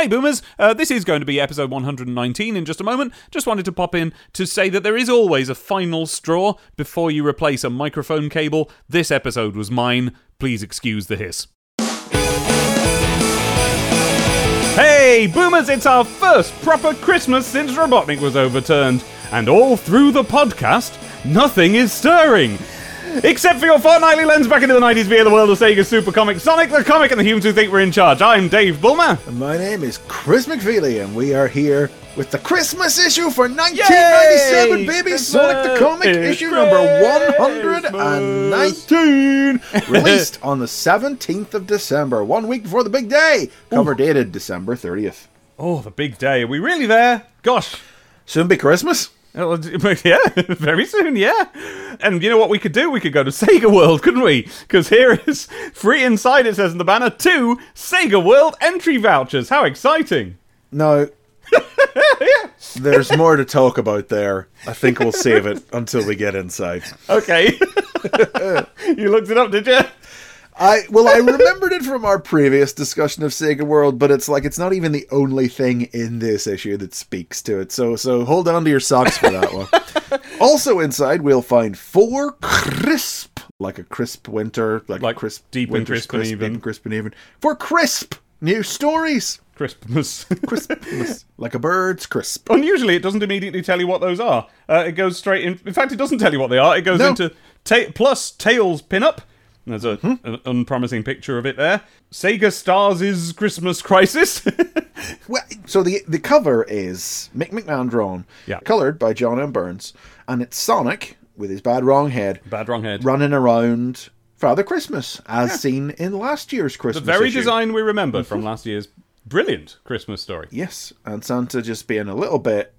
Hey boomers, uh, this is going to be episode 119 in just a moment. Just wanted to pop in to say that there is always a final straw before you replace a microphone cable. This episode was mine. Please excuse the hiss. Hey, boomers, it's our first proper Christmas since Robotnik was overturned. And all through the podcast, nothing is stirring. Except for your fortnightly lens back into the 90s via the world of Sega Super Comic, Sonic the Comic, and the humans who think we're in charge. I'm Dave Bulmer. My name is Chris McFeely, and we are here with the Christmas issue for 1997, Yay! baby! Christmas Sonic the Comic, is issue number 119, released on the 17th of December, one week before the big day. Cover dated December 30th. Oh, the big day. Are we really there? Gosh. Soon be Christmas. Oh, Yeah, very soon, yeah. And you know what we could do? We could go to Sega World, couldn't we? Because here is free inside, it says in the banner, two Sega World entry vouchers. How exciting! Now, there's more to talk about there. I think we'll save it until we get inside. Okay. you looked it up, did you? I well, I remembered it from our previous discussion of Sega World, but it's like it's not even the only thing in this issue that speaks to it. So, so hold on to your socks for that one. also inside, we'll find four crisp, like a crisp winter, like, Like crisp, deep and winter's crisp and even. crisp and even. Four crisp new stories, Christmas. Crispness, like a bird's crisp. Unusually, it doesn't immediately tell you what those are. Uh, it goes straight in. In fact, it doesn't tell you what they are. It goes No. into ta- plus Tails pinup. There's a, Hmm. an unpromising picture of it there. Sega Stars' is Christmas Crisis. Well, so the the cover is Mick McMahon drawn, Yeah. colored by John M. Burns, and it's Sonic with his bad wrong head Bad wrong head. running around Father Christmas, as seen in last year's Christmas. The very issue. design we remember from last year's brilliant Christmas story. Yes, and Santa just being a little bit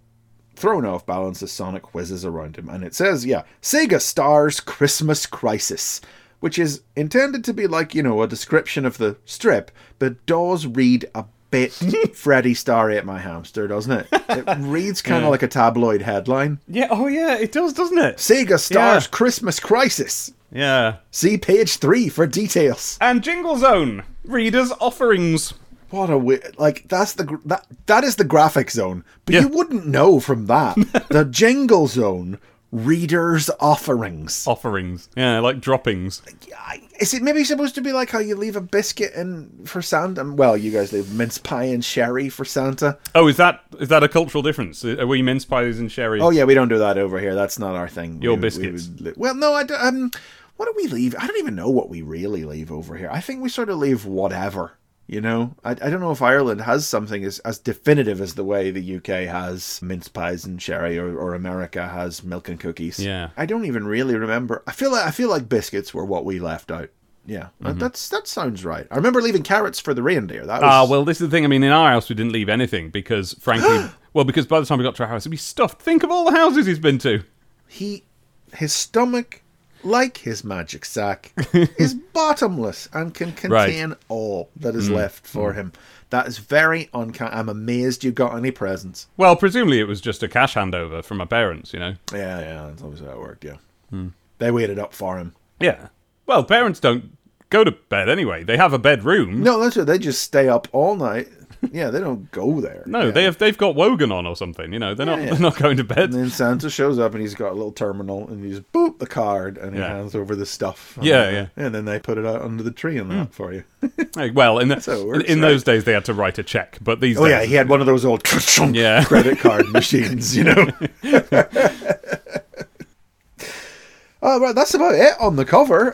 thrown off balance as Sonic whizzes around him. And it says, yeah, Sega Stars Christmas Crisis, which is intended to be like, you know, a description of the strip, but does read a bit Freddie Starr ate my hamster, doesn't it? It reads kind of Yeah. like a tabloid headline. Yeah, oh yeah, it does, doesn't it? Sega Stars Yeah. Christmas Crisis. Yeah. See page three for details. And Jingle Zone, readers' offerings. What a wi- like that's the that that is the graphic zone, but Yeah. you wouldn't know from that the jingle zone readers offerings. Offerings. Yeah, like droppings. Is it maybe supposed to be like how you leave a biscuit and for Santa? Well, you guys leave mince pie and sherry for Santa. Oh, is that is that a cultural difference? Are we mince pies and sherry? Oh yeah, we don't do that over here. That's not our thing. Your We- we biscuits. would li- well, no, I don't. Um, what do we leave? I don't even know what we really leave over here. I think we sort of leave whatever. You know, I, I don't know if Ireland has something as, as definitive as the way the UK has mince pies and sherry, or, or America has milk and cookies. Yeah. I don't even really remember. I feel like I feel like biscuits were what we left out. Yeah, Mm-hmm. that's that sounds right. I remember leaving carrots for the reindeer. That was Ah, well, this is the thing. I mean, in our house, we didn't leave anything because, frankly, well, because by the time we got to our house, it'd be stuffed. Think of all the houses he's been to. he his stomach like his magic sack is bottomless and can contain all that is Mm. left for him that is very uncanny i'm amazed you got any presents Well, presumably it was just a cash handover from my parents, you know. yeah yeah that's obviously how it worked yeah Hmm. they waited up for him Yeah. Well, parents don't go to bed anyway. They have a bedroom. no that's what they just stay up all night yeah they don't go there No, Yeah. they have. They've got Wogan on or something. You know, they're not. yeah. They're not going to bed. and then Santa shows up and he's got a little terminal and you just boop the card and he hands over the stuff. Yeah, yeah. And then they put it out under the tree and that hmm. for you. Hey, Well, in, the, works, in, in right? those days they had to write a check, but these Oh days, yeah, he had one of those old Yeah. credit card machines, you know. Oh, right, that's about it on the cover.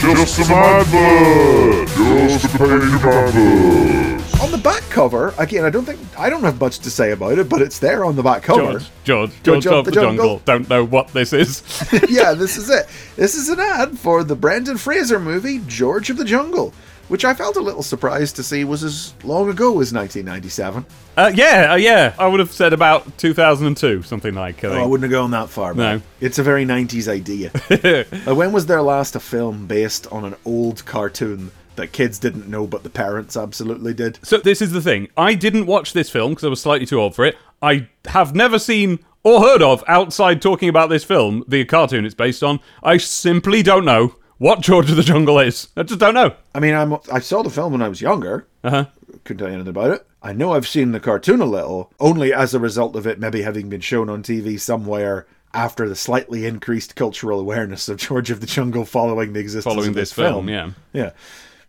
Just some advert! Just a page of! On the back cover, again, I don't think I don't have much to say about it, but it's there on the back cover. George, George, George, of the, jungle. Don't know what this is. yeah, this is it. This is an ad for the Brendan Fraser movie George of the Jungle, which I felt a little surprised to see was as long ago as 1997. uh, yeah, uh, yeah. I would have said about 2002, something like. I Oh, I wouldn't have gone that far. No. It's a very 90s idea. Like, when was there last a film based on an old cartoon that kids didn't know but the parents absolutely did? So this is the thing. I didn't watch this film because I was slightly too old for it. I have never seen or heard of outside talking about this film, the cartoon it's based on. I simply don't know what George of the Jungle is. I just don't know. I mean, I'm, I saw the film when I was younger. Uh huh. couldn't tell you anything about it. I know I've seen the cartoon a little, only as a result of it maybe having been shown on TV somewhere after the slightly increased cultural awareness of George of the Jungle following the existence Following of this this film, yeah. Yeah.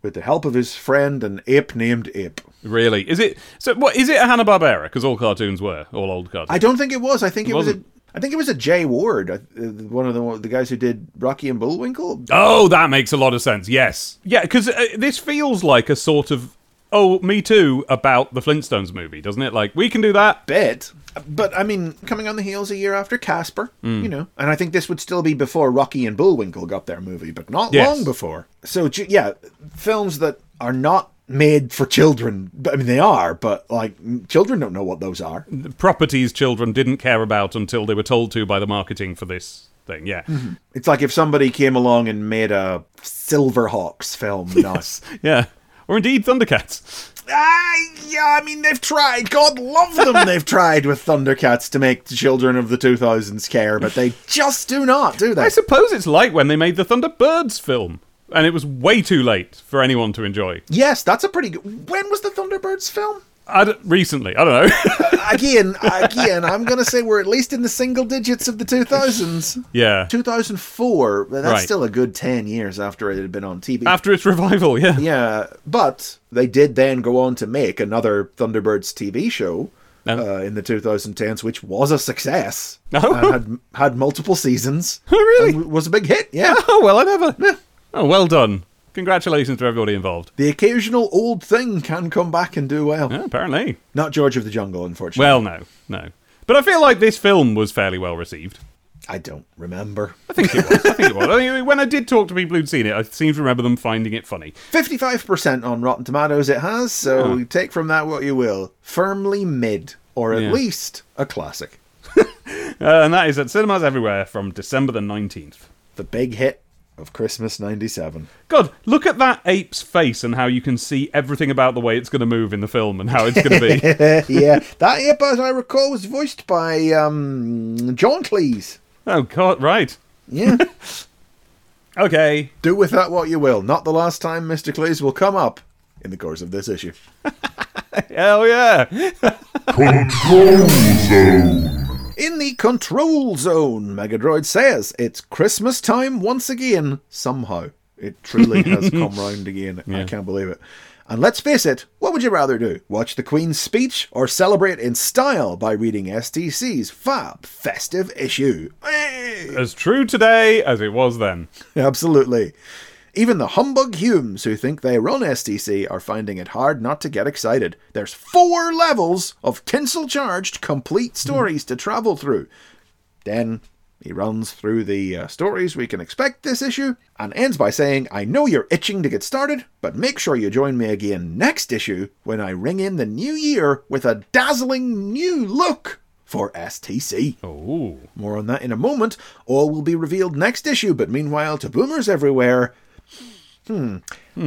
With the help of his friend, an ape named Ape. Really? Is it so? What is it? A Hanna Barbera? Because all cartoons were all old cartoons. I don't think it was. I think it, was a. I think it was a Jay Ward, uh, one of the the guys who did Rocky and Bullwinkle. Oh, that makes a lot of sense. Yes. Yeah, because uh, this feels like a sort of oh, me too about the Flintstones movie, doesn't it? Like we can do that. bit. But I mean, coming on the heels a year after Casper, Hmm. you know, and I think this would still be before Rocky and Bullwinkle got their movie, but not Yes. long before. So yeah, films that are not made for children. I mean, they are, but like children don't know what those are. Properties children didn't care about until they were told to by the marketing for this thing. Yeah. It's like if somebody came along and made a Silverhawks film. Now. Yeah. Or indeed Thundercats. Ah, yeah, I mean, they've tried. God love them. they've tried with Thundercats to make the children of the 2000s care, but they just do not, do they? I suppose it's like when they made the Thunderbirds film. And it was way too late for anyone to enjoy. yes, that's a pretty good. When was the Thunderbirds film? I d- recently, I don't know. Again, again, I'm going to say we're at least in the single digits of the 2000s. yeah. 2004, but that's Right. still a good 10 years after it had been on TV. After its revival, yeah. yeah, but they did then go on to make another Thunderbirds TV show Oh. uh, in the 2010s, which was a success. Oh. And had, had multiple seasons. Oh, really? was a big hit, yeah. Oh, well, I never. Oh, well done. Congratulations to everybody involved. The occasional old thing can come back and do well. Yeah, apparently. Not George of the Jungle, unfortunately. Well, no, no. But I feel like this film was fairly well received. I don't remember. I think it was. I think it was. I mean, when I did talk to people who'd seen it, I seem to remember them finding it funny. 55% on Rotten Tomatoes it has, so take from that what you will. Firmly mid, or at Yeah. least a classic. Uh, and that is at cinemas everywhere from December the 19th. The big hit of Christmas 97. God, look at that ape's face and how you can see everything about the way it's going to move in the film and how it's going to be. yeah, that ape, as I recall, was voiced by um, John Cleese. oh, God, right. Yeah. Okay. Do with that what you will. Not the last time Mr. Cleese will come up in the course of this issue. Hell yeah. Control Zone. In the control zone, Megadroid says it's Christmas time once again, somehow. It truly has come round again. I can't believe it. And let's face it, what would you rather do? Watch the Queen's speech or celebrate in style by reading STC's fab festive issue? Hey! As true today as it was then. Absolutely. Even the humbug Humes who think they run STC are finding it hard not to get excited. There's four levels of tinsel charged complete stories to travel through. Then he runs through the uh, stories we can expect this issue and ends by saying, I know you're itching to get started, but make sure you join me again next issue when I ring in the new year with a dazzling new look for STC. Oh. More on that in a moment. All will be revealed next issue, but meanwhile, to boomers everywhere, hmm,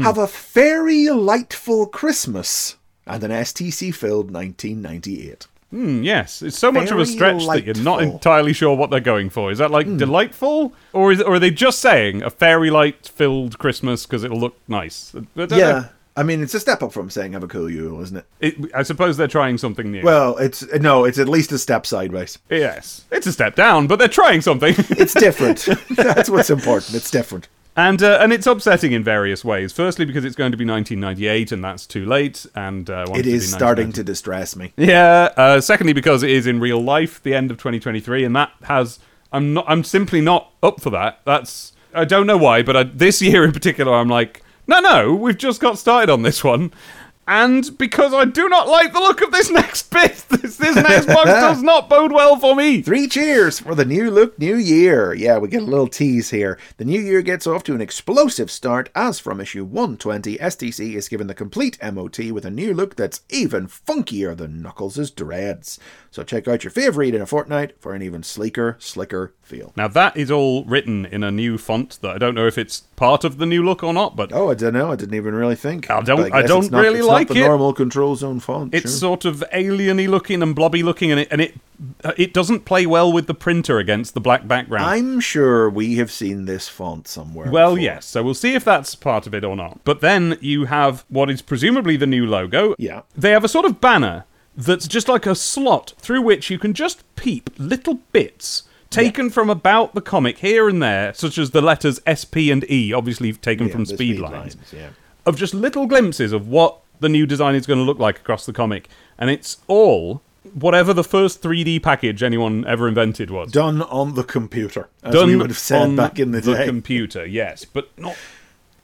have a very lightful Christmas and an STC filled 1998. Hmm, yes, it's so much of a Very stretch that you're not. Hmm. entirely sure what they're going for. Is that like delightful, or is or are they just saying a fairy light filled Christmas because it'll look nice? I don't know. Yeah. I mean, it's a step up from saying have a cool Yule, isn't it? It, I suppose they're trying something new. Well, it's no, it's at least a step sideways. yes, it's a step down, but they're trying something, It's different. That's what's important. It's different. And uh, and it's upsetting in various ways. Firstly, because it's going to be 1998, and that's too late, and uh, It is starting to distress me. Yeah. Uh, secondly, because it is in real life, the end of 2023, and that has I'm not I'm simply not up for that. That's I don't know why, but I, this year in particular, I'm like, no, no, we've just got started on this one. And because I do not like the look of this next bit, this, this next box does not bode well for me. Three cheers for the new look, new year. Yeah, we get a little tease here. The new year gets off to an explosive start as from issue 120, STC is given the complete MOT with a new look that's even funkier than Knuckles' dreads. So check out your favourite in a fortnight for an even sleeker, slicker feel. Now that is all written in a new font that I don't know if it's part of the new look or not, but Oh, I don't know. I didn't even really think. I don't- But I don't not- really like like the it. normal control zone font. It's sure. sort of alieny looking and blobby looking, and it and it uh, it doesn't play well with the printer against the black background. I'm sure we have seen this font somewhere. well, before. yes. So we'll see if that's part of it or not. But then you have what is presumably the new logo. Yeah. They have a sort of banner that's just like a slot through which you can just peep little bits taken from about the comic here and there, such as the letters S, P, and E, obviously taken Yeah, from the speed, lines, Yeah. of just little glimpses of what the new design is going to look like across the comic. And it's all whatever the first 3D package anyone ever invented was. Done on the computer, as Done we would have said on back in the, day. computer, yes, but not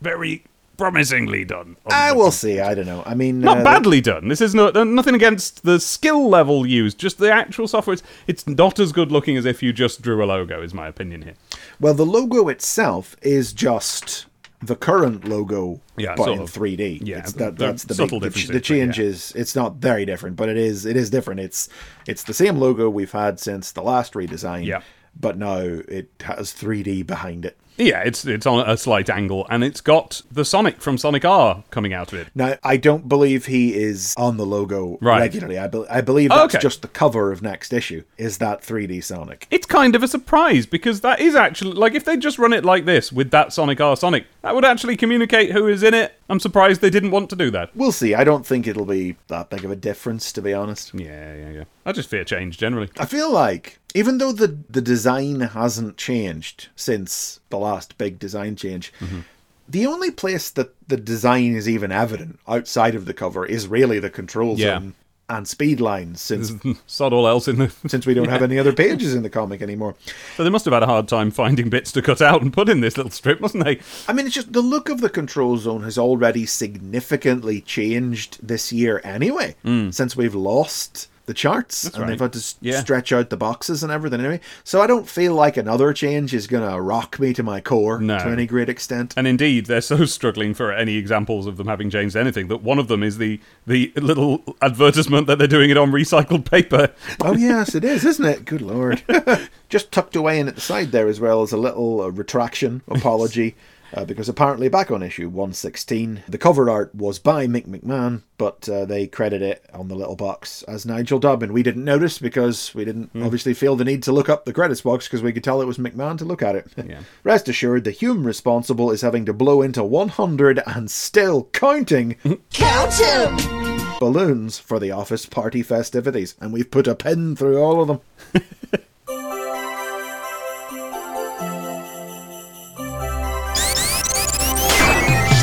very promisingly done. on I the will see. I don't know. I mean, not uh, badly done. This is uh, nothing against the skill level used. Just the actual software. It's, it's not as good looking as if you just drew a logo. Is my opinion here. Well, the logo itself is just the current logo, Yeah, but in of. 3D. Yeah, it's that, that's the big, the, the change yeah. is it's not very different, but it is it is different. It's it's the same logo we've had since the last redesign. Yeah. but now it has 3D behind it. Yeah, it's it's on a slight angle, and it's got the Sonic from Sonic R coming out of it. Now, I don't believe he is on the logo Right. regularly. I, be- I believe that's Okay. just the cover of next issue. Is that 3D Sonic? It's kind of a surprise because that is actually like if they just run it like this with that Sonic R Sonic, that would actually communicate who is in it. I'm surprised they didn't want to do that. We'll see. I don't think it'll be that big of a difference, to be honest. Yeah, yeah, yeah. I just fear change generally. I feel like even though the the design hasn't changed since the last big design change, Mm-hmm. the only place that the design is even evident outside of the cover is really the control Yeah. zone and speed lines since Sod all else in the. since we don't have any other pages in the comic anymore. So they must have had a hard time finding bits to cut out and put in this little strip, mustn't they? I mean, it's just the look of the control zone has already significantly changed this year anyway, since we've lost the charts and Hmm. right. they've had to Yeah. stretch out the boxes and everything anyway. So I don't feel like another change is going to rock me to my core No. to any great extent. And indeed, they're so struggling for any examples of them having changed anything that one of them is the the little advertisement that they're doing it on recycled paper. oh, yes, it is, isn't it? Good lord. just tucked away in at the side there as well as a little uh, retraction apology. Uh, because apparently back on issue 116, the cover art was by Mick McMahon, but uh, they credit it on the little box as Nigel Dobbyn. We didn't notice because we didn't obviously feel the need to look up the credits box because we could tell it was McMahon to look at it. Yeah. Rest assured, the Hume responsible is having to blow into 100 and still counting Count him! balloons for the office party festivities, and we've put a pin through all of them.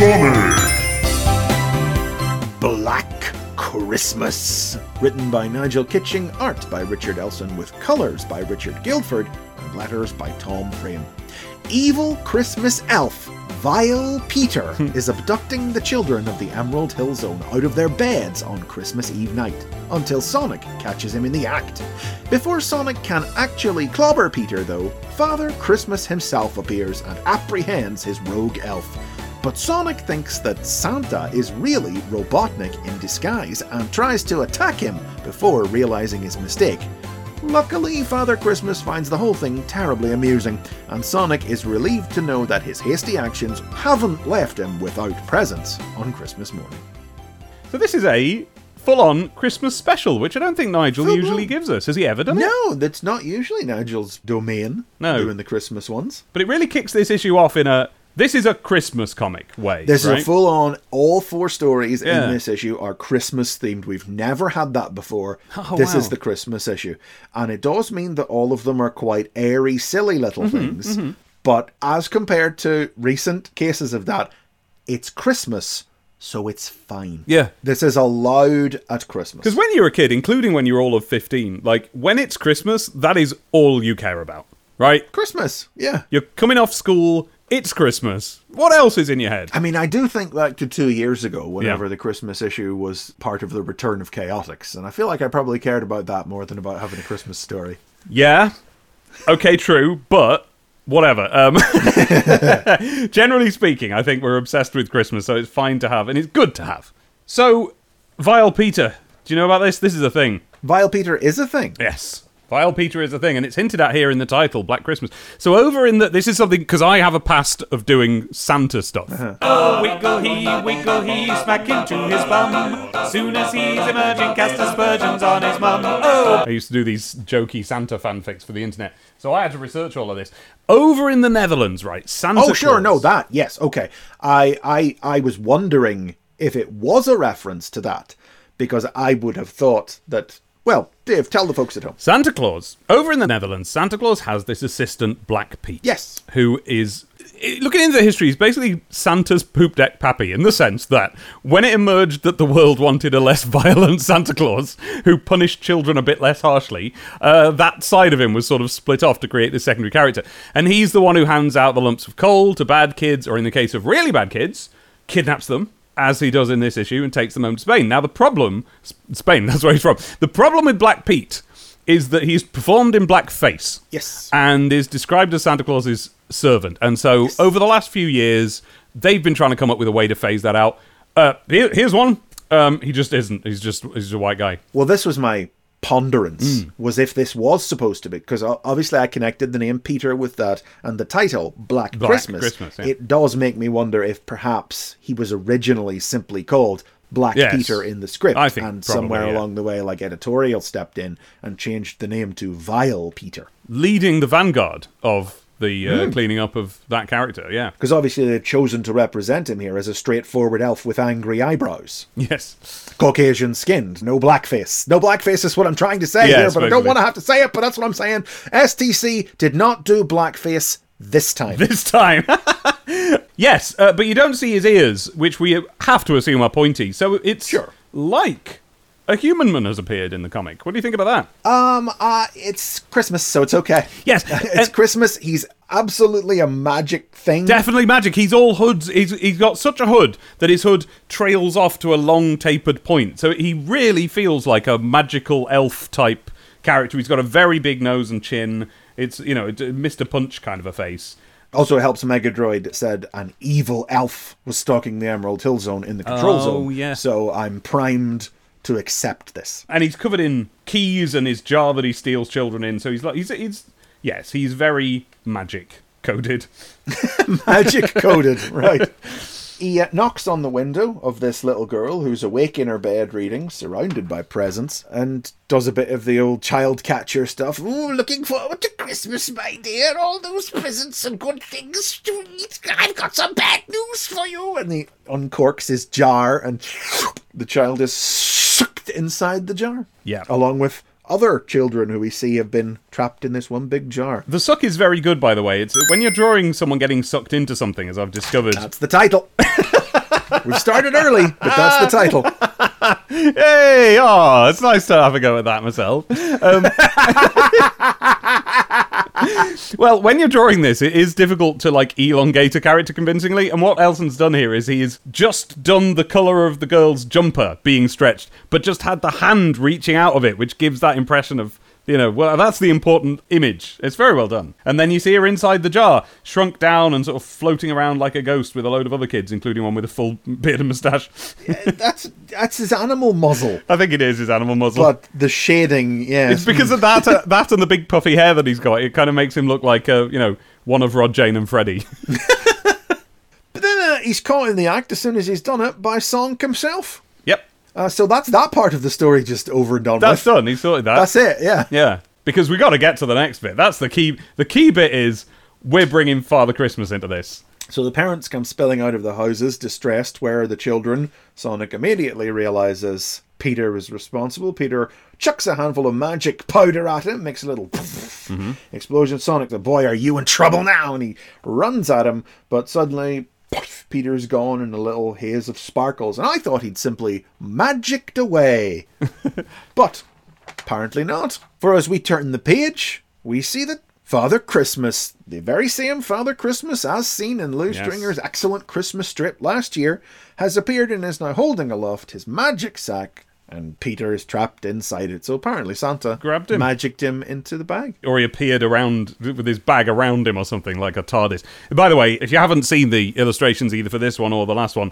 Sonic! Black Christmas. Written by Nigel Kitching, art by Richard Elson, with colours by Richard Guildford, and letters by Tom Frame. Evil Christmas elf, Vile Peter, is abducting the children of the Emerald Hill Zone out of their beds on Christmas Eve night, until Sonic catches him in the act. Before Sonic can actually clobber Peter, though, Father Christmas himself appears and apprehends his rogue elf. But Sonic thinks that Santa is really Robotnik in disguise and tries to attack him before realizing his mistake. Luckily, Father Christmas finds the whole thing terribly amusing, and Sonic is relieved to know that his hasty actions haven't left him without presents on Christmas morning. So this is a full-on Christmas special, which I don't think Nigel Full-blown. usually gives us. Has he ever done it? No, that's not usually Nigel's domain, No. doing the Christmas ones. But it really kicks this issue off in a this is a Christmas comic way. This right? is a full on, all four stories Yeah. in this issue are Christmas themed. We've never had that before. Oh, this is the Christmas issue. And it does mean that all of them are quite airy, silly little Mm-hmm, things. But as compared to recent cases of that, it's Christmas, so it's fine. Yeah. This is allowed at Christmas. Because when you're a kid, including when you're all of 15, like when it's Christmas, that is all you care about, right? Christmas, yeah. You're coming off school, it's Christmas. What else is in your head? I mean, I do think back to two years ago, whenever Yeah. the Christmas issue was part of the return of Chaotix, and I feel like I probably cared about that more than about having a Christmas story. Yeah. Okay, true, but whatever. Um, generally speaking, I think we're obsessed with Christmas, so it's fine to have, and it's good to have. So, Vile Peter, do you know about this? This is a thing. Vile Peter is a thing. Yes. Vile Peter is a thing, and it's hinted at here in the title, Black Christmas. So over in the this is something because I have a past of doing Santa stuff. Oh, wiggle he, wiggle he, smack into his bum. Soon as he's emerging, cast aspersions on his mum. Oh, I used to do these jokey Santa fanfics for the internet, so I had to research all of this. Over in the Netherlands, right? Santa. Oh, sure, Claus- no, that yes, okay. I I I was wondering if it was a reference to that because I would have thought that. Well, Dave, tell the folks at home. Santa Claus. Over in the Netherlands, Santa Claus has this assistant, Black Pete. Yes. Who is. Looking into the history, he's basically Santa's poop deck pappy in the sense that when it emerged that the world wanted a less violent Santa Claus who punished children a bit less harshly, uh, that side of him was sort of split off to create this secondary character. And he's the one who hands out the lumps of coal to bad kids, or in the case of really bad kids, kidnaps them, as he does in this issue, and takes them home to Spain. Now, the problem, Spain, that's where he's from. The problem with Black Pete is that he's performed in blackface. Yes. And is described as Santa Claus's servant. And so, over the last few years, they've been trying to come up with a way to phase that out. Uh, here, here's one. Um, he just isn't. He's just he's just a white guy. Well, this was my ponderance Hmm. was if this was supposed to be because obviously I connected the name Peter with that and the title Black, Black Christmas. Christmas, yeah. It does make me wonder if perhaps he was originally simply called Black Yes. Peter in the script, and probably, somewhere yeah. along the way, like editorial stepped in and changed the name to Vile Peter. Leading the vanguard of the uh, Hmm. cleaning up of that character. Yeah. Because obviously they've chosen to represent him here as a straightforward elf with angry eyebrows. Yes. Caucasian skinned, no blackface. No blackface is what I'm trying to say Yeah, here, but I don't want to have to say it, but that's what I'm saying. STC did not do blackface this time. this time. yes, uh, but you don't see his ears, which we have to assume are pointy. So it's Sure. like a human man has appeared in the comic. What do you think about that? um, uh, it's Christmas, so it's okay. Yes, It's and- Christmas. He's absolutely a magic thing. Definitely magic. He's all hoods. He's, he's got such a hood that his hood trails off to a long tapered point. So he really feels like a magical elf type character. He's got a very big nose and chin. It's, you know, Mr. Punch kind of a face. Also it helps Megadroid said an evil elf was stalking the Emerald Hill Zone in the control Oh, zone. Oh yeah. So I'm primed to accept this. and he's covered in keys and his jar that he steals children in. So he's like he's he's yes, he's very magic coded. Magic coded, right. He uh, knocks on the window of this little girl who's awake in her bed reading, surrounded by presents, and does a bit of the old child catcher stuff. Ooh, looking forward to Christmas, my dear. All those presents and good things to eat. I've got some bad news for you. And he uncorks his jar, and the child is sucked inside the jar. Yeah. Along with other children who we see have been trapped in this one big jar. The suck is very good, by the way. It's when you're drawing someone getting sucked into something, as I've discovered. That's the title. We've started early, but that's the title. Hey, oh, it's nice to have a go at that myself. Um, well, when you're drawing this, it is difficult to like elongate a character convincingly. And what Elson's done here is he's just done the color of the girl's jumper being stretched, but just had the hand reaching out of it, which gives that impression of. You know, well, that's the important image. It's very well done. And then you see her inside the jar, shrunk down and sort of floating around like a ghost with a load of other kids, including one with a full beard and moustache. That's that's his animal muzzle. I think it is his animal muzzle. But the shading, yeah. It's because of that, uh, that and the big puffy hair that he's got. It kind of makes him look like, uh, you know, one of Rod, Jane, and Freddy. But then uh, he's caught in the act as soon as he's done it by Sonk himself. Uh, so that's that part of the story just over and done that's with. done. He's sorted that. That's it, yeah. Yeah, because we got to get to the next bit. That's the key. The key bit is we're bringing Father Christmas into this. So the parents come spilling out of the houses, distressed. Where are the children? Sonic immediately realizes Peter is responsible. Peter chucks a handful of magic powder at him, makes a little explosion. Sonic, the boy, are you in trouble now? And he runs at him, but suddenly poof, Peter's gone in a little haze of sparkles. And I thought he'd simply magicked away. but apparently not. For as we turn the page, we see that Father Christmas, the very same Father Christmas as seen in Lew Yes. Stringer's excellent Christmas strip last year, has appeared and is now holding aloft his magic sack, and Peter is trapped inside it. So apparently Santa Grabbed him. magicked him into the bag. Or he appeared around with his bag around him or something like a TARDIS. By the way, if you haven't seen the illustrations either for this one or the last one,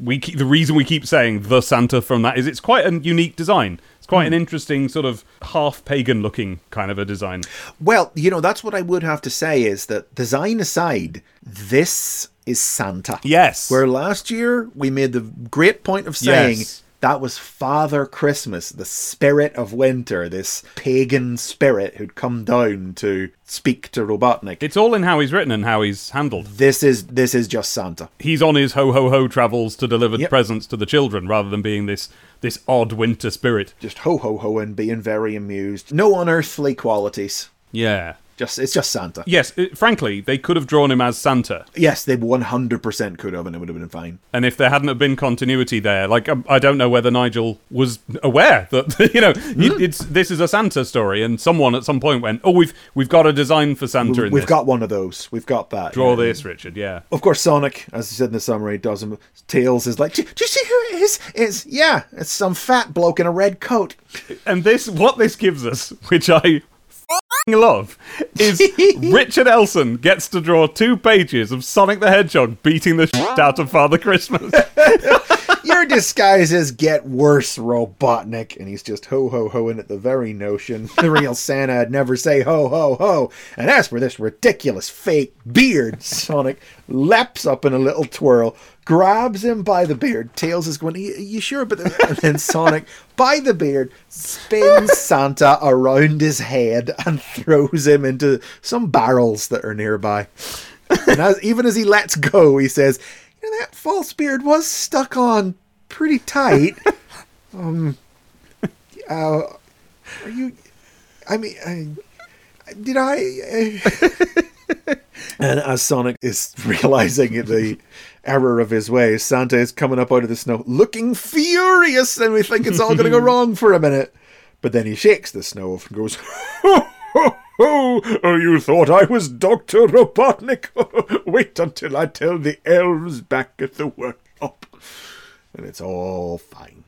we keep, the reason we keep saying the Santa from that is it's quite a unique design. It's quite an hmm. interesting sort of half pagan looking kind of a design. Well, you know, that's what I would have to say is that design aside, this is Santa. Yes. Where last year we made the great point of saying Yes. That was Father Christmas, the spirit of winter, this pagan spirit who'd come down to speak to Robotnik. It's all in how he's written and how he's handled. This is this is just Santa. He's on his ho ho ho travels to deliver Yep. presents to the children rather than being this this odd winter spirit. Just ho ho ho and being very amused. No unearthly qualities. Yeah. Just it's just Santa. Yes, it, frankly, they could have drawn him as Santa. Yes, they 100% could have and it would have been fine. And if there hadn't have been continuity there, like um, I don't know whether Nigel was aware that you know Hmm. it- it's this is a Santa story, and someone at some point went, "Oh, we've we've got a design for Santa in We've this. got one of those. We've got that. Draw yeah. this, Richard." Yeah, Of course, Sonic, as he said in the summary, does him. Tails is like, do, you see who it is? It's yeah, it's some fat bloke in a red coat. and this what this gives us, which I love, is Richard Elson gets to draw two pages of Sonic the Hedgehog beating the shit out of Father Christmas. Your disguises get worse, Robotnik, and he's just ho ho hoing at the very notion. The real Santa'd never say ho ho ho. And as for this ridiculous fake beard, Sonic leaps up in a little twirl, grabs him by the beard. Tails is going, "You- you sure? But then, and then Sonic, by the beard, spins Santa around his head and throws him into some barrels that are nearby. And as, even as he lets go, he says, "You know that false beard was stuck on pretty tight." um, uh, are you? I mean, I, did I? Uh, and as Sonic is realizing the error of his ways, Santa is coming up out of the snow, looking furious, and we think it's all going to go wrong for a minute. But then he shakes the snow off and goes, "Ho ho ho! Oh, you thought I was Doctor Robotnik? Wait until I tell the elves back at the workshop, and it's all fine."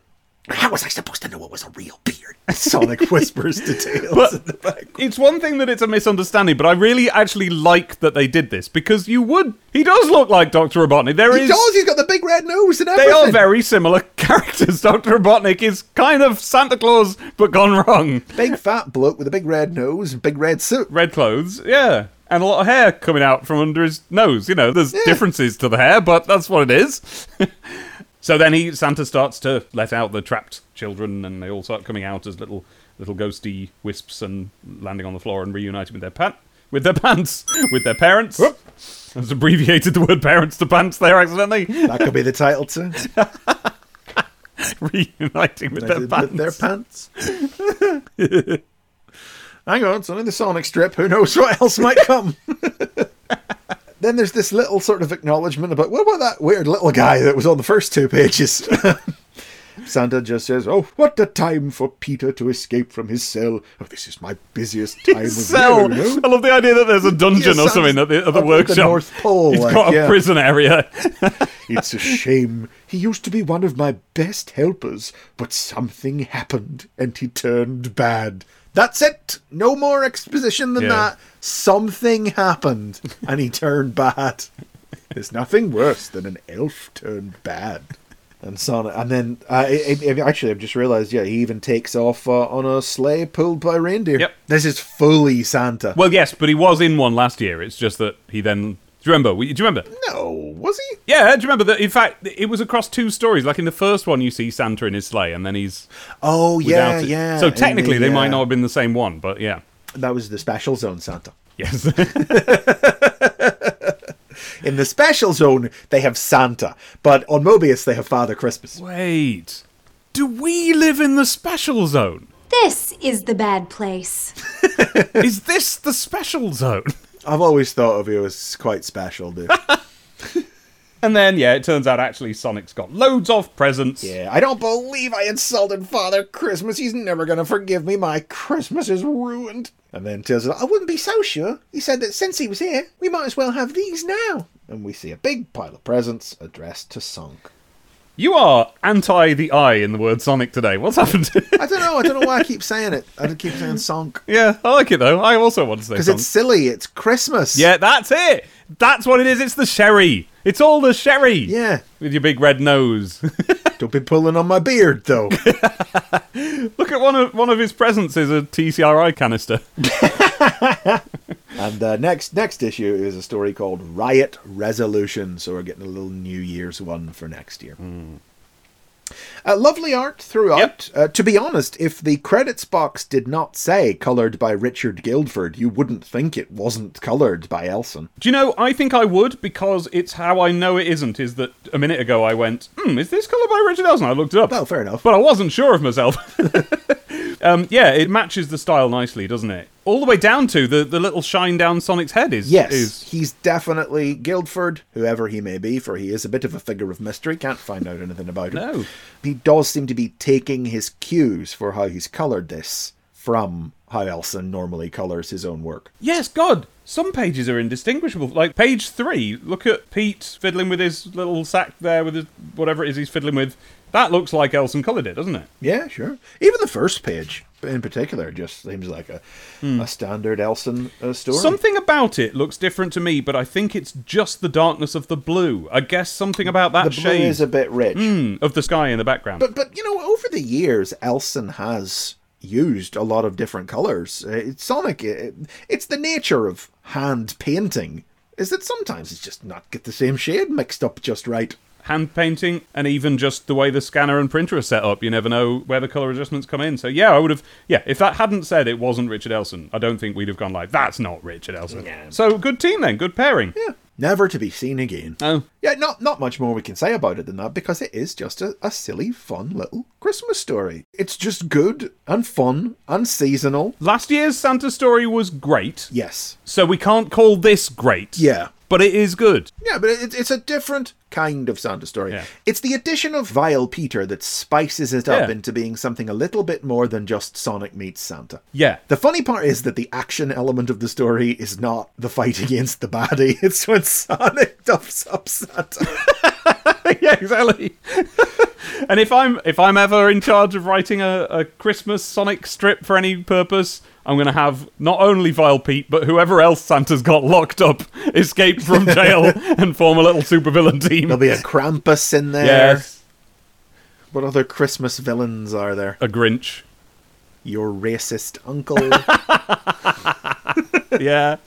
How was I supposed to know it was a real beard? Sonic whispers to Tails in the back. it's one thing that it's a misunderstanding, but I really actually like that they did this because you would he does look like Doctor Robotnik. There He is does. He's got the big red nose and everything. they are very similar characters. Doctor Robotnik is kind of Santa Claus but gone wrong. big fat bloke with a big red nose and big red suit. red clothes, yeah, and a lot of hair coming out from under his nose. You know, there's differences to the hair, but that's what it is. so then he Santa starts to let out the trapped children, and they all start coming out as little little ghosty wisps and landing on the floor and reuniting with their pant with their pants with their parents. Whoop. I was abbreviated the word parents to pants there accidentally. That could be the title too. reuniting with their With pants. Their pants. Hang on, it's only the Sonic strip. Who knows what else might come? Then there's this little sort of acknowledgement about what about that weird little guy that was on the first two pages? Santa just says, "Oh, what a time for Peter to escape from his cell! Oh, this is my busiest time of Cell. year." you know? I love the idea that there's a dungeon Yeah, or something at the, at the at the workshop. North Pole, He's like, got a yeah. prison area. It's a shame. He used to be one of my best helpers, but something happened and he turned bad. That's it. No more exposition than Yeah. that. Something happened and he turned bad. There's nothing worse than an elf turned bad. And Sonic, and then uh, I, I- I- actually, I've just realised. Yeah, he even takes off uh, on a sleigh pulled by reindeer. Yep. This is fully Santa. Well, yes, but he was in one last year. It's just that he then. Do you remember? Do you remember? no, was he? Yeah, do you remember that? In fact, it was across two stories. Like in the first one, you see Santa in his sleigh, and then he's Oh yeah, it. yeah. So technically, the, they might not have been the same one, but yeah. That was the special zone Santa. Yes. In the special zone, they have Santa, but on Mobius, they have Father Christmas. Wait. Do we live in the special zone? This is the bad place. Is this the special zone? I've always thought of you as quite special, dude. And then, yeah, it turns out actually Sonic's got loads of presents. yeah, I don't believe I insulted Father Christmas. He's never gonna forgive me. My Christmas is ruined. And then tells us, I wouldn't be so sure. He said that since he was here, we might as well have these now. And we see a big pile of presents addressed to Sunk. You are anti the I in the word Sonic today. What's happened? I don't know. I don't know why I keep saying it. I keep saying Sunk yeah, I like it though. I also want to say because it's silly. It's Christmas. Yeah, that's it. That's what it is. It's the sherry. It's all the sherry. Yeah. With your big red nose. Don't be pulling on my beard, though. Look at one of one of his presents is a TCRI canister. and uh, next next issue is a story called Riot Resolution. So we're getting a little New Year's one for next year. Uh, lovely art throughout. Uh, to be honest, if the credits box did not say coloured by Richard Guildford, you wouldn't think it wasn't coloured by Elson. Do you know? I think I would because it's how I know it isn't. Is that a minute ago I went, "Hmm, is this coloured by Richard Elson?" I looked it up. Well, fair enough. but I wasn't sure of myself. um, yeah, it matches the style nicely, doesn't it? All the way down to the, the little shine down Sonic's head is Yes, is he's definitely Guildford, whoever he may be, for he is a bit of a figure of mystery. Can't find out anything about him. No. He does seem to be taking his cues for how he's coloured this from how Elson normally colours his own work. Yes, God. Some pages are indistinguishable. Like page three, look at Pete fiddling with his little sack there with his whatever it is he's fiddling with. That looks like Elson coloured it, doesn't it? Yeah, sure. Even the first page, in particular, just seems like a, Hmm. a standard Elson uh, story. Something about it looks different to me, but I think it's just the darkness of the blue. I guess something about that the blue shade is a bit rich. Hmm, of the sky in the background. But but you know, over the years, Elson has used a lot of different colors. Uh, it's Sonic. It, it's the nature of hand painting. Is that sometimes it's just not get the same shade mixed up just right. Hand painting, and even just the way the scanner and printer are set up, you never know where the color adjustments come in. So yeah, I would have. Yeah, if that hadn't said it wasn't Richard Elson, I don't think we'd have gone like, "That's not Richard Elson." Yeah. So good team then, good pairing. Yeah, never to be seen again. Oh, Yeah, not not much more we can say about it than that because it is just a, a silly, fun little Christmas story. It's just good and fun and seasonal. last year's Santa story was great, Yes. so we can't call this great. Yeah. But it is good. Yeah, but it, it's a different kind of Santa story. Yeah. It's the addition of Vile Peter that spices it up Yeah. into being something a little bit more than just Sonic meets Santa. Yeah, The funny part is that the action element of the story is not the fight against the baddie. It's when Sonic duffs up Santa. yeah, exactly. and if I'm if I'm ever in charge of writing a, a Christmas Sonic strip for any purpose, I'm going to have not only Vile Pete, but whoever else Santa's got locked up escape from jail and form a little supervillain team. There'll be a Krampus in there. yes, What other Christmas villains are there? a Grinch. Your racist uncle. Yeah,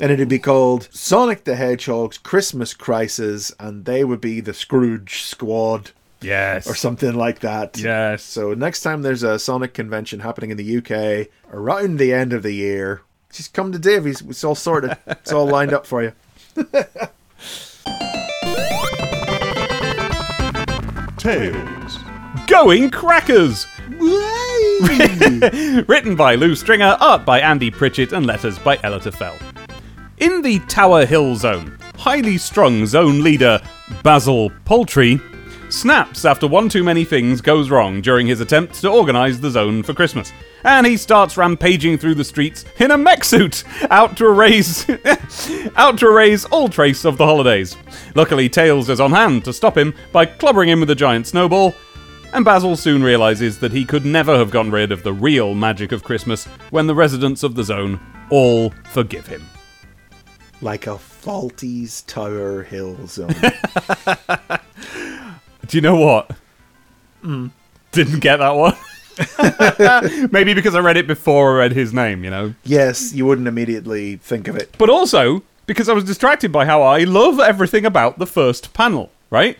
and it'd be called Sonic the Hedgehog's Christmas Crisis, and they would be the Scrooge Squad yes, or something like that. yes. So next time there's a Sonic convention happening in the UK around the end of the year, just come to Davies. It's all sorted. It's all lined up for you. Tails. Going Crackers! Written by Lew Stringer, art by Andy Pritchett, and letters by Elitta Fell. In the Tower Hill Zone, highly strung zone leader Basil Poultry snaps after one too many things goes wrong during his attempt to organise the zone for Christmas. And he starts rampaging through the streets in a mech suit, out to erase, out to erase all trace of the holidays. Luckily, Tails is on hand to stop him by clobbering him with a giant snowball, and Basil soon realizes that he could never have gotten rid of the real magic of Christmas when the residents of the zone all forgive him. Like a Fawlty's Tower Hill Zone. Do you know what? Hmm. Didn't get that one. Maybe because I read it before I read his name, you know. yes, you wouldn't immediately think of it. But also because I was distracted by how I love everything about the first panel, right?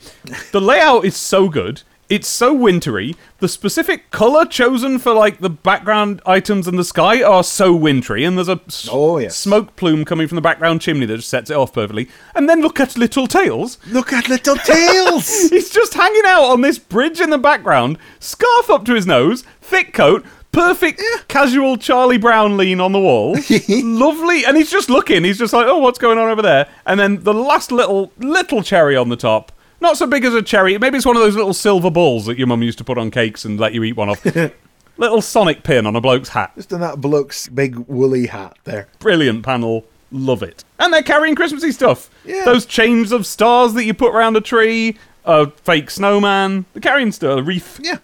The layout is so good. It's so wintry. The specific color chosen for like the background items and the sky are so wintry, and there's a s- Oh, yes. smoke plume coming from the background chimney that just sets it off perfectly. And then look at Little Tails. Look at little Tails! He's just hanging out on this bridge in the background, scarf up to his nose, thick coat, perfect casual Charlie Brown lean on the wall. Lovely. And he's just looking. He's just like, oh, what's going on over there? And then the last little, little cherry on the top. Not so big as a cherry. Maybe it's one of those little silver balls that your mum used to put on cakes and let you eat one off. little Sonic pin on a bloke's hat. Just in that bloke's big woolly hat there. Brilliant panel. Love it. And they're carrying Christmassy stuff. Yeah. Those chains of stars that you put around a tree, a fake snowman. They're carrying stuff, a wreath. Yeah.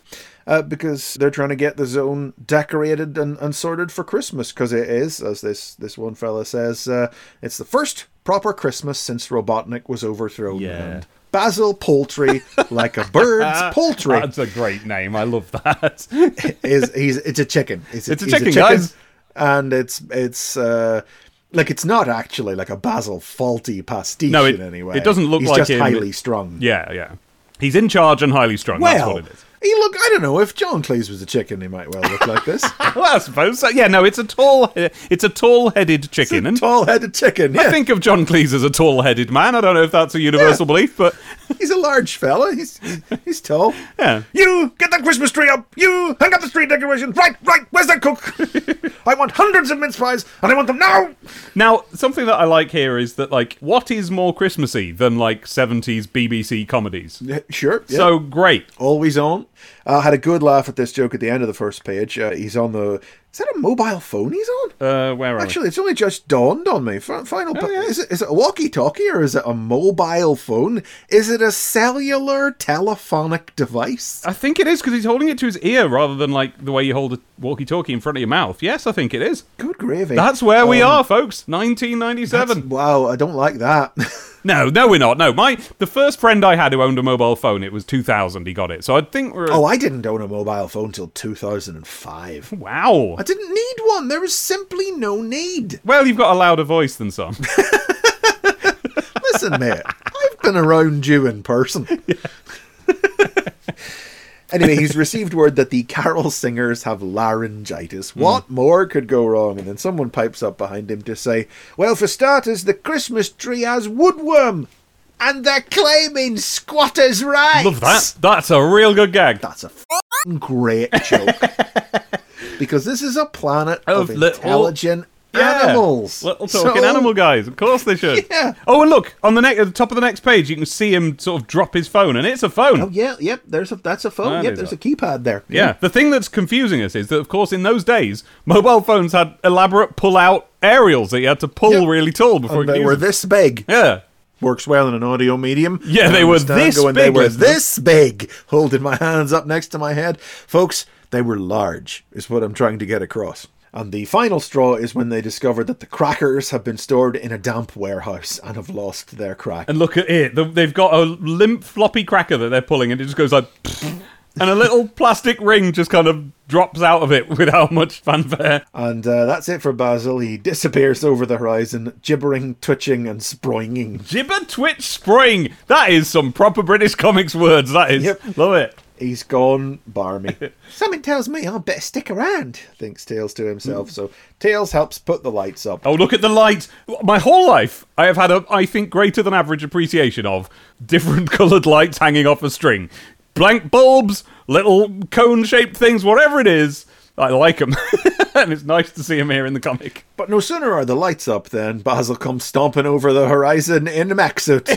Uh, because they're trying to get the zone decorated and, and sorted for Christmas. Because it is, as this, this one fella says, uh, it's the first proper Christmas since Robotnik was overthrown. Yeah. And Basil Poultry, like a bird's poultry, That's a great name. I love that. is he's it's a chicken. It's a, It's a he's chicken, guys. and it's it's uh, like it's not actually like a Basil Fawlty pastiche No, it- in any way. it doesn't look he's like just him. highly strung. yeah, yeah. He's in charge and highly strung. That's Well, what it is. He look. I don't know if John Cleese was a chicken, he might well look like this. Well, I suppose. So. Yeah, no, it's a tall, it's a tall-headed chicken. and Tall-headed chicken. Yeah, I think of John Cleese as a tall-headed man. I don't know if that's a universal belief, but he's a large fella. He's he's tall. yeah. You get that Christmas tree up. You hang up the street decorations. Right, right. Where's that cook? I want hundreds of mince pies, and I want them now. Now, something that I like here is that, like, what is more Christmassy than like '70s BBC comedies? Yeah, sure. yeah. So great. always on. I had a good laugh at this joke at the end of the first page. Uh, he's on the. Is that a mobile phone he's on? Uh, where are Actually, it's only just dawned on me. Final. pa- yeah. Is it is it a walkie-talkie or is it a mobile phone? Is it a cellular telephonic device? I think it is because he's holding it to his ear rather than like the way you hold a walkie-talkie in front of your mouth. Yes, I think it is. Good gravy. That's where we Um, are, folks. 1997. Wow, I don't like that. No, no, we're not. No, my the first friend I had who owned a mobile phone, it was 2000. He got it, so I think we're. oh, I didn't own a mobile phone till 2005. wow. I didn't need one. There was simply no need. Well, you've got a louder voice than some. Listen, mate, I've been around you in person. anyway, he's received word that the carol singers have laryngitis. Hmm. What more could go wrong? And then someone pipes up behind him to say, Well, for starters, the Christmas tree has woodworm, and they're claiming squatters' rights. Love that. That's a real good gag. That's a f***ing great joke. because this is a planet of, Of intelligent Yeah. animals. Little talking So- animal guys. Of course they should. Yeah. Oh, and look on the ne- at the top of the next page, you can see him sort of drop his phone, and it's a phone. Oh yeah, yep. There's a that's a phone. That yep, there's a- a keypad there. Yeah. Mm-hmm. The thing that's confusing us is that, of course, in those days, mobile phones had elaborate pull-out aerials that you had to pull Yeah. really tall before And you could they were them. this big. Yeah. Works well in an audio medium. Yeah, they were this going, They were this big. Holding my hands up next to my head, folks. They were large. Is what I'm trying to get across. And the final straw is when they discover that the crackers have been stored in a damp warehouse and have lost their crack. And look at it. They've got a limp floppy cracker that they're pulling, and it just goes like. and a little plastic ring just kind of drops out of it without much fanfare. And uh, that's it for Basil. He disappears over the horizon, gibbering, twitching, and sproinging. Gibber Twitch Spring. That is some proper British comics words. That is. Yep. Love it. He's gone barmy. Something tells me I'd better stick around, thinks Tails to himself. Mm. So Tails helps put the lights up. Oh, look at the lights! My whole life, I have had a, I think, greater than average appreciation of different coloured lights hanging off a string. Blank bulbs, little cone shaped things, whatever it is. I like them. and it's nice to see them here in the comic. But no sooner are the lights up than Basil comes stomping over the horizon in a mech suit.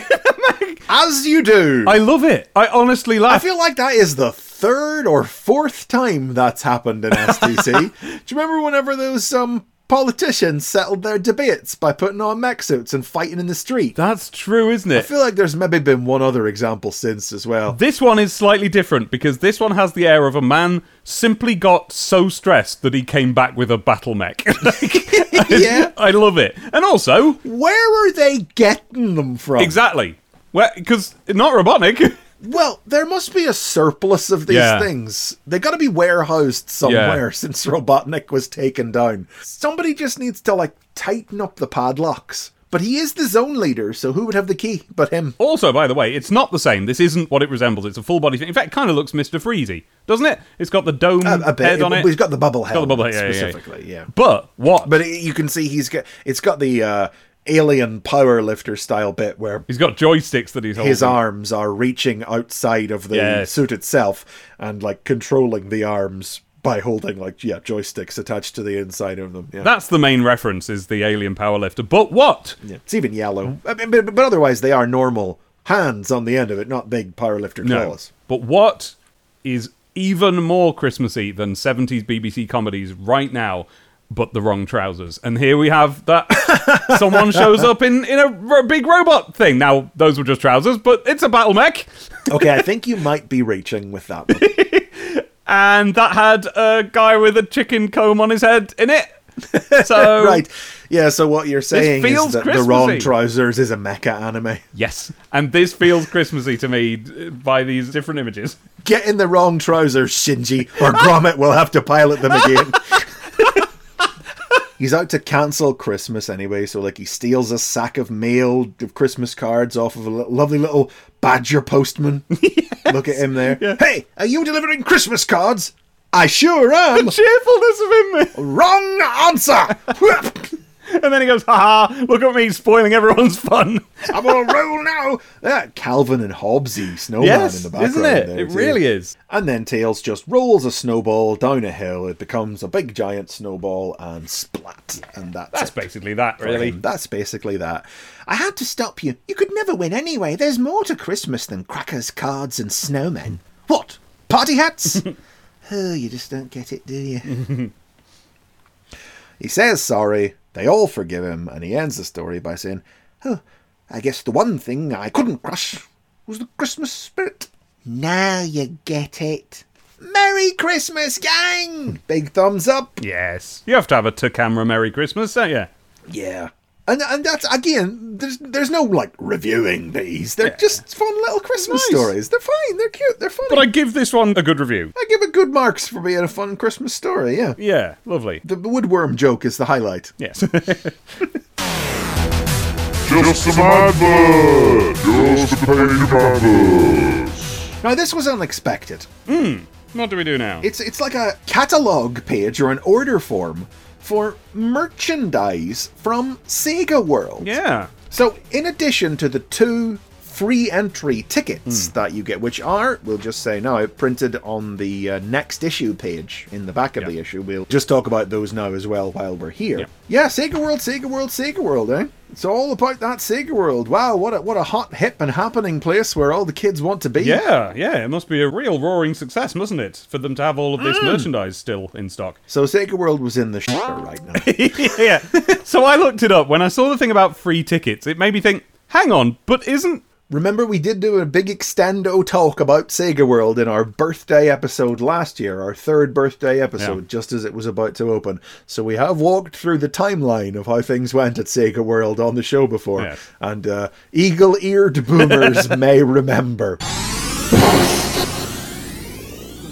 As you do. I love it. I honestly laugh. I feel like that is the third or fourth time that's happened in STC. Do you remember whenever those um, politicians settled their debates by putting on mech suits and fighting in the street? That's true, isn't it? I feel like there's maybe been one other example since as well. This one is slightly different because this one has the air of a man simply got so stressed that he came back with a battle mech. Yeah. I love it. And also, Where are they getting them from? exactly. Well, because not Robotnik. Well, there must be a surplus of these Yeah. things. They got to be warehoused somewhere since Robotnik was taken down. Somebody just needs to like tighten up the padlocks. But he is the zone leader, so who would have the key but him? Also, by the way, it's not the same. This isn't what it resembles. It's a full body thing. In fact, it kind of looks Mr. Freezy, doesn't it? It's got the dome A, a bit. head on it. He's got the bubble head. got the bubble head, yeah, yeah, yeah. specifically, yeah. But what? But it, you can see he's got. It's got the uh, alien power lifter style bit where he's got joysticks that he's holding. his arms are reaching outside of the Yes. suit itself and like controlling the arms by holding like yeah joysticks attached to the inside of them. Yeah. That's the main reference, is the alien powerlifter. But what? Yeah. It's even yellow. I mean, but, but otherwise, they are normal hands on the end of it, not big powerlifter No. claws. But what is even more Christmassy than 70s BBC comedies right now, but the wrong trousers? And here we have that someone shows up in, in a r- big robot thing. Now, those were just trousers, but it's a battle mech. Okay, I think you might be reaching with that one. And that had a guy with a chicken comb on his head in it. So right. Yeah, so what you're saying is that The Wrong Trousers is a mecha anime. Yes, and this feels Christmassy to me by these different images. Get in the wrong trousers, Shinji, or Gromit will have to pilot them again. He's out to cancel Christmas anyway, so like he steals a sack of mail of Christmas cards off of a lovely little badger postman. Look at him there. Hey, are you delivering Christmas cards? I sure am. The Cheerfulness of him, Wrong answer. and then he goes, "Ha ha! Look at me spoiling everyone's fun." I'm on a roll now. That Calvin and Hobbesy snowman yes, in the background. isn't it? there, It too. really is. And then Tails just rolls a snowball down a hill. It becomes a big giant snowball and splat. And that's, That's it basically that, really. That's basically that. I had to stop you. You could never win anyway. There's more to Christmas than crackers, cards, and snowmen. What? Party hats? oh, you just don't get it, do you? he says sorry. They all forgive him, and he ends the story by saying, "Oh, I guess the one thing I couldn't crush was the Christmas spirit." Now you get it. Merry Christmas, gang! Big thumbs up. Yes, you have to have a to camera Merry Christmas, don't you? Yeah. And and that's again, there's there's no like reviewing these. They're just fun little Christmas Nice. stories. They're fine, they're cute, they're funny. But I give this one a good review. I give it good marks for being a fun Christmas story, yeah. Yeah, lovely. The woodworm joke is the highlight. Yes. Just some advert! Just a page of adverts! Now this was unexpected. Hmm. What do we do now? It's it's like a catalogue page or an order form for merchandise from Sega World. yeah. So, in addition to the two free entry tickets that you get, which are, we'll just say now, printed on the uh, next issue page in the back of the issue, we'll just talk about those now as well while we're here. Yeah. Yeah, Sega World, Sega World, Sega World, eh? It's all about that Sega World. Wow, what a what a hot, hip, and happening place where all the kids want to be. Yeah, yeah, it must be a real roaring success, mustn't it, for them to have all of this merchandise still in stock. So Sega World was in the shitter right now. yeah. So I looked it up. When I saw the thing about free tickets, it made me think, hang on, but isn't. Remember, we did do a big extendo talk about Sega World in our birthday episode last year, our third birthday episode, Yeah. just as it was about to open. So we have walked through the timeline of how things went at Sega World on the show before, Yes. and uh, eagle-eared boomers may remember.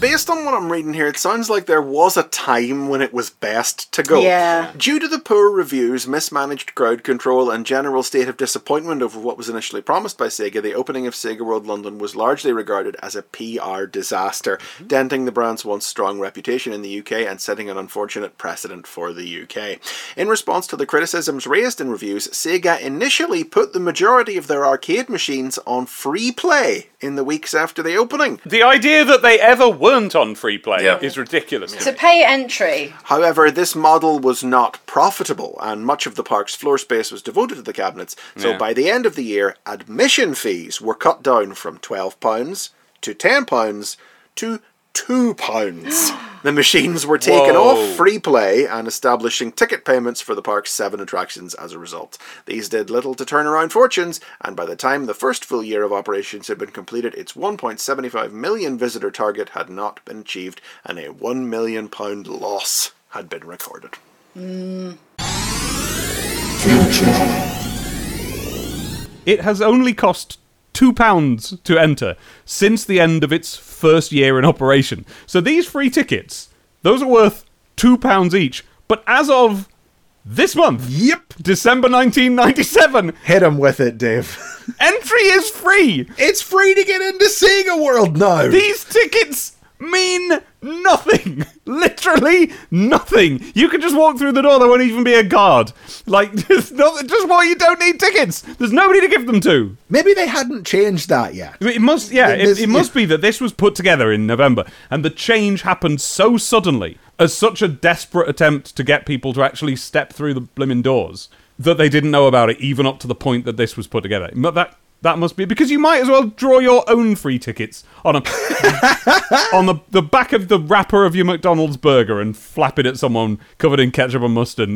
Based on what I'm reading here, it sounds like there was a time when it was best to go. Yeah. Due to the poor reviews, mismanaged crowd control, and general state of disappointment over what was initially promised by Sega, the opening of Sega World London was largely regarded as a PR disaster, mm-hmm. denting the brand's once strong reputation in the UK and setting an unfortunate precedent for the UK. In response to the criticisms raised in reviews, Sega initially put the majority of their arcade machines on free play in the weeks after the opening. The idea that they ever weren't on free play Yeah. is ridiculous. to To pay entry, However, this model was not profitable, and much of the park's floor space was devoted to the cabinets. So Yeah. by the end of the year, admission fees were cut down from £12 to £10 to £2. the machines were taken Whoa. off free play and establishing ticket payments for the park's seven attractions as a result. These did little to turn around fortunes, and by the time the first full year of operations had been completed, its 1.75 million visitor target had not been achieved, and a £1 million loss had been recorded. It has only cost two pounds to enter since the end of its first year in operation. So these free tickets, those are worth two pounds each. But as of this month, Yep. December 1997, Hit him with it, Dave. entry is free. it's free to get into Sega World now! These tickets mean nothing. Literally nothing. You can just walk through the door. There won't even be a guard. Like, there's nothing. Just why you don't need tickets. There's nobody to give them to. Maybe they hadn't changed that yet. It must, yeah, it, it must be that this was put together in November, and the change happened so suddenly, as such a desperate attempt to get people to actually step through the blimmin' doors, that they didn't know about it, even up to the point that this was put together. But that that must be because you might as well draw your own free tickets on a on the the back of the wrapper of your McDonald's burger and flap it at someone covered in ketchup and mustard.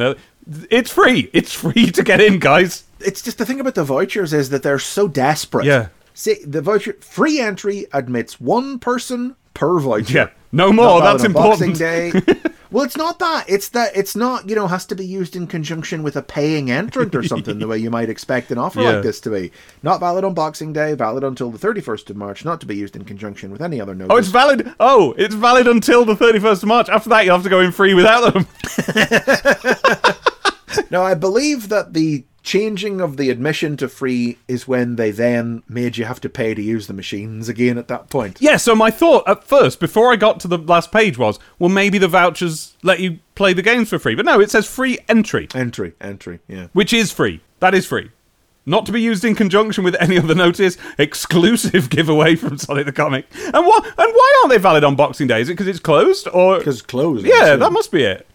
It's free. It's free to get in, guys. It's just the thing about the vouchers is that they're so desperate. Yeah. See, the voucher free entry admits one person per voucher. Yeah. No more. That's Boxing important. Day Well, it's not that. It's that it's not, you know, has to be used in conjunction with a paying entrant or something, the way you might expect an offer Yeah. like this to be. Not valid on Boxing Day, valid until the 31st of March, not to be used in conjunction with any other notice. Oh, it's valid. Oh, it's valid until the 31st of March. After that, you'll have to go in free without them. Now, I believe that the changing of the admission to free is when they then made you have to pay to use the machines again at that point. Yeah, so my thought at first, before I got to the last page, was, well, maybe the vouchers let you play the games for free. But no, it says free entry, Entry, entry, yeah. which is free. That is free. Not to be used in conjunction with any other notice. Exclusive giveaway from Sonic the Comic. And what? And why aren't they valid on Boxing Day? Is it because it's closed, or Because closed. yeah, so- that must be it.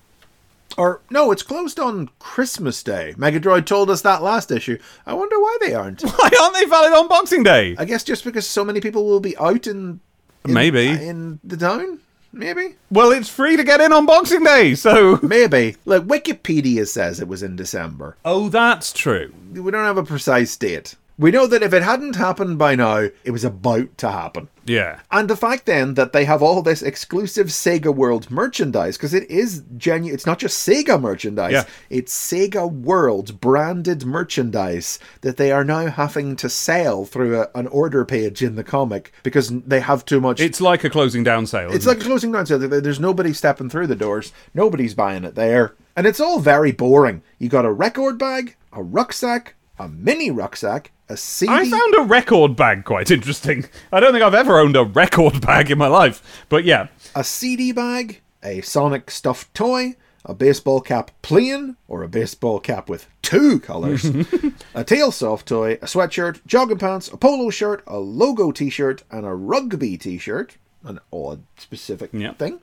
Or, no, it's closed on Christmas Day. Megadroid told us that last issue. I wonder why they aren't. Why aren't they valid on Boxing Day? I guess just because so many people will be out in, in Maybe. Uh, in the town. Maybe, Well, it's free to get in on Boxing Day, so. maybe. Look, Wikipedia says it was in December. Oh, that's true. We don't have a precise date. We know that if it hadn't happened by now, it was about to happen. Yeah. And the fact then that they have all this exclusive Sega World merchandise, because it is genuine, it's not just Sega merchandise, Yeah. it's Sega World branded merchandise that they are now having to sell through a, an order page in the comic because they have too much. It's like a closing down sale. It's like a closing down sale. There's nobody stepping through the doors. Nobody's buying it there. And it's all very boring. You got a record bag, a rucksack, a mini rucksack, a CD. I found a record bag quite interesting. I don't think I've ever owned a record bag in my life, but yeah. a CD bag, a Sonic stuffed toy, a baseball cap plain, or a baseball cap with two colours, a tail soft toy, a sweatshirt, jogging pants, a polo shirt, a logo t shirt, and a rugby t shirt. An odd specific Yeah. thing.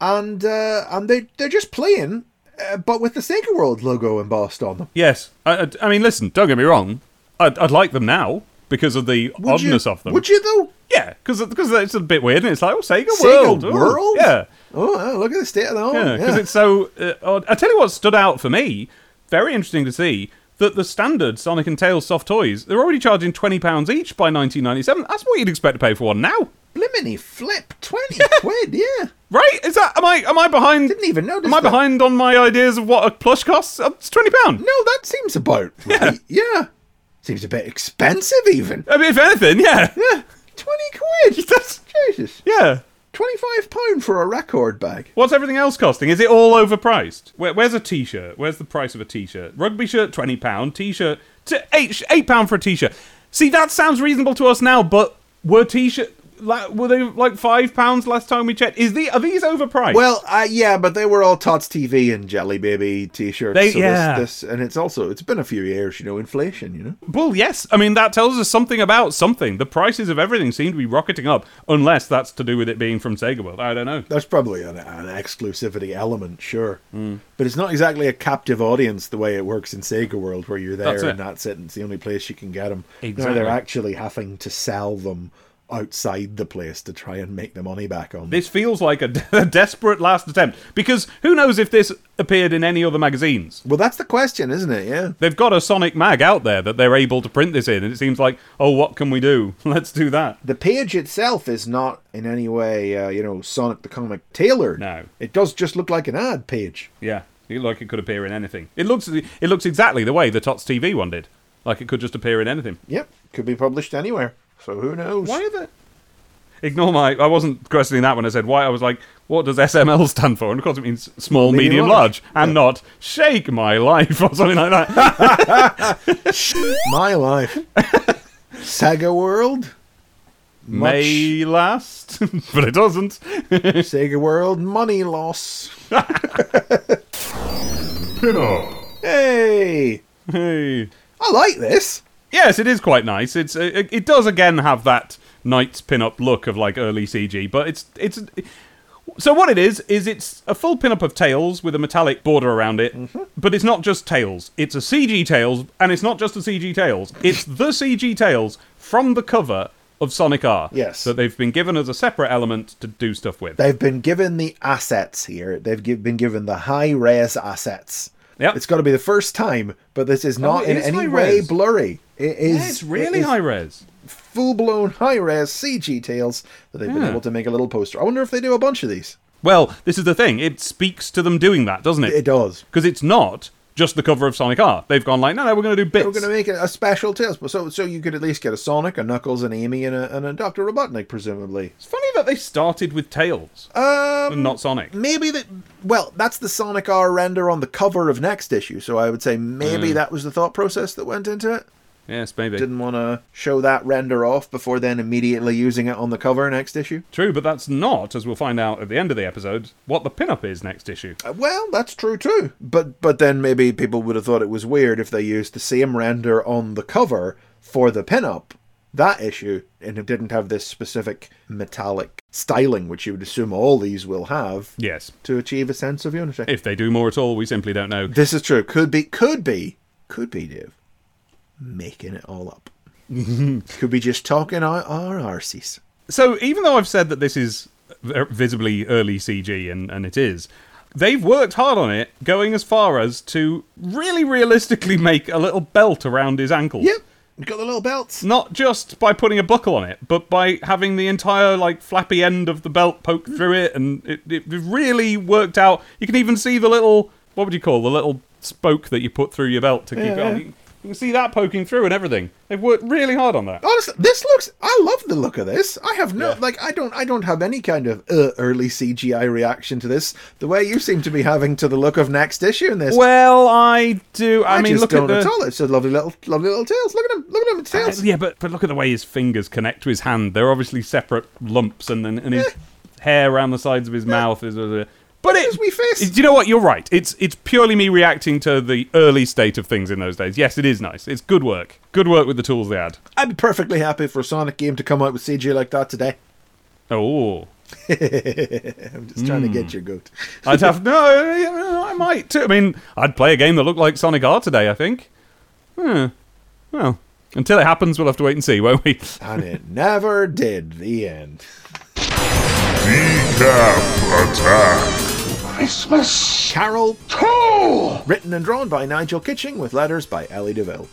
And uh, and they, they're just plain, uh, but with the Sega World logo embossed on them. Yes. I, I mean, listen, don't get me wrong. I'd, I'd like them now because of the Would you- oddness of them. Would you, though? Yeah, because it's a bit weird and it's like, oh, Sega, Sega World. Ooh, World? Yeah. Oh, look at the state of the home. Yeah, because yeah. it's so. Uh, odd. I tell you what stood out for me. Very interesting to see that the standard Sonic and Tails soft toys they're already charging twenty pounds each by nineteen ninety seven. That's what you'd expect to pay for one now, Blimini flip, 20 quid, yeah. right? Is that am I am I behind? Didn't even notice Am I that. behind on my ideas of what a plush costs? Uh, It's twenty pound. No, that seems about right. Yeah. Seems a bit expensive even. I mean, if anything, yeah, Yeah. 20 quid. That's- Jesus. yeah. 25 pound for a record bag. What's everything else costing? Is it all overpriced? Where, where's a t-shirt? Where's the price of a t-shirt? Rugby shirt, twenty pound. T-shirt, t- eight eight pound for a t-shirt. See, that sounds reasonable to us now, but were t-shirt like, were they like five pounds last time we checked? Is the are these overpriced? Well, uh, yeah, but they were all Tots TV and Jelly Baby t-shirts. They- so yeah. this, this, and it's also it's been a few years, you know, inflation, you know. well, yes. I mean, that tells us something about something. The prices of everything seem to be rocketing up, unless that's to do with it being from Sega World. I don't know. That's probably an, an exclusivity element, sure. Hmm. But it's not exactly a captive audience the way it works in Sega World, where you're there That's and that's it, and it's the only place you can get them. Now Exactly. they're actually having to sell them outside the place to try and make the money back on. This feels like a, a desperate last attempt because who knows if this appeared in any other magazines? Well, that's the question, isn't it? Yeah. They've got a Sonic mag out there that they're able to print this in, and it seems like, oh, what can we do? Let's do that. The page itself is not in any way, uh, you know, Sonic the Comic tailored. No. It does just look like an ad page. Yeah, it like it could appear in anything. It looks it looks exactly the way the Tots TV one did, like it could just appear in anything. Yep. Could be published anywhere. So who knows? Why are they? Ignore my. I wasn't questioning that when I said why. I was like, what does SML stand for? And of course, it means small, medium, Medium, large, large. and not shake my life or something like that. My life. Sega World. Much May last, but it doesn't. Sega World money loss. Pin up. Hey, hey. I like this. Yes, it is quite nice. It's uh, it, it does again have that Knights pin-up look of like early CG, but it's it's so what it is is it's a full pin-up of Tails with a metallic border around it, mm-hmm. but it's not just Tails. It's a CG Tails, and it's not just a CG Tails. It's the CG Tails from the cover of Sonic R. Yes. that they've been given as a separate element to do stuff with. They've been given the assets here. They've gi- been given the high res assets. Yep. It's got to be the first time, but this is oh, not Oh, in is any way blurry. It is. Yeah, it's really it is high res. Full blown high res CG tails that they've been able to make a little poster. I wonder if they do a bunch of these. Well, this is the thing. It speaks to them doing that, doesn't it? It does. Because it's not just the cover of Sonic R. They've gone like, no, no, we're going to do bits. We're going to make it a special Tails, so so you could at least get a Sonic, a Knuckles, an Amy, and a, and a Doctor Robotnik, presumably. It's funny that they started with Tails Um, and not Sonic. maybe that. Well, that's the Sonic R render on the cover of next issue, so I would say maybe that was the thought process that went into it. Yes, maybe. Didn't want to show that render off before then immediately using it on the cover next issue. True, but that's not, as we'll find out at the end of the episode, what the pinup is next issue. Uh, Well, that's true too. But but then maybe people would have thought it was weird if they used the same render on the cover for the pinup that issue and it didn't have this specific metallic styling which you would assume all these will have Yes. to achieve a sense of unity. If they do more at all, we simply don't know. this is true. Could be could be could be Dave making it all up. could be just talking our our arses. So even though I've said that this is visibly early CG, and, and it is, they've worked hard on it, going as far as to really realistically make a little belt around his ankles. Yep. You got the little belts. Not just by putting a buckle on it, but by having the entire like flappy end of the belt poke through it, and it, it really worked out. You can even see the little what would you call the little spoke that you put through your belt to keep it on. You, can see that poking through and everything. They've worked really hard on that. Honestly, this looks. I love the look of this. I have no like. I don't. I don't have any kind of uh, early CGI reaction to this. The way you seem to be having to the look of next issue in this. Well, I do. I, I, mean, just look at at the. all. It's a lovely little, lovely little tails. Look at him. Look at him. Uh, tails. yeah, but but look at the way his fingers connect to his hand. They're obviously separate lumps, and then and his hair around the sides of his mouth is. Uh, but at it, his wee face. Do you know what? You're right. It's it's purely me reacting to the early state of things in those days. Yes, it is nice. It's good work. Good work with the tools they had. I'd be perfectly happy for a Sonic game to come out with CG like that today. Oh, I'm just trying to Hmm. get your goat. I'd have no. yeah, I might too. I mean, I'd play a game that looked like Sonic R today. I think. Hmm. Well, until it happens, we'll have to wait and see, won't we? And it never did. The end. Decap attack. Carol 2! Written and drawn by Nigel Kitching with letters by Elitta Fell.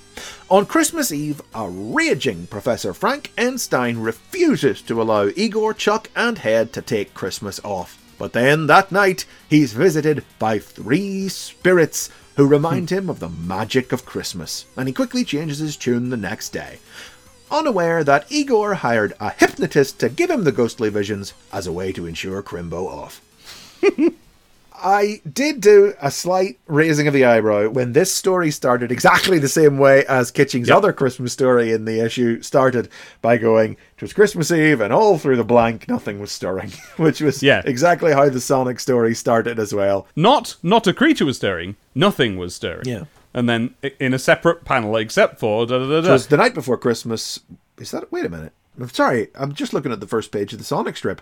On Christmas Eve, a raging Professor Frank N. Stein refuses to allow Igor, Chuck, and Head to take Christmas off. But then that night, he's visited by three spirits who remind hmm. him of the magic of Christmas, and he quickly changes his tune the next day. Unaware that Igor hired a hypnotist to give him the ghostly visions as a way to ensure Crimbo off. I did do a slight raising of the eyebrow when this story started exactly the same way as Kitching's Yep. other Christmas story in the issue started by going, It was Christmas Eve, and all through the blank, nothing was stirring, which was Yeah. exactly how the Sonic story started as well. Not not a creature was stirring. Nothing was stirring. Yeah. And then in a separate panel, except for da da da It da. was the night before Christmas. Is that? Wait a minute. I'm sorry. I'm just looking at the first page of the Sonic strip.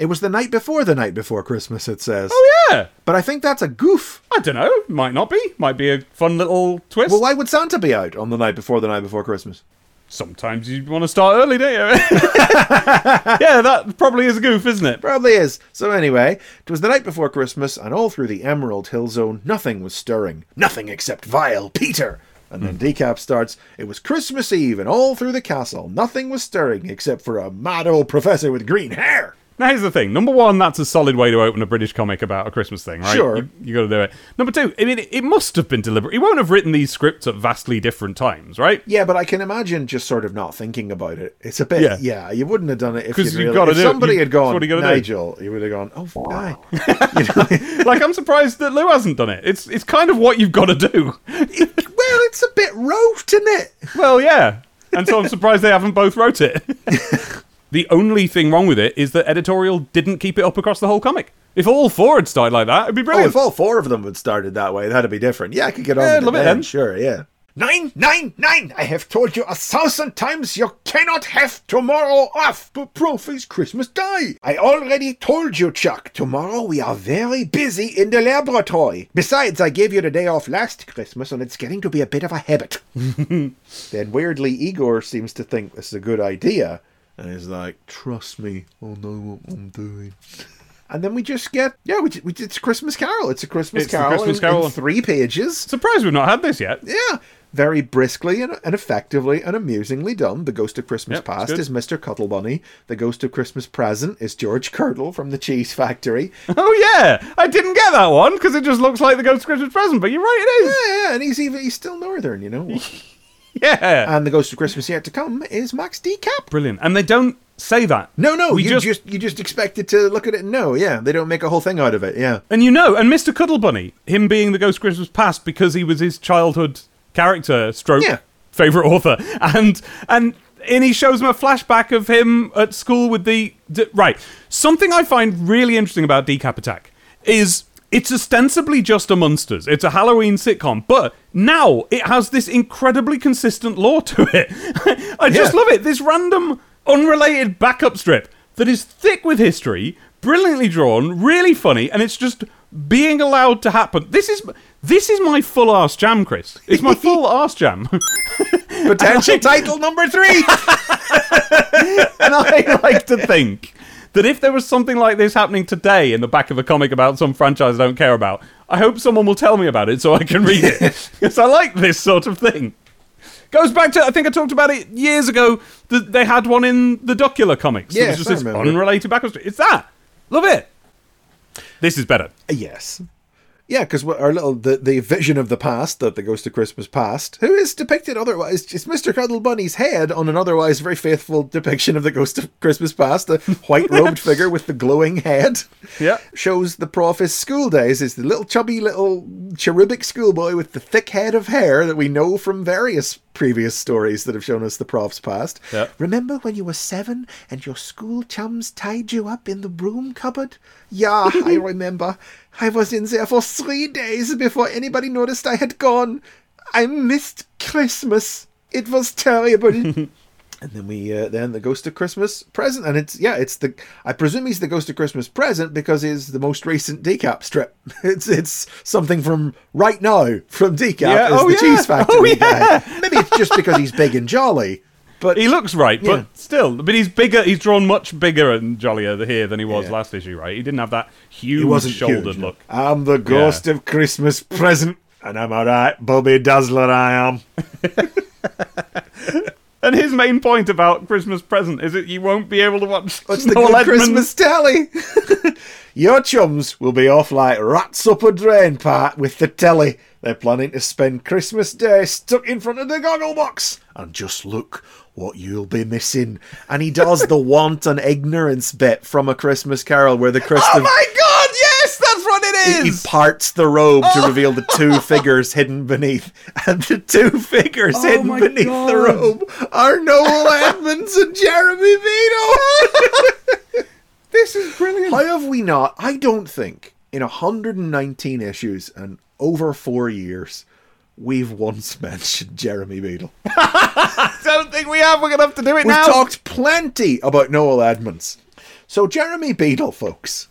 It was the night before the night before Christmas, it says. Oh yeah. But I think that's a goof. I don't know. Might not be. Might be a fun little twist. Well, why would Santa be out on the night before the night before Christmas? Sometimes you want to start early, don't you? yeah, that probably is a goof, isn't it? Probably is. So anyway, it was the night before Christmas, and all through the Emerald Hill Zone, nothing was stirring. Nothing except vile Peter. And then hmm. Decap starts, it was Christmas Eve, and all through the castle, nothing was stirring except for a mad old professor with green hair. Now here's the thing. Number one, that's a solid way to open a British comic about a Christmas thing, right? Sure. You, got to do it. Number two, I mean, it, it must have been deliberate. He won't have written these scripts at vastly different times, right? Yeah, but I can imagine just sort of not thinking about it. It's a bit, Yeah. yeah, you wouldn't have done it if 'Cause you'd you've really, gotta if do it. somebody You- had that's gone, what you gotta do. Nigel, you would have gone, oh, guy. you know? like, I'm surprised that Lew hasn't done it. It's it's kind of what you've got to do. well, it's a bit rote, isn't it? Well, yeah. And so I'm surprised they haven't both wrote it. The only thing wrong with it is that editorial didn't keep it up across the whole comic. If all four had started like that, it'd be Oh, brilliant. if all four of them had started that way, that'd be different. Yeah, I could get on Yeah, with it then. then. Sure, yeah. Nine, nine, nine! I have told you a thousand times you cannot have tomorrow off. But Profi's Christmas Day. I already told you, Chuck. Tomorrow we are very busy in the laboratory. Besides, I gave you the day off last Christmas, and it's getting to be a bit of a habit. then weirdly, Igor seems to think this is a good idea, and he's like, "Trust me, I'll know what I'm doing." And then we just get yeah, we, we it's Christmas Carol. It's a Christmas It's the Carol. Christmas in- Carol. in three pages. Surprised we've not had this yet. Yeah, very briskly and, and effectively and amusingly done. The Ghost of Christmas Yep, Past is Mr. Cuttlebunny. The Ghost of Christmas Present is George Curdle from the Cheese Factory. Oh yeah, I didn't get that one because it just looks like the Ghost of Christmas Present. But you're right, it is. yeah, yeah, and he's even he's still northern, you know. Yeah, and the Ghost of Christmas Yet to Come is Max Decap. brilliant. And they don't say that. No, no, We you just- just, you just expected to look at it and know. Yeah, they don't make a whole thing out of it. Yeah, And you know, and Mr. Cuttlebunny, him being the Ghost of Christmas Past because he was his childhood character, stroke Yeah. favorite author, and and and he shows him a flashback of him at school with the d- right. Something I find really interesting about Decap Attack is it's ostensibly just a Munsters. It's a Halloween sitcom, but now it has this incredibly consistent lore to it. I just Yeah. love it. This random, unrelated backup strip that is thick with history, brilliantly drawn, really funny, and it's just being allowed to happen. This is this is my full ass jam, Chris. It's my full ass jam. potential title number three. and I like to think that if there was something like this happening today in the back of a comic about some franchise I don't care about, I hope someone will tell me about it so I can read it. Because I like this sort of thing. Goes back to, I think I talked about it years ago, that they had one in the Duckula comics. Yeah, It was just I this remember. unrelated backwards. It's that. Love it. This is better. Yes. Yeah, because our little the, the vision of the past that the Ghost of Christmas Past, who is depicted otherwise, it's Mr. Cuddle Bunny's head on an otherwise very faithful depiction of the Ghost of Christmas Past, the white robed figure with the glowing head. Yeah. Shows the prof his school days is the little chubby little cherubic schoolboy with the thick head of hair that we know from various previous stories that have shown us the prof's past. Yeah. Remember when you were seven and your school chums tied you up in the broom cupboard? Yeah, I remember. I was in there for three days before anybody noticed I had gone. I missed Christmas. It was terrible. and then we, uh, then the Ghost of Christmas present, and it's yeah, it's the. I presume he's the Ghost of Christmas present because he's the most recent decap strip. It's it's something from right now from decap Yeah, as oh the yeah, cheese factory oh yeah. guy. Maybe it's just because he's big and jolly. But He looks right, Yeah. but still. But he's bigger. He's drawn much bigger and jollier here than he was Yeah. last issue, right? He didn't have that huge shouldered huge, no. look. I'm the ghost of Christmas present, and I'm alright, Bobby Dazzler. I am. And his main point about Christmas present is that you won't be able to watch What's the Noel good Edmonds. Christmas telly? Your chums will be off like rats up a drain pipe with the telly. They're planning to spend Christmas Day stuck in front of the goggle box. And just look what you'll be missing. And he does the want and ignorance bit from A Christmas Carol where the Christmas... Oh of- my god, yes, that's what it he parts the robe to oh. reveal the two figures hidden beneath. And the two figures Oh hidden beneath the robe are Noel Edmonds and Jeremy Beadle. this is brilliant. How have we not? I don't think in 119 issues and over four years, we've once mentioned Jeremy Beadle. I don't think we have. We're going to have to do it now. We've talked plenty about Noel Edmonds. So Jeremy Beadle, folks,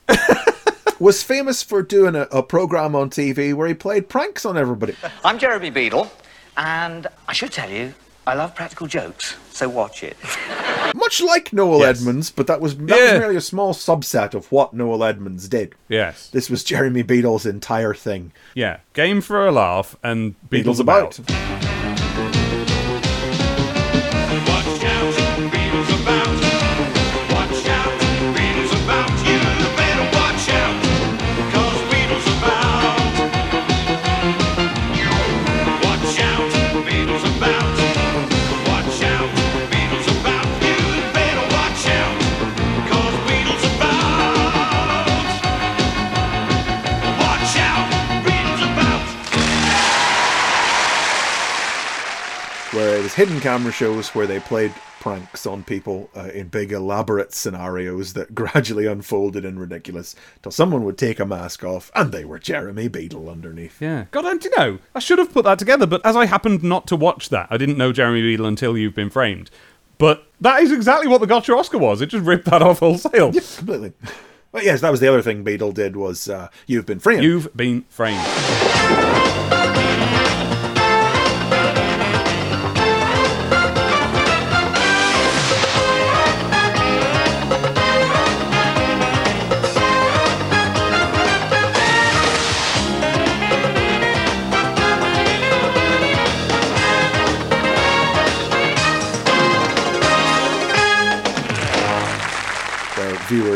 was famous for doing a, a program on TV where he played pranks on everybody. I'm Jeremy Beadle, and I should tell you, I love practical jokes, so watch it. Much like Noel Yes. Edmonds, but that was that Yeah. was merely a small subset of what Noel Edmonds did. yes. This was Jeremy Beadle's entire thing. Yeah. Game for a laugh and Beatles, Beadle's about. about. Hidden camera shows where they played pranks on people uh, in big elaborate scenarios that gradually unfolded in ridiculous till someone would take a mask off and they were Jeremy Beadle underneath. Yeah. God, and you know, I should have put that together, but as I happened not to watch that, I didn't know Jeremy Beadle until You've Been Framed. But that is exactly what the Gotcha Oscar was. It just ripped that off wholesale. Completely. But yes, that was the other thing Beadle did was uh, You've Been Framed. You've been framed.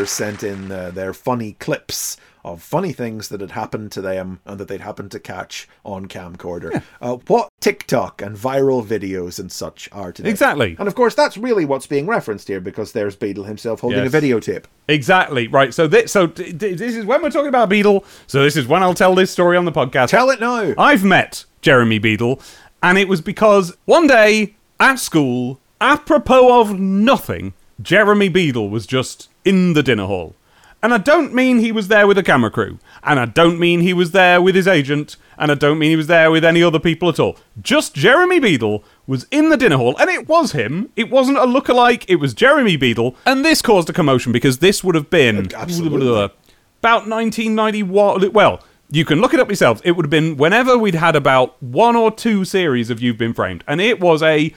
Listeners sent in uh, their funny clips of funny things that had happened to them and that they'd happened to catch on camcorder. Uh, what TikTok and viral videos and such are today. Exactly. And of course, that's really what's being referenced here because there's Beadle himself holding Yes. a videotape. Exactly right. So this, so this is when we're talking about Beadle. So this is when I'll tell this story on the podcast. Tell it now. I've met Jeremy Beadle, and it was because one day at school, apropos of nothing, Jeremy Beadle was just in the dinner hall. And I don't mean he was there with a camera crew, and I don't mean he was there with his agent, and I don't mean he was there with any other people at all. Just Jeremy Beadle was in the dinner hall, and it was him. It wasn't a lookalike, it was Jeremy Beadle, and this caused a commotion because this would have been uh, Absolutely. about 1991. Well, you can look it up yourselves. It would have been whenever we'd had about one or two series of You've Been Framed, and it was a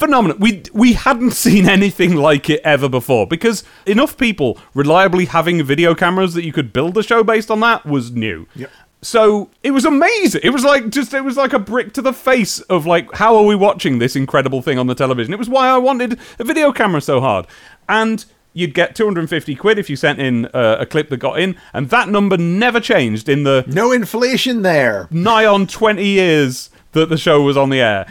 phenomenon. We we hadn't seen anything like it ever before because enough people reliably having video cameras that you could build a show based on that was new. Yep. So it was amazing. It was like just it was like a brick to the face of like how are we watching this incredible thing on the television? It was why I wanted a video camera so hard. And you'd get 250 quid if you sent in uh, a clip that got in and that number never changed in the No inflation there. nigh on 20 years that the show was on the air.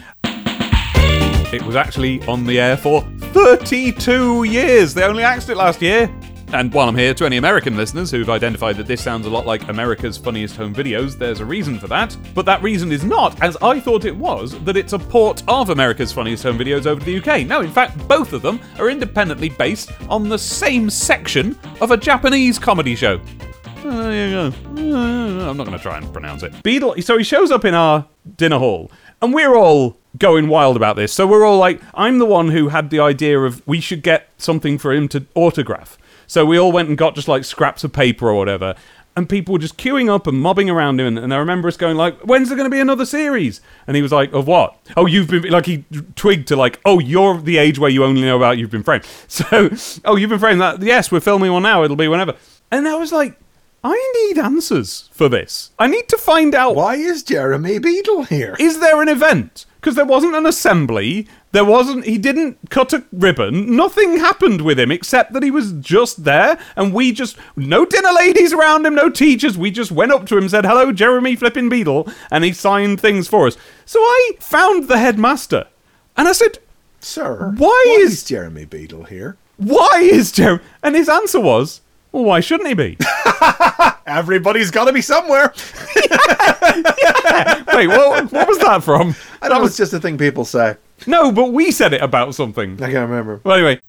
It was actually on the air for 32 years. They only axed it last year. And while I'm here, to any American listeners who've identified that this sounds a lot like America's Funniest Home Videos, there's a reason for that. But that reason is not, as I thought it was, that it's a port of America's Funniest Home Videos over to the UK. No, in fact, both of them are independently based on the same section of a Japanese comedy show. There you go. I'm not going to try and pronounce it. Beadle. So he shows up in our dinner hall, and we're all going wild about this. So we're all like, I'm the one who had the idea of we should get something for him to autograph. So we all went and got just like scraps of paper or whatever. And people were just queuing up and mobbing around him. And, I remember us going like, "When's there going to be another series?" And he was like, "Of what? Oh, you've been like he twigged to like, oh, you're the age where you only know about you've been framed. So, oh, you've been framed. That yes, we're filming one now. It'll be whenever." And I was like, I need answers for this. I need to find out Why is Jeremy Beadle here? is there an event? Because there wasn't an assembly. There wasn't. He didn't cut a ribbon. Nothing happened with him except that he was just there, and we just no dinner ladies around him, no teachers. We just went up to him, said hello, Jeremy Flippin Beadle, and he signed things for us. So I found the headmaster, and I said, Sir, Why is- Jeremy Beadle here? "Why is Jeremy?" And his answer was, "Well, why shouldn't he be?" Everybody's got to be somewhere. Wait, what, what was that from? I know it's just a thing people say. No, but we said it about something. I can't remember. Well, anyway.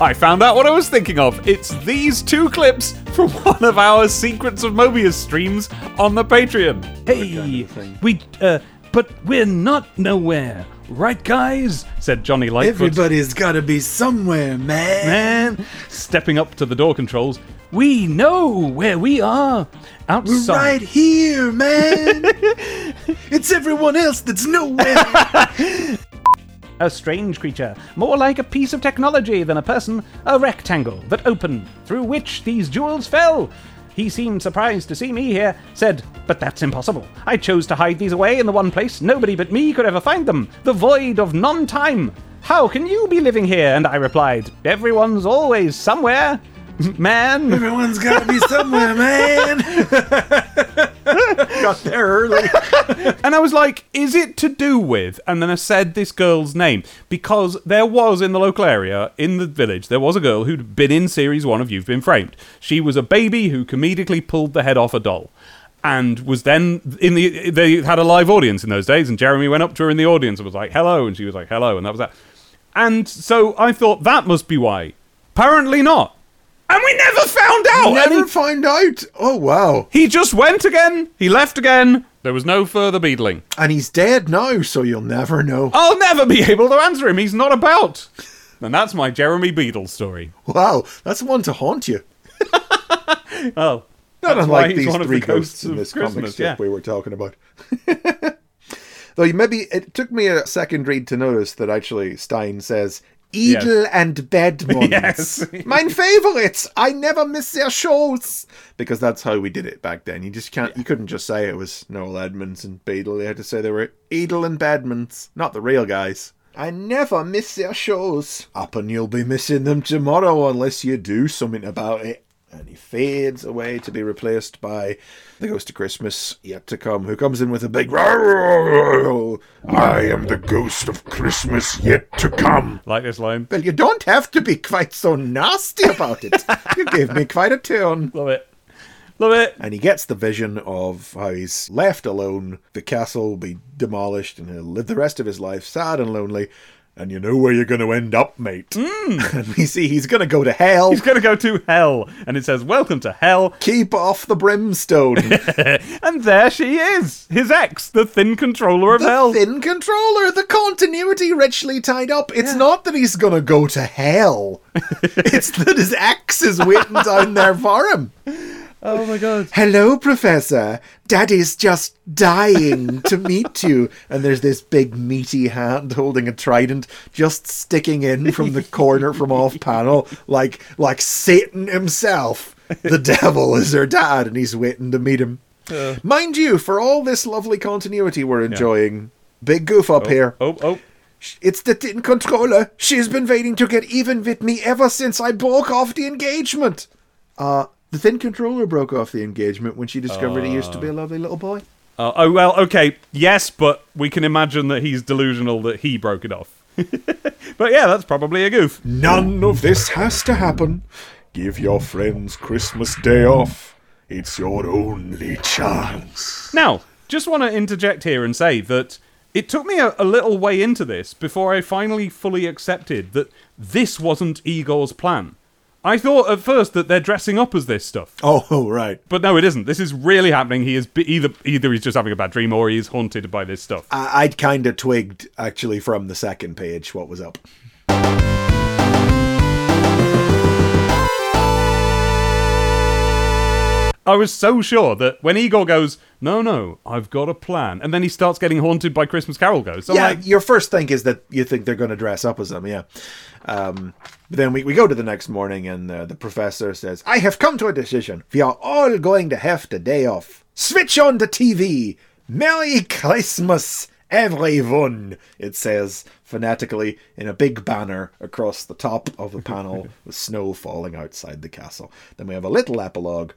I found out what I was thinking of. It's these two clips from one of our Secrets of Mobius streams on the Patreon. Hey, we, uh, but we're not nowhere, right, guys? Said Johnny Lightfoot. Everybody's got to be somewhere, man. Man, stepping up to the door controls. We know where we are. Outside. Right here, man. it's everyone else that's nowhere. A strange creature, more like a piece of technology than a person, a rectangle that opened, through which these jewels fell. He seemed surprised to see me here, said, But that's impossible. I chose to hide these away in the one place nobody but me could ever find them the void of non time. How can you be living here? And I replied, Everyone's always somewhere. Man. Everyone's got to be somewhere, man. got there early. And I was like, is it to do with? And then I said this girl's name because there was in the local area, in the village, there was a girl who'd been in series one of You've Been Framed. She was a baby who comedically pulled the head off a doll. And was then in the. They had a live audience in those days, and Jeremy went up to her in the audience and was like, hello. And she was like, hello. And that was that. And so I thought that must be why. Apparently not. And we never found out. And Never he- find out. Oh, wow. he just went again. He left again. There was no further beadling. And he's dead now, so you'll never know. I'll never be able to answer him. He's not about. And that's my Jeremy Beadle story. Wow, that's one to haunt you. Well, oh. Not that's why unlike he's these one of three the ghosts ghosts in this comic Christmas. strip Yeah. we were talking about. Though you maybe it took me a second read to notice that actually Stein says Edel and Bedmunds. Yes. Mine favorites. I never miss their shows. Because that's how we did it back then. You just can't you couldn't just say it was Noel Edmonds and Beadle. You had to say they were Edel and Bedmunds. Not the real guys. I never miss their shows. Up and you'll be missing them tomorrow unless you do something about it. And he fades away to be replaced by the Ghost of Christmas yet to come, who comes in with a big. Roar I am the ghost of Christmas yet to come. Like this line. Well, you don't have to be quite so nasty about it. you gave me quite a turn. Love it. Love it. And he gets the vision of how he's left alone. The castle will be demolished and he'll live the rest of his life sad and lonely. And you know where you're going to end up, mate. Hmm. and we see he's going to go to hell. He's going to go to hell. And it says, Welcome to hell. Keep off the brimstone. And there she is. His ex, the thin controller of the hell. thin controller, the continuity richly tied up. It's not that he's going to go to hell. it's that his ex is waiting down there for him. Oh my god. Hello, Professor. Daddy's just dying to meet you. And there's this big meaty hand holding a trident just sticking in from the corner from off panel, like like Satan himself. The devil is her dad, and he's waiting to meet him. Mind you, for all this lovely continuity we're enjoying, big goof up here. Oh, oh. It's the tin controller. She's been waiting to get even with me ever since I broke off the engagement. Uh, the thin controller broke off the engagement when she discovered he used to be a lovely little boy. Uh, oh, well, okay. Yes, but we can imagine that he's delusional that he broke it off. but yeah, that's probably a goof. None of this has to happen. Give your friends Christmas Day off. It's your only chance. Now, just want to interject here and say that it took me a, a little way into this before I finally fully accepted that this wasn't Igor's plan. I thought at first that they're dressing up as this stuff, Oh, right. but no, it isn't. This is really happening. He is be- either either he's just having a bad dream or he is haunted by this stuff. I- I'd kind of twigged, actually, from the second page what was up. I was so sure that when Igor goes, "No, no, I've got a plan," and then he starts getting haunted by Christmas Carol ghosts. I'm yeah, like, your first think is that you think they're going to dress up as them, yeah. Um, but then we, we go to the next morning, and uh, the professor says, I have come to a decision. We are all going to have the day off. Switch on the TV. Merry Christmas, everyone, it says fanatically in a big banner across the top of the panel with snow falling outside the castle. Then we have a little epilogue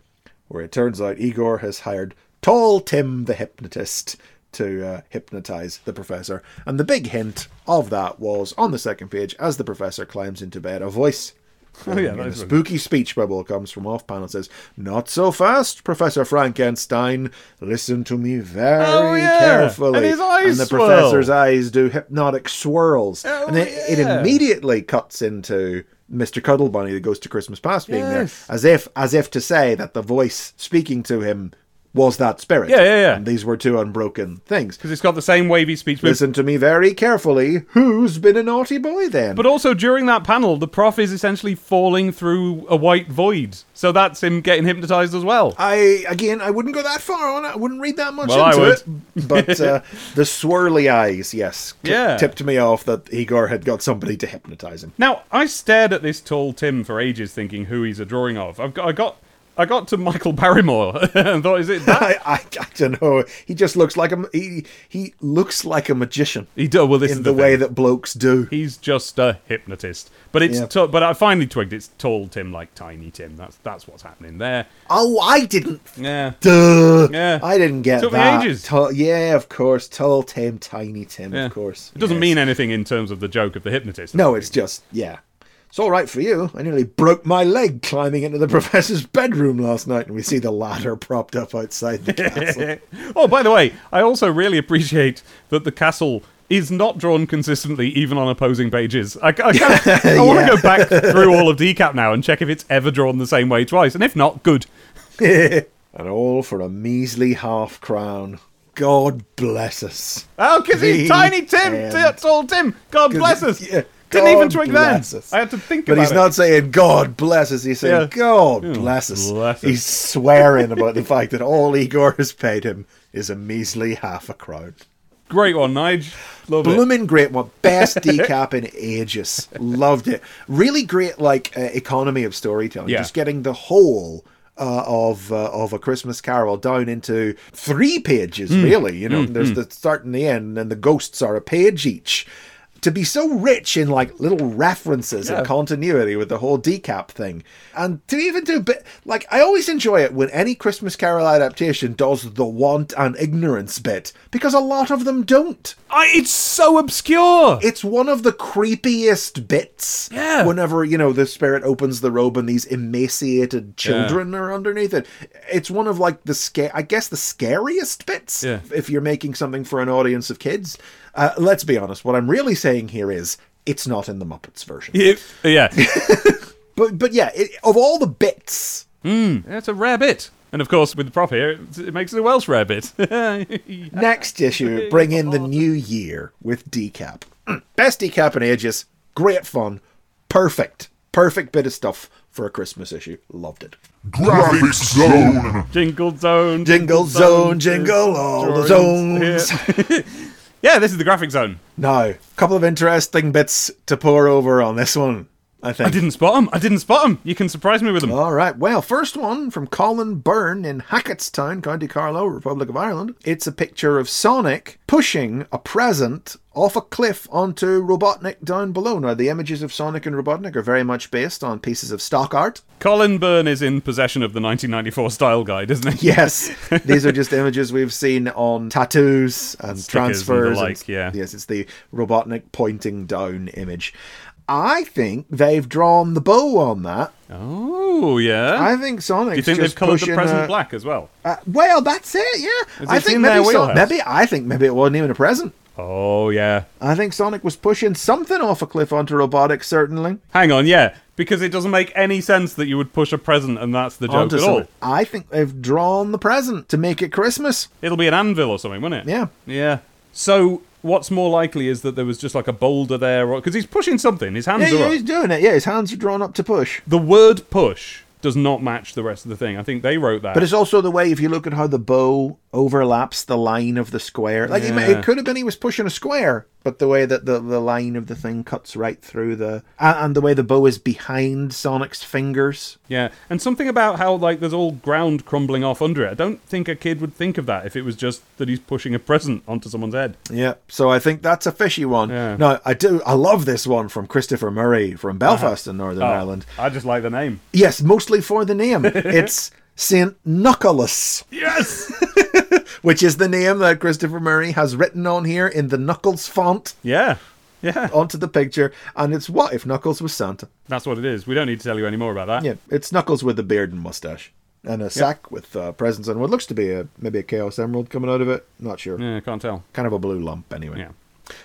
where it turns out Igor has hired Tall Tim the hypnotist to uh, hypnotize the professor. And the big hint of that was on the second page as the professor climbs into bed, a voice. Oh, yeah, a spooky speech bubble comes from off panel. Says, "Not so fast, Professor Frank N. Stein. Listen to me very Oh, yeah. carefully." And his eyes And the swirl. professor's eyes do hypnotic swirls, Oh, and it, it immediately cuts into Mr. Cuddle Bunny, the Ghost of Christmas Past, being Yes. there, as if as if to say that the voice speaking to him was that spirit. Yeah, yeah, yeah. And these were two unbroken things. because it's got the same wavy speech. With, Listen to me very carefully. Who's been a naughty boy then? but also during that panel, the prof is essentially falling through a white void, so that's him getting hypnotized as well. I again, I wouldn't go that far on it. I wouldn't read that much Well, I into would. it. But uh, the swirly eyes, yes, t- Yeah. tipped me off that Igor had got somebody to hypnotize him. Now, I stared at this tall Tim for ages, thinking who he's a drawing of. I've got, I got, I got to Michael Barrymore and thought, is it that? I, I, I don't know. He just looks like a he. He looks like a magician he does well. This in is the, the, way that blokes do. he's just a hypnotist. But it's, Yeah. ta- but I finally twigged it's tall Tim like tiny Tim. That's that's what's happening there. Oh, I didn't. Yeah. Duh. Yeah. I didn't get Took me that. ages. Tall- yeah, of course. Tall Tim, tiny Tim, Yeah. of course. It doesn't Yes. mean anything in terms of the joke of the hypnotist. No, it's just yeah. It's all right for you. I nearly broke my leg climbing into the professor's bedroom last night, and we see the ladder propped up outside the castle. oh, by the way, I also really appreciate that the castle is not drawn consistently, even on opposing pages. I, I, I want Yeah. to go back through all of decap now and check if it's ever drawn the same way twice, and if not, good. and all for a measly half crown. God bless us. Oh, because he's tiny Tim, end. t- tall Tim. God bless us. Yeah, Didn't even drink then. us. I had to think But about it. But he's not saying God bless us. He's saying Yeah. God bless us. bless us. He's swearing about the fact that all Igor has paid him is a measly half a crown. Great one, Nige. Love it. Blooming great one. Best decap in ages. Loved it. Really great, like uh, economy of storytelling. Yeah. Just getting the whole uh, of uh, of a Christmas Carol down into three pages. Hmm. Really, you know, there's the start and the end, and the ghosts are a page each. To be so rich in like little references Yeah. and continuity with the whole decap thing, and to even do a bit like I always enjoy it when any Christmas Carol adaptation does the want and ignorance bit because a lot of them don't. I, it's so obscure. It's one of the creepiest bits. Yeah. Whenever, you know, the spirit opens the robe and these emaciated children are underneath it. It's one of like the scare I guess the scariest bits Yeah. if you're making something for an audience of kids. Uh, let's be honest, what I'm really saying here is it's not in the Muppets version. Yeah, yeah. But but yeah, it, of all the bits, it's a rare bit. And of course, with the prop here, it, it makes it a Welsh rare bit. next issue bring in the new year with decap. Mm, Best decap in ages. Great fun. Perfect. Perfect bit of stuff for a Christmas issue. Loved it. Graphic Zone. jingle zone. Jingle zone, jingle all the zones. Yeah. this is the graphic zone. Now, a couple of interesting bits to pour over on this one, I think. I didn't spot him. I didn't spot him. You can surprise me with him. All right. Well, first one from Colin Byrne in Hacketstown, County Carlow, Republic of Ireland. It's a picture of Sonic pushing a present off a cliff onto Robotnik down below. Now, the images of Sonic and Robotnik are very much based on pieces of stock art. Colin Byrne is in possession of the 1994 style guide, isn't he? Yes, these are just images we've seen on tattoos and Stickers and transfers. like, yeah. Yes, it's the Robotnik pointing down image. I think they've drawn the bow on that. Oh, yeah. I think Sonic. Do you think they've coloured the present black as well? Uh, well, that's it. Yeah, Is I it think in maybe maybe I think maybe it wasn't even a present. Oh, yeah. I think Sonic was pushing something off a cliff onto Robotnik. Certainly Hang on, yeah. Because it doesn't make any sense that you would push a present and that's the joke onto at all. I think they've drawn the present to make it Christmas. It'll be an anvil or something, won't it? Yeah. Yeah. So, what's more likely is that there was just like a boulder there, because he's pushing something. His hands Yeah, are yeah, up. he's doing it. Yeah, his hands are drawn up to push. The word push does not match the rest of the thing. I think they wrote that. But it's also the way if you look at how the bow overlaps the line of the square. Like it, it could have been he was pushing a square, but the way that the, the line of the thing cuts right through the and, the way the bow is behind Sonic's fingers. yeah, and something about how like there's all ground crumbling off under it. I don't think a kid would think of that if it was just that he's pushing a present onto someone's head. Yeah, so I think that's a fishy one. Yeah. Now I do I love this one from Christopher Murray from uh-huh. Belfast in Northern Oh, Ireland. I just like the name. Yes, mostly for the name. it's Saint nicholas Yes. which is the name that Christopher Murray has written on here in the Knuckles font yeah. Yeah. onto the picture, and it's what if Knuckles was Santa? That's what it is. We don't need to tell you any more about that. Yeah, it's Knuckles with a beard and mustache. And a sack with uh, presents and what looks to be a maybe a Chaos Emerald coming out of it. Not sure. Yeah, can't tell. Kind of a blue lump anyway. Yeah.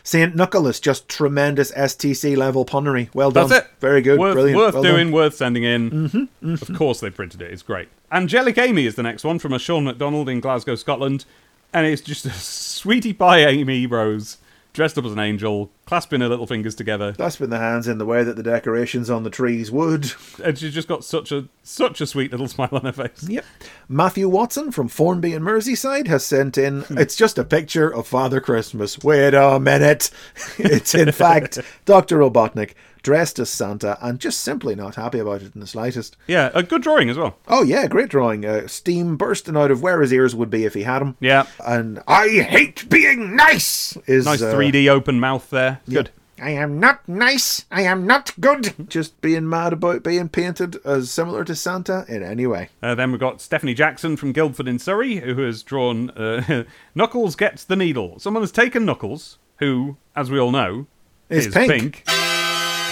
Saint Nicholas, just tremendous STC level punnery. Well done. That's it. Very good. Worth, Brilliant. worth well doing, done. worth sending in. Mm-hmm, mm-hmm. Of course, they printed it. It's great. Angelic Amy is the next one from a Sean McDonald in Glasgow, Scotland. And it's just a sweetie pie Amy Rose, dressed up as an angel, clasping her little fingers together. Clasping the hands in the way that the decorations on the trees would. And she's just got such a such a sweet little smile on her face. Yep. Matthew Watson from Formby and Merseyside has sent in. Hmm. It's just a picture of Father Christmas. Wait a minute. It's in fact Dr. Robotnik dressed as Santa and just simply not happy about it in the slightest. Yeah, a good drawing as well. Oh yeah, great drawing. Uh, steam bursting out of where his ears would be if he had them. Yeah. And I hate being nice. Is Nice uh, 3D open mouth there. Good. I am not nice. I am not good. Just being mad about being painted as similar to Santa in any way. Uh, then we've got Stephanie Jackson from Guildford in Surrey, who has drawn uh, Knuckles Gets the Needle. Someone has taken Knuckles, who, as we all know, Is is pink. Pink,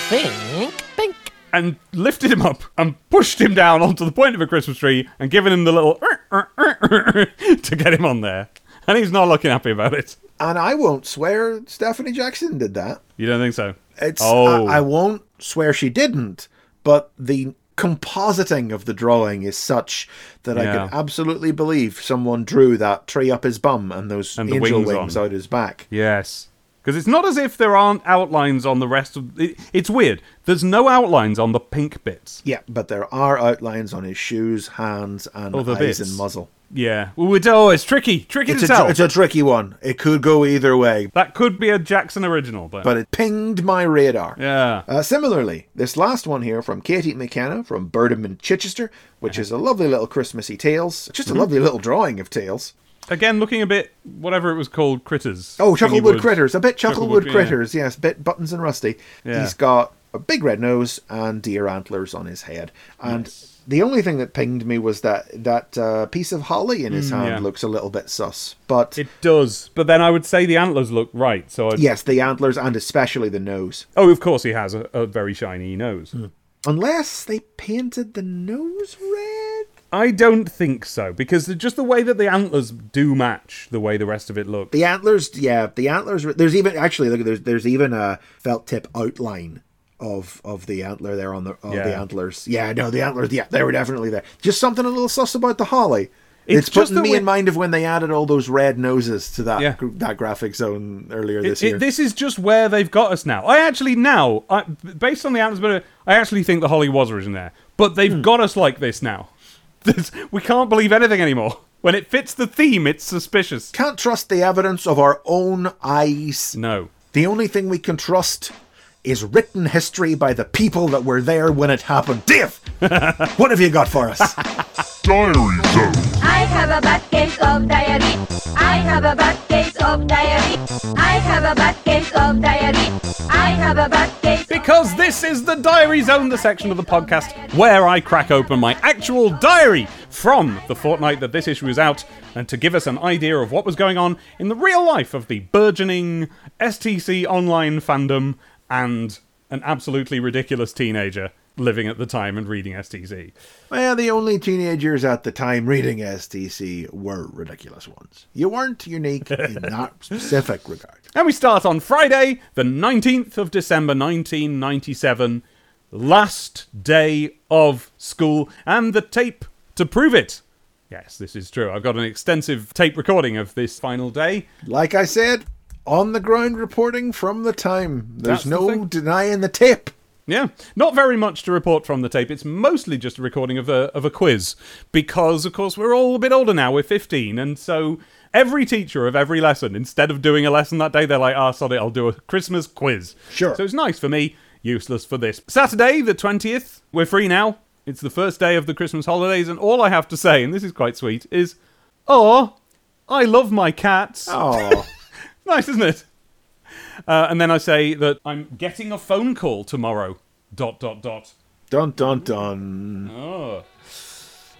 pink. and lifted him up and pushed him down onto the point of a Christmas tree and given him the little to get him on there. And he's not looking happy about it. And I won't swear Stephanie Jackson did that. You don't think so? It's Oh. I, I won't swear she didn't, but the compositing of the drawing is such that I can absolutely believe someone drew that tree up his bum and those And angel wings wings, on. out his back. Yes. Because it's not as if there aren't outlines on the rest of. It, it's weird. There's no outlines on the pink bits. Yeah, but there are outlines on his shoes, hands, and Other eyes bits. and muzzle. Yeah. Well, it's, oh, it's tricky. Tricky It's to a, tell. it's a tricky one. It could go either way, that could be a Jackson original, but. but it pinged my radar. yeah. Uh, similarly, this last one here from Katie McKenna from Birdham in Chichester, which is a lovely little Christmassy Tails. Just a lovely little drawing of Tails. Again looking a bit whatever it was called, critters. Oh, Chucklewood. Critters. A bit Chucklewood, Chucklewood, yeah. Critters, yes. Bit Buttons and Rusty. Yeah. He's got a big red nose and deer antlers on his head. And the only thing that pinged me was that that uh, piece of holly in his hand Mm, yeah. looks a little bit sus. But It does, but then I would say the antlers look right. So I'd, yes, the antlers and especially the nose. oh, of course he has a, a very shiny nose. Hmm. Unless they painted the nose red. I don't think so because just the way that the antlers do match the way the rest of it looks. The antlers, yeah, the antlers. There's even actually look. There's there's even a felt tip outline of of the antler there on the of the antlers. Yeah, no, the antlers. Yeah, they were definitely there. Just something a little sus about the holly. It's It's, just putting me way- in mind of when they added all those red noses to that Yeah. that graphic zone earlier this it- year. this is just where they've got us now. I actually now, I, based on the antlers, but I actually think the Holly was originally there. But Hmm. they've got us like this now. We can't believe anything anymore. When it fits the theme, it's suspicious. Can't trust the evidence of our own eyes. No. The only thing we can trust is written history by the people that were there when it happened. Dave, what have you got for us? Diary Zone. I have a bad case of diarrhea. I have a bad case of diarrhea. I have a bad case of diarrhea. I have a bad case. Because this is the Diary Zone, the section of the podcast where I crack open my actual diary from the fortnight that this issue is out, and to give us an idea of what was going on in the real life of the burgeoning STC online fandom and an absolutely ridiculous teenager living at the time and reading STC. Well, the only teenagers at the time reading STC were ridiculous ones. You weren't unique in that specific regard. And we start on Friday, the 19th of December 1997, last day of school, and the tape to prove it. Yes, this is true. I've got an extensive tape recording of this final day. Like I said, on the ground reporting from the time. There's That's no denying the tape. Yeah, not very much to report from the tape. It's mostly just a recording of a of a quiz because, of course, we're all a bit older now. We're fifteen, and so every teacher of every lesson, instead of doing a lesson that day, they're like, "Ah, sod it, I'll do a Christmas quiz." Sure. So it's nice for me, useless for this. Saturday, the twentieth, we're free now. It's the first day of the Christmas holidays, and all I have to say, and this is quite sweet, is, "Oh, I love my cats." Oh, Nice, isn't it? Uh, and then I say that I'm getting a phone call tomorrow. Dot dot dot. dun dun dun.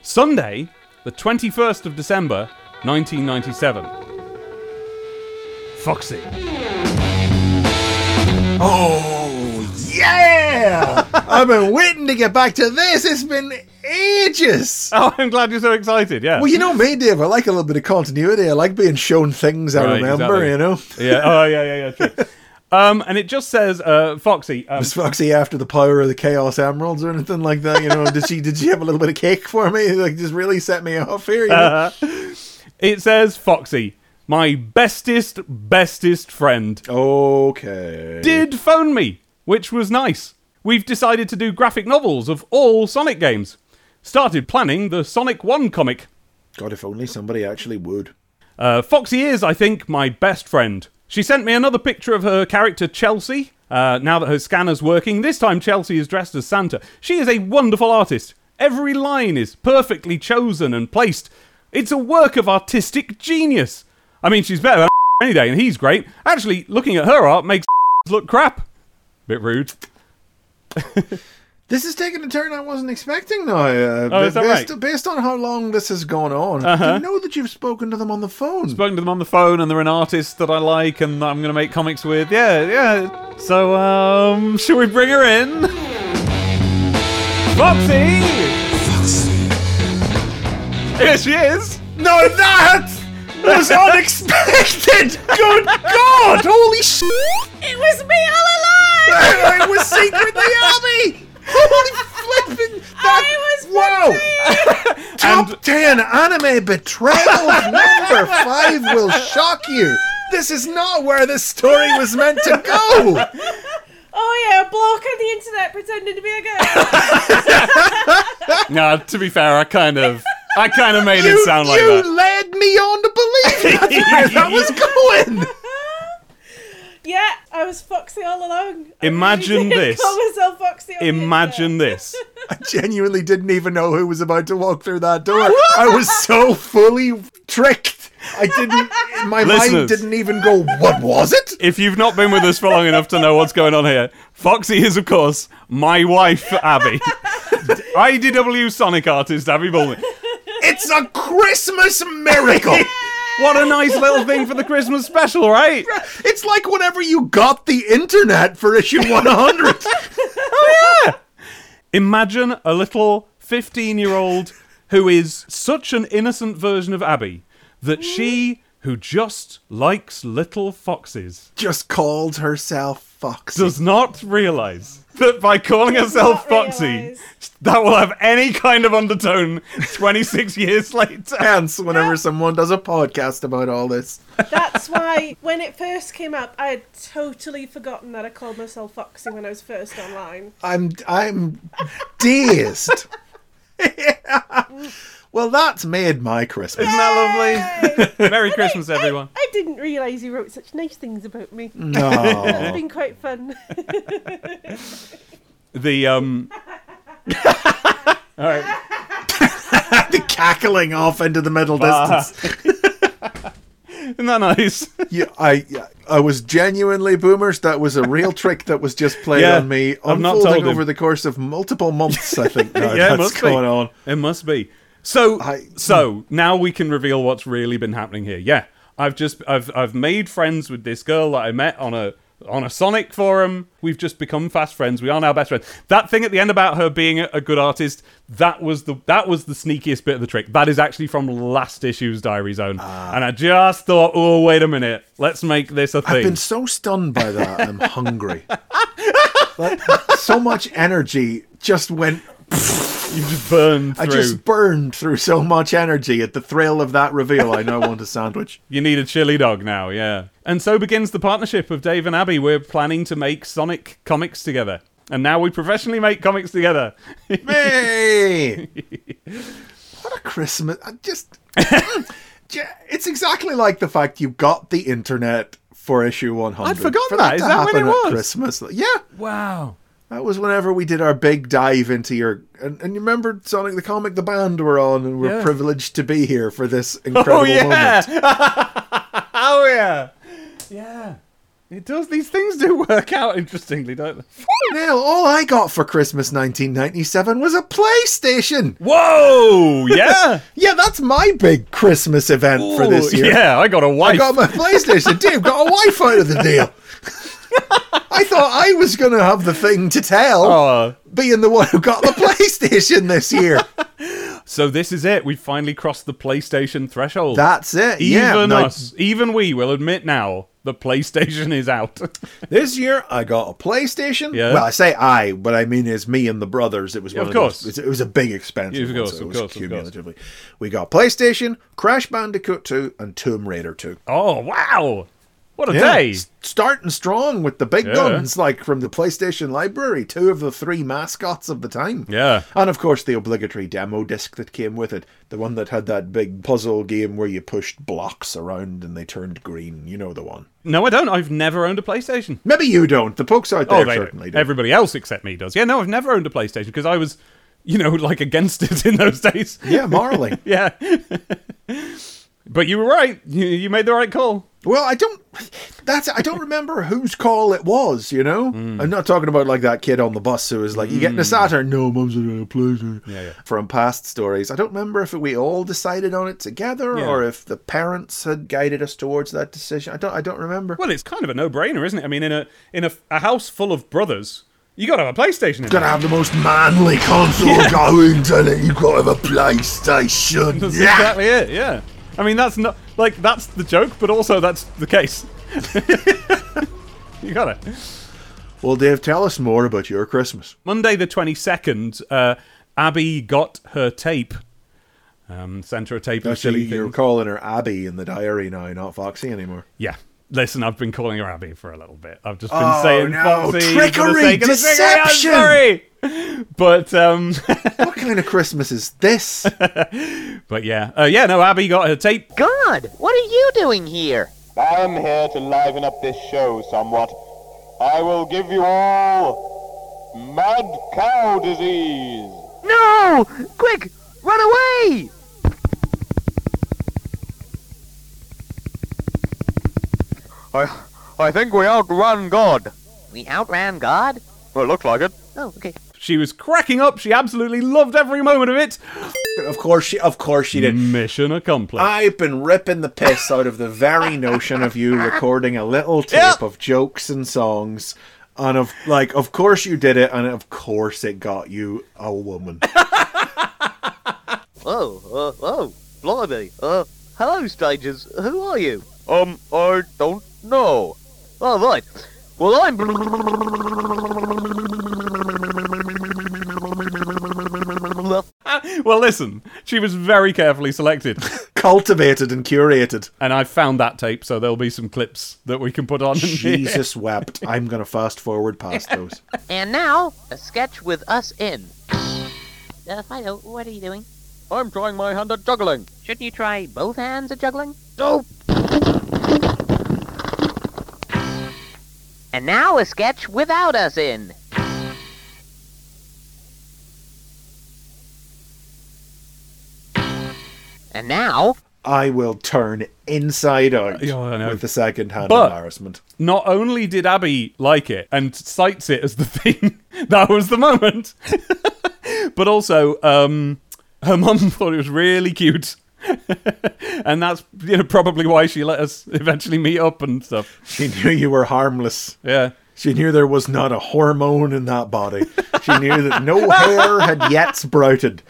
Sunday, the 21st of December, 1997. Foxy. Oh, yeah! I've been waiting to get back to this. It's been ages. Oh, I'm glad you're so excited. Yeah. Well, you know me, Dave. I like a little bit of continuity. I like being shown things I Right, remember, exactly. you know? yeah. Oh, yeah, yeah, yeah. True. um, and it just says, uh, Foxy. Um, Was Foxy after the power of the Chaos Emeralds or anything like that? You know, did she did she have a little bit of cake for me? Like, just really set me off here. You know? it says, Foxy, my bestest, bestest friend. okay. did phone me, which was nice. We've decided to do graphic novels of all Sonic games. Started planning the Sonic 1 comic. God, if only somebody actually would. Uh, Foxy is, I think, my best friend. She sent me another picture of her character Chelsea. Uh, now that her scanner's working, this time Chelsea is dressed as Santa. She is a wonderful artist. Every line is perfectly chosen and placed. It's a work of artistic genius. I mean, she's better than any day, and he's great. Actually, looking at her art makes look crap. Bit rude. This is taking a turn I wasn't expecting though. Uh, Oh, is that based, right? Uh-huh. based on how long this has gone on, do you know that you've spoken to them on the phone? spoken to them on the phone and they're an artist that I like and that I'm going to make comics with. Yeah, yeah. So, um, should we bring her in? Foxy! Here she is! no, that was unexpected! Good God! Holy shit! It was me all along. It was secretly Abby! Holy flipping! That, I was wow! Top 10 anime betrayals number 5 will shock you. This is not where this story was meant to go. Oh yeah, a bloke on the internet pretending to be a girl. Nah, to be fair, I kind of, I kind of made You, it sound like you that. You led me on to believe that's where that was going. Yeah, I was Foxy all along. I Imagine really this. Call myself Foxy. On Imagine internet. this. I genuinely didn't even know who was about to walk through that door. I was so fully tricked I didn't. My Listeners. mind didn't even go. What was it? If you've not been with us for long enough to know what's going on here, Foxy is, of course, my wife, Abby. IDW Sonic artist, Abby Bulmer. It's a Christmas miracle. What a nice little thing for the Christmas special, right? It's like whenever you got the internet for issue 100. oh, yeah. Imagine a little 15 year old who is such an innocent version of Abby that she, who just likes little foxes, Just called herself Foxy. does not realize that by calling herself Foxy, realise. that will have any kind of undertone 26 years later. Hence, whenever someone does a podcast about all this, That's why when it first came up, I had totally forgotten that I called myself Foxy when I was first online. I'm I'm dazed. Well, that's made my Christmas. Isn't that lovely? Merry Christmas, everyone. I didn't realise you wrote such nice things about me. It's No. been quite fun. The, um. Alright. the cackling off into the middle distance. Isn't that nice? Yeah, I I was genuinely boomers. That was a real trick that was just played Yeah, on me, I've not unfolding told him. over the course of multiple months. I think now yeah, it that's must going be. on. It must be. So, I- so now we can reveal what's really been happening here. Yeah, I've just I've I've made friends with this girl that I met on a on a Sonic forum. We've just become fast friends. We are now best friends. That thing at the end about her being a, good artist, that was the that was the sneakiest bit of the trick. That is actually from last issue's Diary Zone, ah. and I just thought, oh wait a minute, let's make this a thing. I've been so stunned by that. I'm hungry. Like, so much energy just went. You just burned through. I just burned through so much energy at the thrill of that reveal. I now want a sandwich. You need a chili dog now, yeah. And so begins the partnership of Dave and Abby. We're planning to make Sonic comics together. And now we professionally make comics together. Hey! what a Christmas. I just. it's exactly like the fact you got the internet for issue 100. I'd forgotten For that. Is that when happen it at was? Christmas. Yeah. wow. That was whenever we did our big dive into your. And, and you remember Sonic the Comic, the band were on, and we're Yeah. privileged to be here for this oh, incredible Oh, yeah. moment. oh, yeah. Yeah. It does. These things do work out interestingly, don't they? Now, all I got for Christmas 1997 was a PlayStation. Whoa! Yeah. Yeah, that's my big Christmas event for this year. Yeah, I got a wife. I got my PlayStation. Dave got a wife out of the deal. I thought I was going to have the thing to tell, Oh. being the one who got the PlayStation this year. So this is it. We finally crossed the PlayStation threshold. That's it. even yeah, us, even we will admit now the PlayStation is out. This year I got a PlayStation. Yeah. Well, I say I, but I mean is me and the brothers. It was Yeah, of of course. those- it was a big expense. Yeah, of course, so of it was course, of course. cumulatively. We got PlayStation, Crash Bandicoot 2, and Tomb Raider 2. oh wow! What a Yeah, day! s- starting strong with the big Yeah. guns, like from the PlayStation library, two of the three mascots of the time. Yeah. And of course, the obligatory demo disc that came with it. The one that had that big puzzle game where you pushed blocks around and they turned green. You know the one. No, I don't. I've never owned a PlayStation. Maybe you don't. The folks out oh, there Oh, certainly do. do. Everybody else except me does. Yeah, no, I've never owned a PlayStation because I was, you know, like against it in those days. Yeah, morally. yeah. but you were right. You, you made the right call. Well, I don't. That's I don't remember whose call it was. You know, Hmm. I'm not talking about like that kid on the bus who was like, "You getting a Saturn?" No, mum's gonna a PlayStation. Yeah, yeah. From past stories, I don't remember if we all decided on it together Yeah. or if the parents had guided us towards that decision. I don't. I don't remember. Well, it's kind of a no-brainer, isn't it? I mean, in a in a, a house full of brothers, you got to have a PlayStation. In Gotta have the most manly console going, tell it. You gotta have a PlayStation. That's Yeah. exactly it. Yeah. I mean, that's not like that's the joke, but also that's the case. you got it. Well, Dave, tell us more about your Christmas. Monday the 22nd, uh, Abby got her tape. Um, sent her a tape Actually, silly you're calling her Abby in the diary now, not Foxy anymore. Yeah. Listen, I've been calling her Abby for a little bit. I've just been Oh, saying no. Foxy for the Trickery, sake of the trickery. I'm sorry. But um, what kind of Christmas is this? but yeah, uh, yeah. No, Abby got her tape. God, what are you doing here? I'm here to liven up this show somewhat. I will give you all mad cow disease. No! Quick, run away! I, I think we outran God. We outran God? Well, it looked like it. Oh, okay. She was cracking up. She absolutely loved every moment of it. Of course she of course she did. Mission accomplished. I've been ripping the piss out of the very notion of you recording a little tape Yeah. of jokes and songs. And of like, of course you did it, and of course it got you a woman. Whoa, uh, whoa, blimey. Uh, hello, strangers. Who are you? Um, I don't know. Oh, right. Well, I'm. well, listen, she was very carefully selected. Cultivated and curated. And I found that tape, so there'll be some clips that we can put on. Jesus wept. I'm gonna fast forward past those. And now, a sketch with us in. Uh, Fido, what are you doing? I'm trying my hand at juggling. Shouldn't you try both hands at juggling? Oh! And now a sketch without us in. And now, I will turn inside out Yeah, I know. with the second hand But- embarrassment. Not only did Abby like it and cites it as the thing, that was the moment. but also, um, her mum thought it was really cute. and that's you know probably why she let us eventually meet up and stuff. She knew you were harmless. Yeah. She knew there was not a hormone in that body. She knew that no hair had yet sprouted.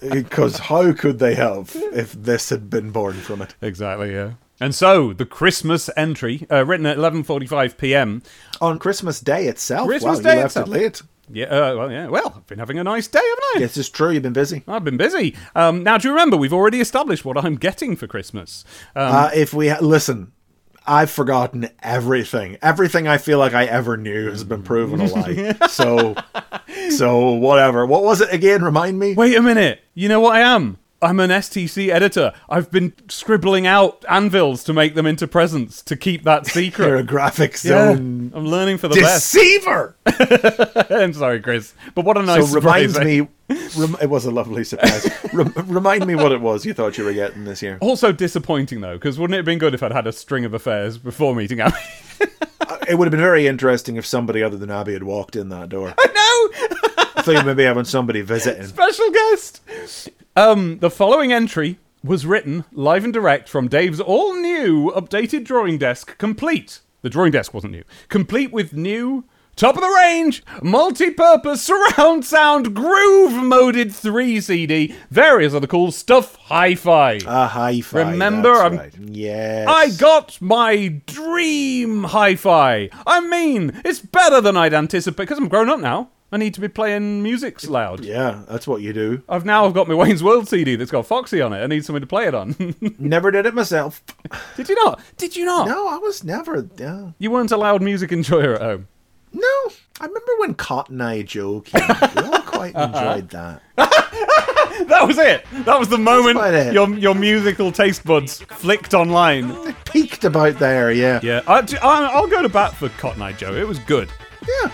Because how could they have if this had been born from it? Exactly, yeah. And so the Christmas entry, uh, written at 11:45 p.m. On Christmas Day itself. Christmas wow, Day you left itself. it late. Yeah, uh, well, yeah. Well, I've been having a nice day, haven't I? Yes, it's true. You've been busy. I've been busy. Um, now, do you remember we've already established what I'm getting for Christmas? Um, uh, if we ha- listen, I've forgotten everything. Everything I feel like I ever knew has been proven a lie. so, so whatever. What was it again? Remind me. Wait a minute. You know what I am? I'm an STC editor. I've been scribbling out anvils to make them into presents to keep that secret. You're a graphic Yeah, I'm learning for the best. deceiver. I'm sorry, Chris, but what a nice so reminds surprise, me. Rem- it was a lovely surprise. Rem- remind me what it was you thought you were getting this year. Also disappointing though, because wouldn't it have been good if I'd had a string of affairs before meeting Abby? Uh, it would have been very interesting if somebody other than Abby had walked in that door. I know. I thought you maybe having somebody visiting. Special guest. Um, the following entry was written live and direct from Dave's all new updated drawing desk, complete. The drawing desk wasn't new. Complete with new, top of the range, multi purpose surround sound groove moded 3 CD, various other cool stuff, hi fi. A hi fi. Remember, I'm- right. Yes. I got my dream hi fi. I mean, it's better than I'd anticipate because I'm grown up now. I need to be playing music loud. Yeah, that's what you do. I've now I've got my Wayne's World CD that's got Foxy on it. I need something to play it on. Never did it myself. Did you not? Did you not? No, I was never. Yeah. You weren't a loud music enjoyer at home. No, I remember when Cotton Eye Joe came. We all quite uh-huh. enjoyed that. That was it. That was the moment about it. your your musical taste buds flicked online. Peaked about there, yeah. Yeah, I, I, I'll go to bat for Cotton Eye Joe. It was good. Yeah.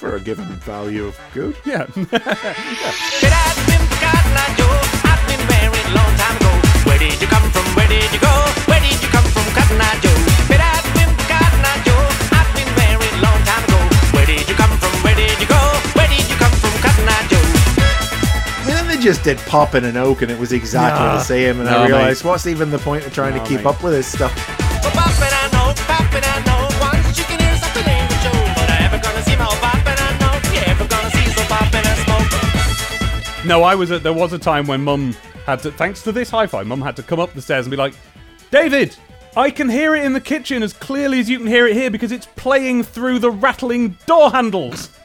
For a given value of good. Yeah. But I've been forgotten, I do. I've been married a long time ago. Where did you come from? Where did you go? Where did you come from, Cotton Eye Joe? But I've been forgotten, I do. I've been married a long time ago. Where did you come from? Where did you go? Where did you come from, Cotton Eye Joe? I mean, then they just did Pop in an Oak and it was exactly Nah. the same. And No, I mate. realised, what's even the point of trying No, to keep mate. up with this stuff? No, I was. At, there was a time when Mum had to, thanks to this hi-fi, Mum had to come up the stairs and be like, "David, I can hear it in the kitchen as clearly as you can hear it here because it's playing through the rattling door handles."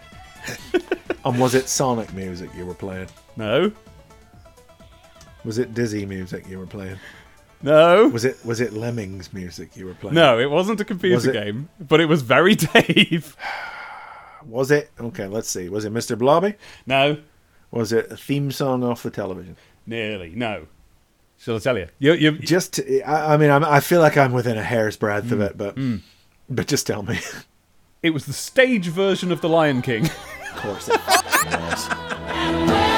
And was it Sonic music you were playing? No, Was it Dizzy music you were playing? no, Was it was it Lemmings music you were playing? no. It wasn't a computer Was it- game, but it was very Dave. Was it? Okay, let's see. Was it Mr. Blobby? No, Was it a theme song off the television? nearly. No. Shall I tell you? You, you, Just, to- I, I mean, I'm, I feel like I'm within a hair's breadth of hmm. it, but hmm. but just tell me. it was the stage version of The Lion King. of course,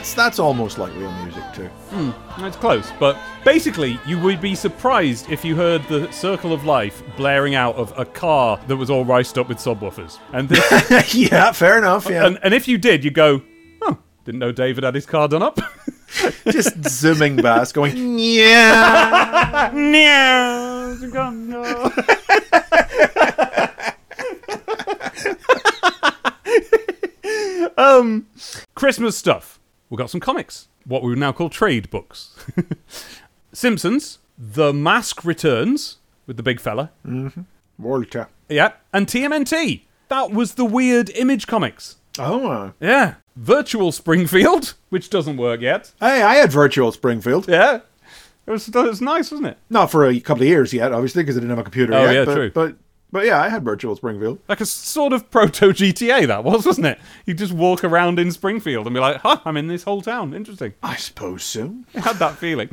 that's that's almost like real music too. Hmm, it's close, but basically, you would be surprised if you heard the Circle of Life blaring out of a car that was all riced up with subwoofers. And this, yeah, fair enough. Yeah, and, and if you did, you'd go, "Oh, didn't know David had his car done up." just zooming bass, going yeah. no. um, Christmas stuff. We've got some comics, what we would now call trade books. Simpsons, The Mask Returns with the big fella. Mm-hmm. Walter. Yeah, and TMNT. That was the weird image comics. Oh, Yeah. Virtual Springfield, which doesn't work yet. hey, I had virtual Springfield. Yeah. It was, it was nice, wasn't it? Not for a couple of years yet, obviously, because I didn't have a computer Oh, yet. yeah, but, true. But but yeah, I had virtual Springfield. Like a sort of proto GTA, that was, wasn't it? You just walk around in Springfield and be like, huh, I'm in this whole town. Interesting. I suppose so. I had that feeling.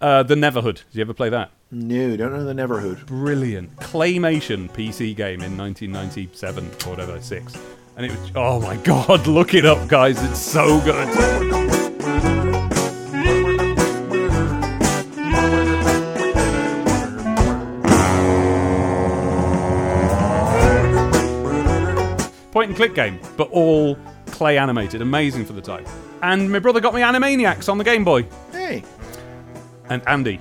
Uh, the Neverhood. Did you ever play that? No, don't know the Neverhood. Brilliant. Claymation PC game in 1997 or whatever, 6. And it was, oh my god, look it up, guys. It's so good. And click game, but all clay animated. Amazing for the time. And my brother got me Animaniacs on the Game Boy. Hey, And Andy.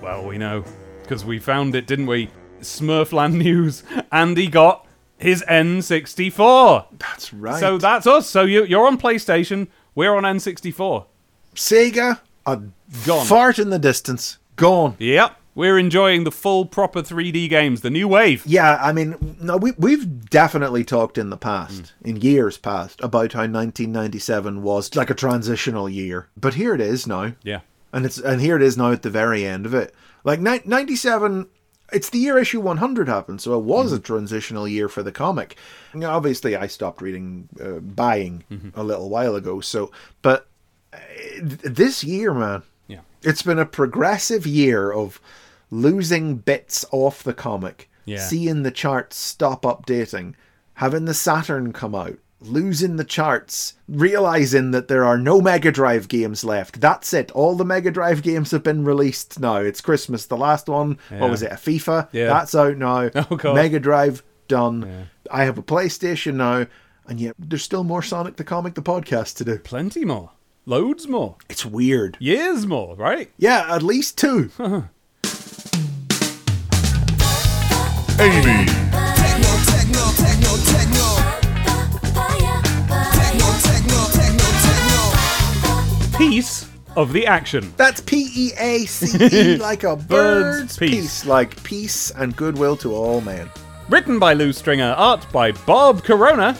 Well, we know. Because we found it, didn't we? Smurfland News. Andy got his N64. that's right. So that's us. So you, you're on PlayStation. We're on N64. Sega, a Gone. fart in the distance, gone. Yep. We're enjoying the full proper 3D games, the new wave. Yeah, I mean, no, we we've definitely talked in the past, Hmm. in years past, about how 1997 was like a transitional year. But here it is now, Yeah. and it's and here it is now at the very end of it. Like ni- 97, it's the year issue 100 happened, so it was a transitional year for the comic. You know, obviously, I stopped reading, uh, buying a little while ago. So, but uh, th- this year, man. It's been a progressive year of losing bits off the comic, Yeah. seeing the charts stop updating, having the Saturn come out, losing the charts, realizing that there are no Mega Drive games left. That's it. All the Mega Drive games have been released now. It's Christmas. The last one, Yeah. what was it? A FIFA? Yeah. That's out now. Oh, God. Mega Drive done. Yeah. I have a PlayStation now. And yet, there's still more Sonic the Comic the podcast to do. Plenty more. Loads more. It's weird. Years more, right? Yeah, at least two. Amy. Piece of the action. That's P E A C E, like a bird's peace. peace. like peace and goodwill to all men. Written by Lew Stringer, art by Bob Corona.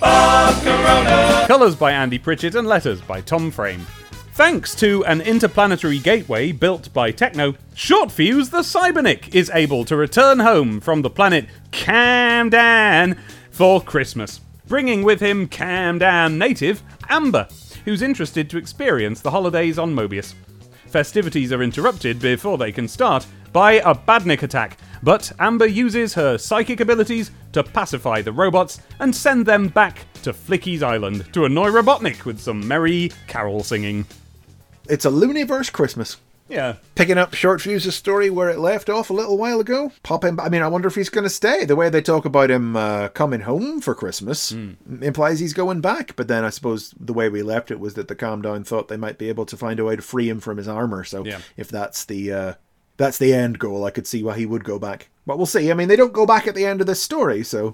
Bob Corona! Colours by Andy Pritchett and letters by Tom Frame. Thanks to an interplanetary gateway built by Tekno, Shortfuse the Cybernik is able to return home from the planet Camdan for Christmas, bringing with him Camdan native Amber, who's interested to experience the holidays on Mobius. Festivities are interrupted before they can start by a Badnik attack, but Amber uses her psychic abilities to pacify the robots and send them back to Flicky's Island to annoy Robotnik with some merry carol singing. It's a Looniverse Christmas. Yeah. Picking up Short Fuse's story where it left off a little while ago. Pop him. I mean, I wonder if he's going to stay. The way they talk about him uh, coming home for Christmas implies he's going back. But then I suppose the way we left it was that the Camdan thought they might be able to find a way to free him from his armor. So Yeah. if that's the uh, that's the end goal, I could see why he would go back. But we'll see. I mean, they don't go back at the end of this story, so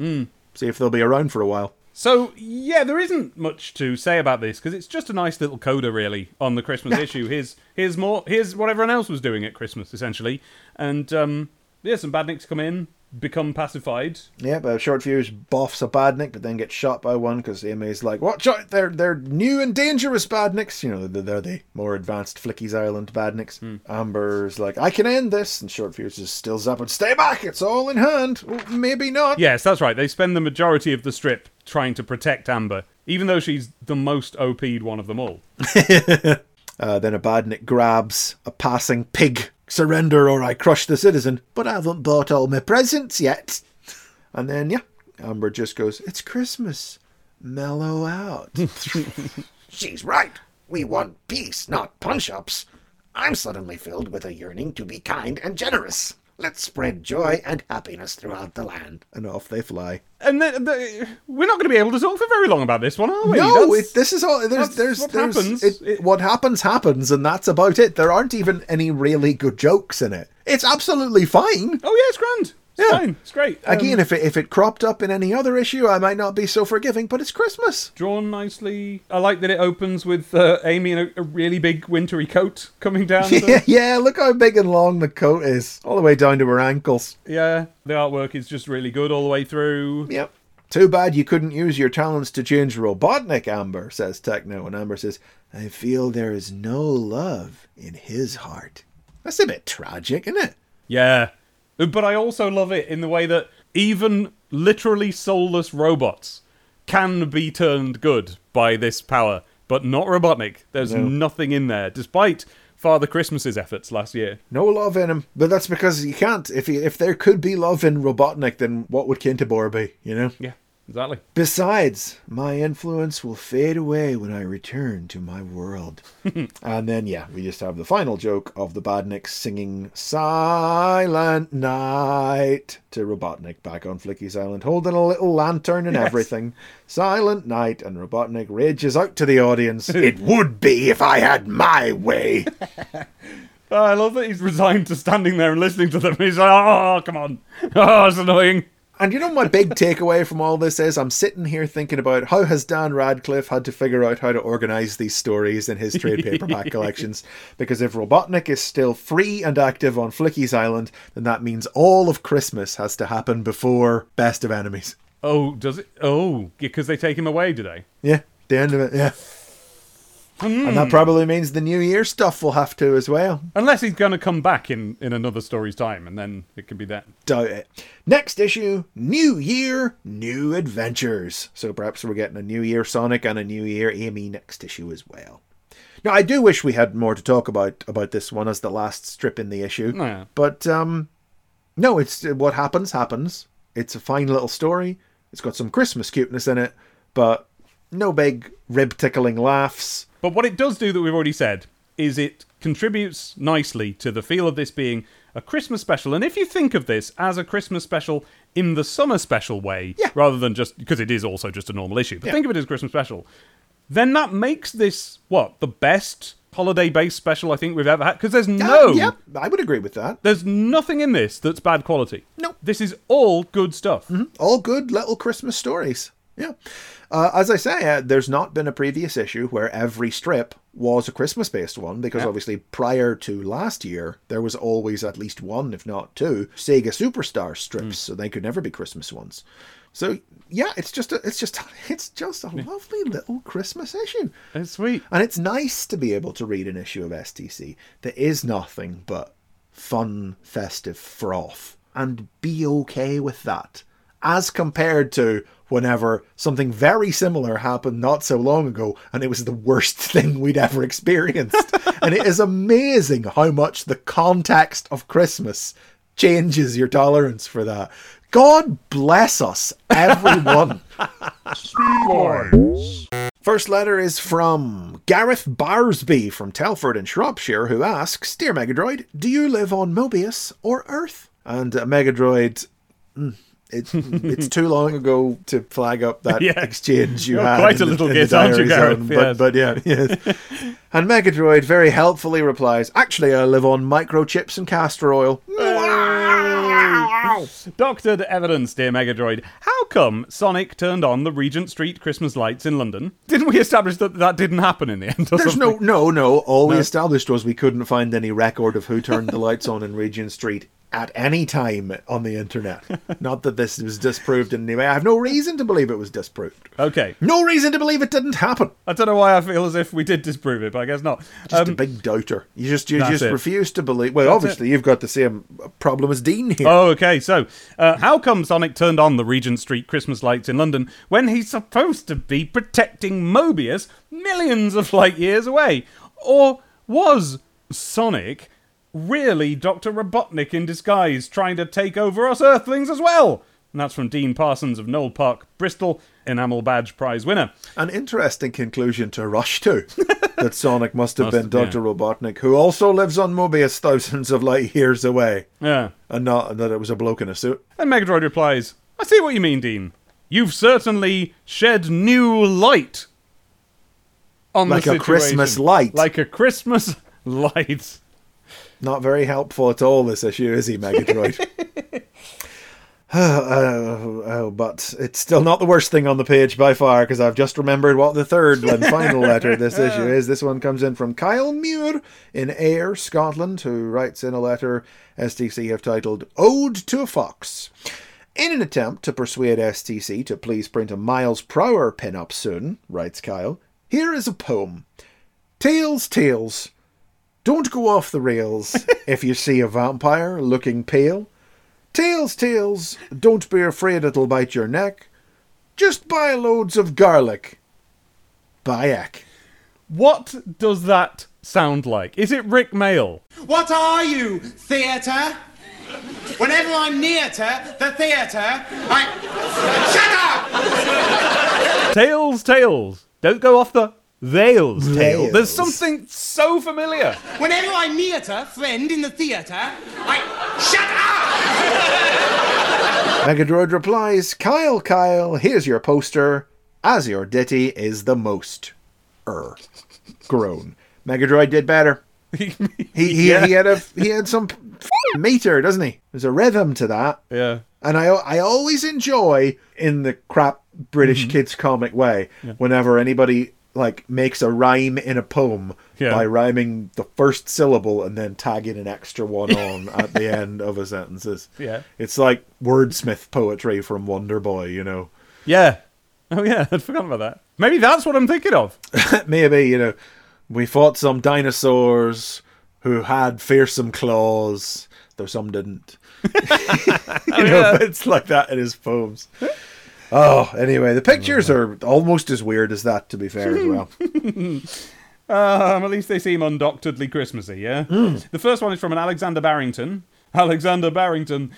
see if they'll be around for a while. So, yeah, there isn't much to say about this because it's just a nice little coda, really, on the Christmas issue. Here's here's more. Here's what everyone else was doing at Christmas, essentially, and um, yeah, some badniks come in, become pacified. Yeah, but Short Fuse boffs a badnik, but then gets shot by one because Amy's like, "Watch out! They're they're new and dangerous badniks. You know, they're, they're the more advanced Flicky's Island badniks." Amber's like, "I can end this," and Short Fuse is still up and stay back. It's all in hand. Well, maybe not. Yes, that's right. They spend the majority of the strip trying to protect Amber, even though she's the most OP'd one of them all. Uh, then a badnik grabs a passing pig. Surrender or I crush the citizen. But I haven't bought all my presents yet. And then yeah, Amber just goes, "It's Christmas. mellow out. She's right. We want peace, not punch ups. I'm suddenly filled with a yearning to be kind and generous. Let's spread joy and happiness throughout the land. and off they fly. And the, the, we're not going to be able to talk for very long about this one, are we? No, it, this is all. There's, there's, what there's, happens. It, it- what happens happens, and that's about it. There aren't even any really good jokes in it. It's absolutely fine. Oh yeah, it's grand. It's Yeah. fine. It's great. Um, Again, if it if it cropped up in any other issue, I might not be so forgiving. But it's Christmas. drawn nicely. I like that it opens with uh, Amy in a, a really big wintry coat coming down. yeah, yeah. Look how big and long the coat is, all the way down to her ankles. yeah, the artwork is just really good all the way through. Yep. Too bad you couldn't use your talents to change Robotnik, Amber, says Tekno. And Amber says, I feel there is no love in his heart. That's a bit tragic, isn't it? Yeah. But I also love it in the way that even literally soulless robots can be turned good by this power, but not Robotnik. There's No. nothing in there, despite Father Christmas's efforts last year. No love in him. But that's because you can't. If you, if there could be love in Robotnik, then what would Kintobor be, you know? Yeah, exactly. Besides, my influence will fade away when I return to my world. and then, yeah, we just have the final joke of the Badniks singing Silent Night to Robotnik back on Flicky's Island, holding a little lantern and Yes. everything. Silent Night, and Robotnik rages out to the audience. It would be if I had my way. Oh, I love that he's resigned to standing there and listening to them. He's like, oh, come on. Oh, it's annoying. And you know my big takeaway from all this is I'm sitting here thinking about how has Dan Radcliffe had to figure out how to organize these stories in his trade paperback collections because if Robotnik is still free and active on Flicky's Island, then that means all of Christmas has to happen before Best of Enemies. Oh, does it? Oh, because they take him away, do they? Yeah, the end of it, yeah. And that probably means the New Year stuff will have to as well. Unless he's going to come back in, in another story's time, and then it can be that. Doubt it. Next issue, New Year, New Adventures. So perhaps we're getting a New Year Sonic and a New Year Amy next issue as well. Now I do wish we had more to talk about about this one as the last strip in the issue. Yeah. But um no, it's what happens happens. It's a fine little story. It's got some Christmas cuteness in it, but no big rib tickling laughs. But what it does do that we've already said is it contributes nicely to the feel of this being a Christmas special. And if you think of this as a Christmas special in the summer special way, rather than just because it is also just a normal issue, but Yeah. think of it as Christmas special, then that makes this what the best holiday-based special I think we've ever had. Because there's no, Uh, yep, I would agree with that. there's nothing in this that's bad quality. No, this is all good stuff. all good little Christmas stories. Yeah. Uh, as I say, uh, there's not been a previous issue where every strip was a Christmas based one because Yeah. obviously prior to last year, there was always at least one, if not two, Sega Superstar strips, so they could never be Christmas ones. So yeah, it's just a, it's just it's just a lovely little Christmas issue. It's sweet. And it's nice to be able to read an issue of STC that is nothing but fun, festive froth and be okay with that. As compared to whenever something very similar happened not so long ago and it was the worst thing we'd ever experienced. and it is amazing how much the context of Christmas changes your tolerance for that. God bless us, everyone. First letter is from Gareth Barsby from Telford in Shropshire, who asks Dear Megadroid, do you live on Mobius or Earth? And uh, Megadroid, mm, it's, it's too long ago to flag up that Yeah. exchange you You're had. quite a in the- little git, aren't you, Gareth? zone, Yes. But, but yeah, yes. and Megadroid very helpfully replies Actually, I live on microchips and castor oil. Doctored evidence, dear Megadroid. How come Sonic turned on the Regent Street Christmas lights in London? Didn't we establish that that didn't happen in the end? There's something? no, no, no. All we established was we couldn't find any record of who turned the lights on in Regent Street at any time on the internet. Not that this was disproved in any way. I have no reason to believe it was disproved. Okay. No reason to believe it didn't happen. I don't know why I feel as if we did disprove it, but I guess not. Just a Um, big doubter. You just you just it. refuse to believe. Well, That's obviously you've got the same problem as Dean here. Oh, okay. So, uh, how come Sonic turned on the Regent Street Christmas lights in London when he's supposed to be protecting Mobius millions of light years away? Or was Sonic really Dr. Robotnik in disguise trying to take over us Earthlings as well? And that's from Dean Parsons of Knoll Park, Bristol, Enamel Badge Prize winner. An interesting conclusion to rush to. that Sonic must have Must been Dr. Robotnik, who also lives on Mobius thousands of light years away. Yeah. And not that it was a bloke in a suit. And Megadroid replies, I see what you mean, Dean. You've certainly shed new light on the situation. Like a Christmas light. Like a Christmas light. Not very helpful at all, this issue, is he, Megadroid? Oh, oh, oh, but it's still not the worst thing on the page by far, because I've just remembered what the third and final letter of this issue is. This one comes in from Kyle Muir in Ayr, Scotland, who writes in a letter STC have titled Ode to a Fox. In an attempt to persuade STC to please print a Miles Prower pin-up soon, writes Kyle, here is a poem. Tails, tails. Don't go off the rails if you see a vampire looking pale. Tails, tails, don't be afraid it'll bite your neck. Just buy loads of garlic. Bayak. What does that sound like? Is it Rick Mail? What are you, theatre? Whenever I'm near to the theatre, I. Shut up! Tails, tails. Don't go off the rails, tail. Rails. There's something so familiar. Whenever I meet a friend in the theatre, I. Shut up! Megadroid replies, Kyle, Kyle, here's your poster. As your ditty is the most. Er. Groan. Megadroid did better. He he, Yeah. he had a he had some f***ing meter, doesn't he? There's a rhythm to that. Yeah. And I I always enjoy in the crap British Mm-hmm. kids comic way whenever anybody like makes a rhyme in a poem Yeah. by rhyming the first syllable and then tagging an extra one on at the end of a sentences. Yeah. It's like wordsmith poetry from Wonder Boy, you know. Yeah. Oh, yeah. I'd forgotten about that. Maybe that's what I'm thinking of. Maybe, you know, we fought some dinosaurs who had fearsome claws, though some didn't. Oh, you know, it's like that in his poems. Oh, anyway, the pictures are almost as weird as that, to be fair, as well. Um, at least they seem undoctoredly Christmassy, yeah? The first one is from an Alexander Barrington. Alexander Barrington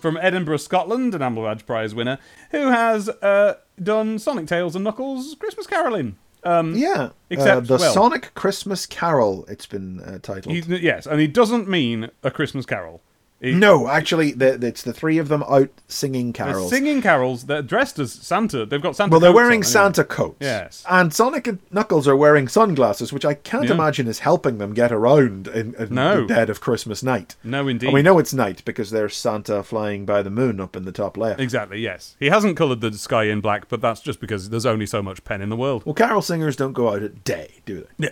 from Edinburgh, Scotland, an Amber Badge Prize winner, who has uh, done Sonic Tails and Knuckles Christmas Caroling. Um, Yeah. Except, uh, the well, Sonic Christmas Carol, it's been uh, titled. he- yes, and he doesn't mean a Christmas carol. No, actually, it's the three of them out singing They're carols. singing carols. They're dressed as Santa. They've got Santa. well, they're wearing on, anyway. Santa coats. Yes. And Sonic and Knuckles are wearing sunglasses, which I can't Yeah. imagine is helping them get around in, in No. the dead of Christmas night. No, indeed. And we know it's night because there's Santa flying by the moon up in the top left. Exactly. Yes, he hasn't coloured the sky in black, but that's just because there's only so much pen in the world. Well, carol singers don't go out at day, do they? Yeah.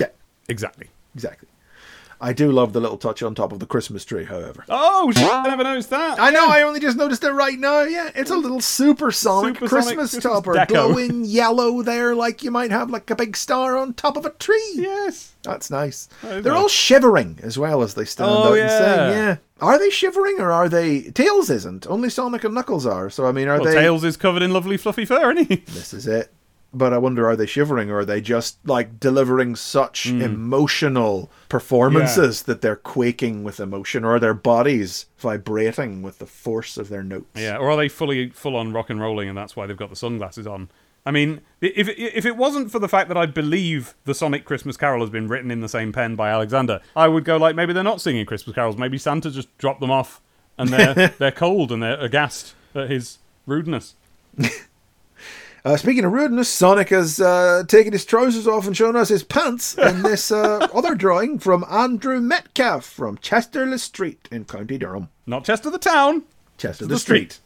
Yeah, Exactly. exactly. I do love the little touch on top of the Christmas tree, however. Oh, sh- I never noticed that. I know, I only just noticed it right now. Yeah, it's a little supersonic Supersonic Christmas, Christmas topper, deco. glowing yellow there, like you might have like a big star on top of a tree. Yes. That's nice. That They're nice. all shivering as well as they stand Oh, out and yeah. sing. Yeah. Are they shivering or are they? Tails isn't. Only Sonic and Knuckles are. So I mean, are Well, they? Tails is covered in lovely fluffy fur, isn't he? This is it. But I wonder, are they shivering or are they just like delivering such Hmm. emotional performances that they're quaking with emotion, or are their bodies vibrating with the force of their notes? Yeah. Or are they fully full on rock and rolling, and that's why they've got the sunglasses on? I mean, if if it wasn't for the fact that I believe the Sonic Christmas Carol has been written in the same pen by Alexander, I would go like maybe they're not singing Christmas carols. Maybe Santa just dropped them off, and they're they're cold and they're aghast at his rudeness. Uh, speaking of rudeness, Sonic has uh, taken his trousers off and shown us his pants in this uh, other drawing from Andrew Metcalf from Chester-le-Street in County Durham. Not Chester the town. Chester the the Street.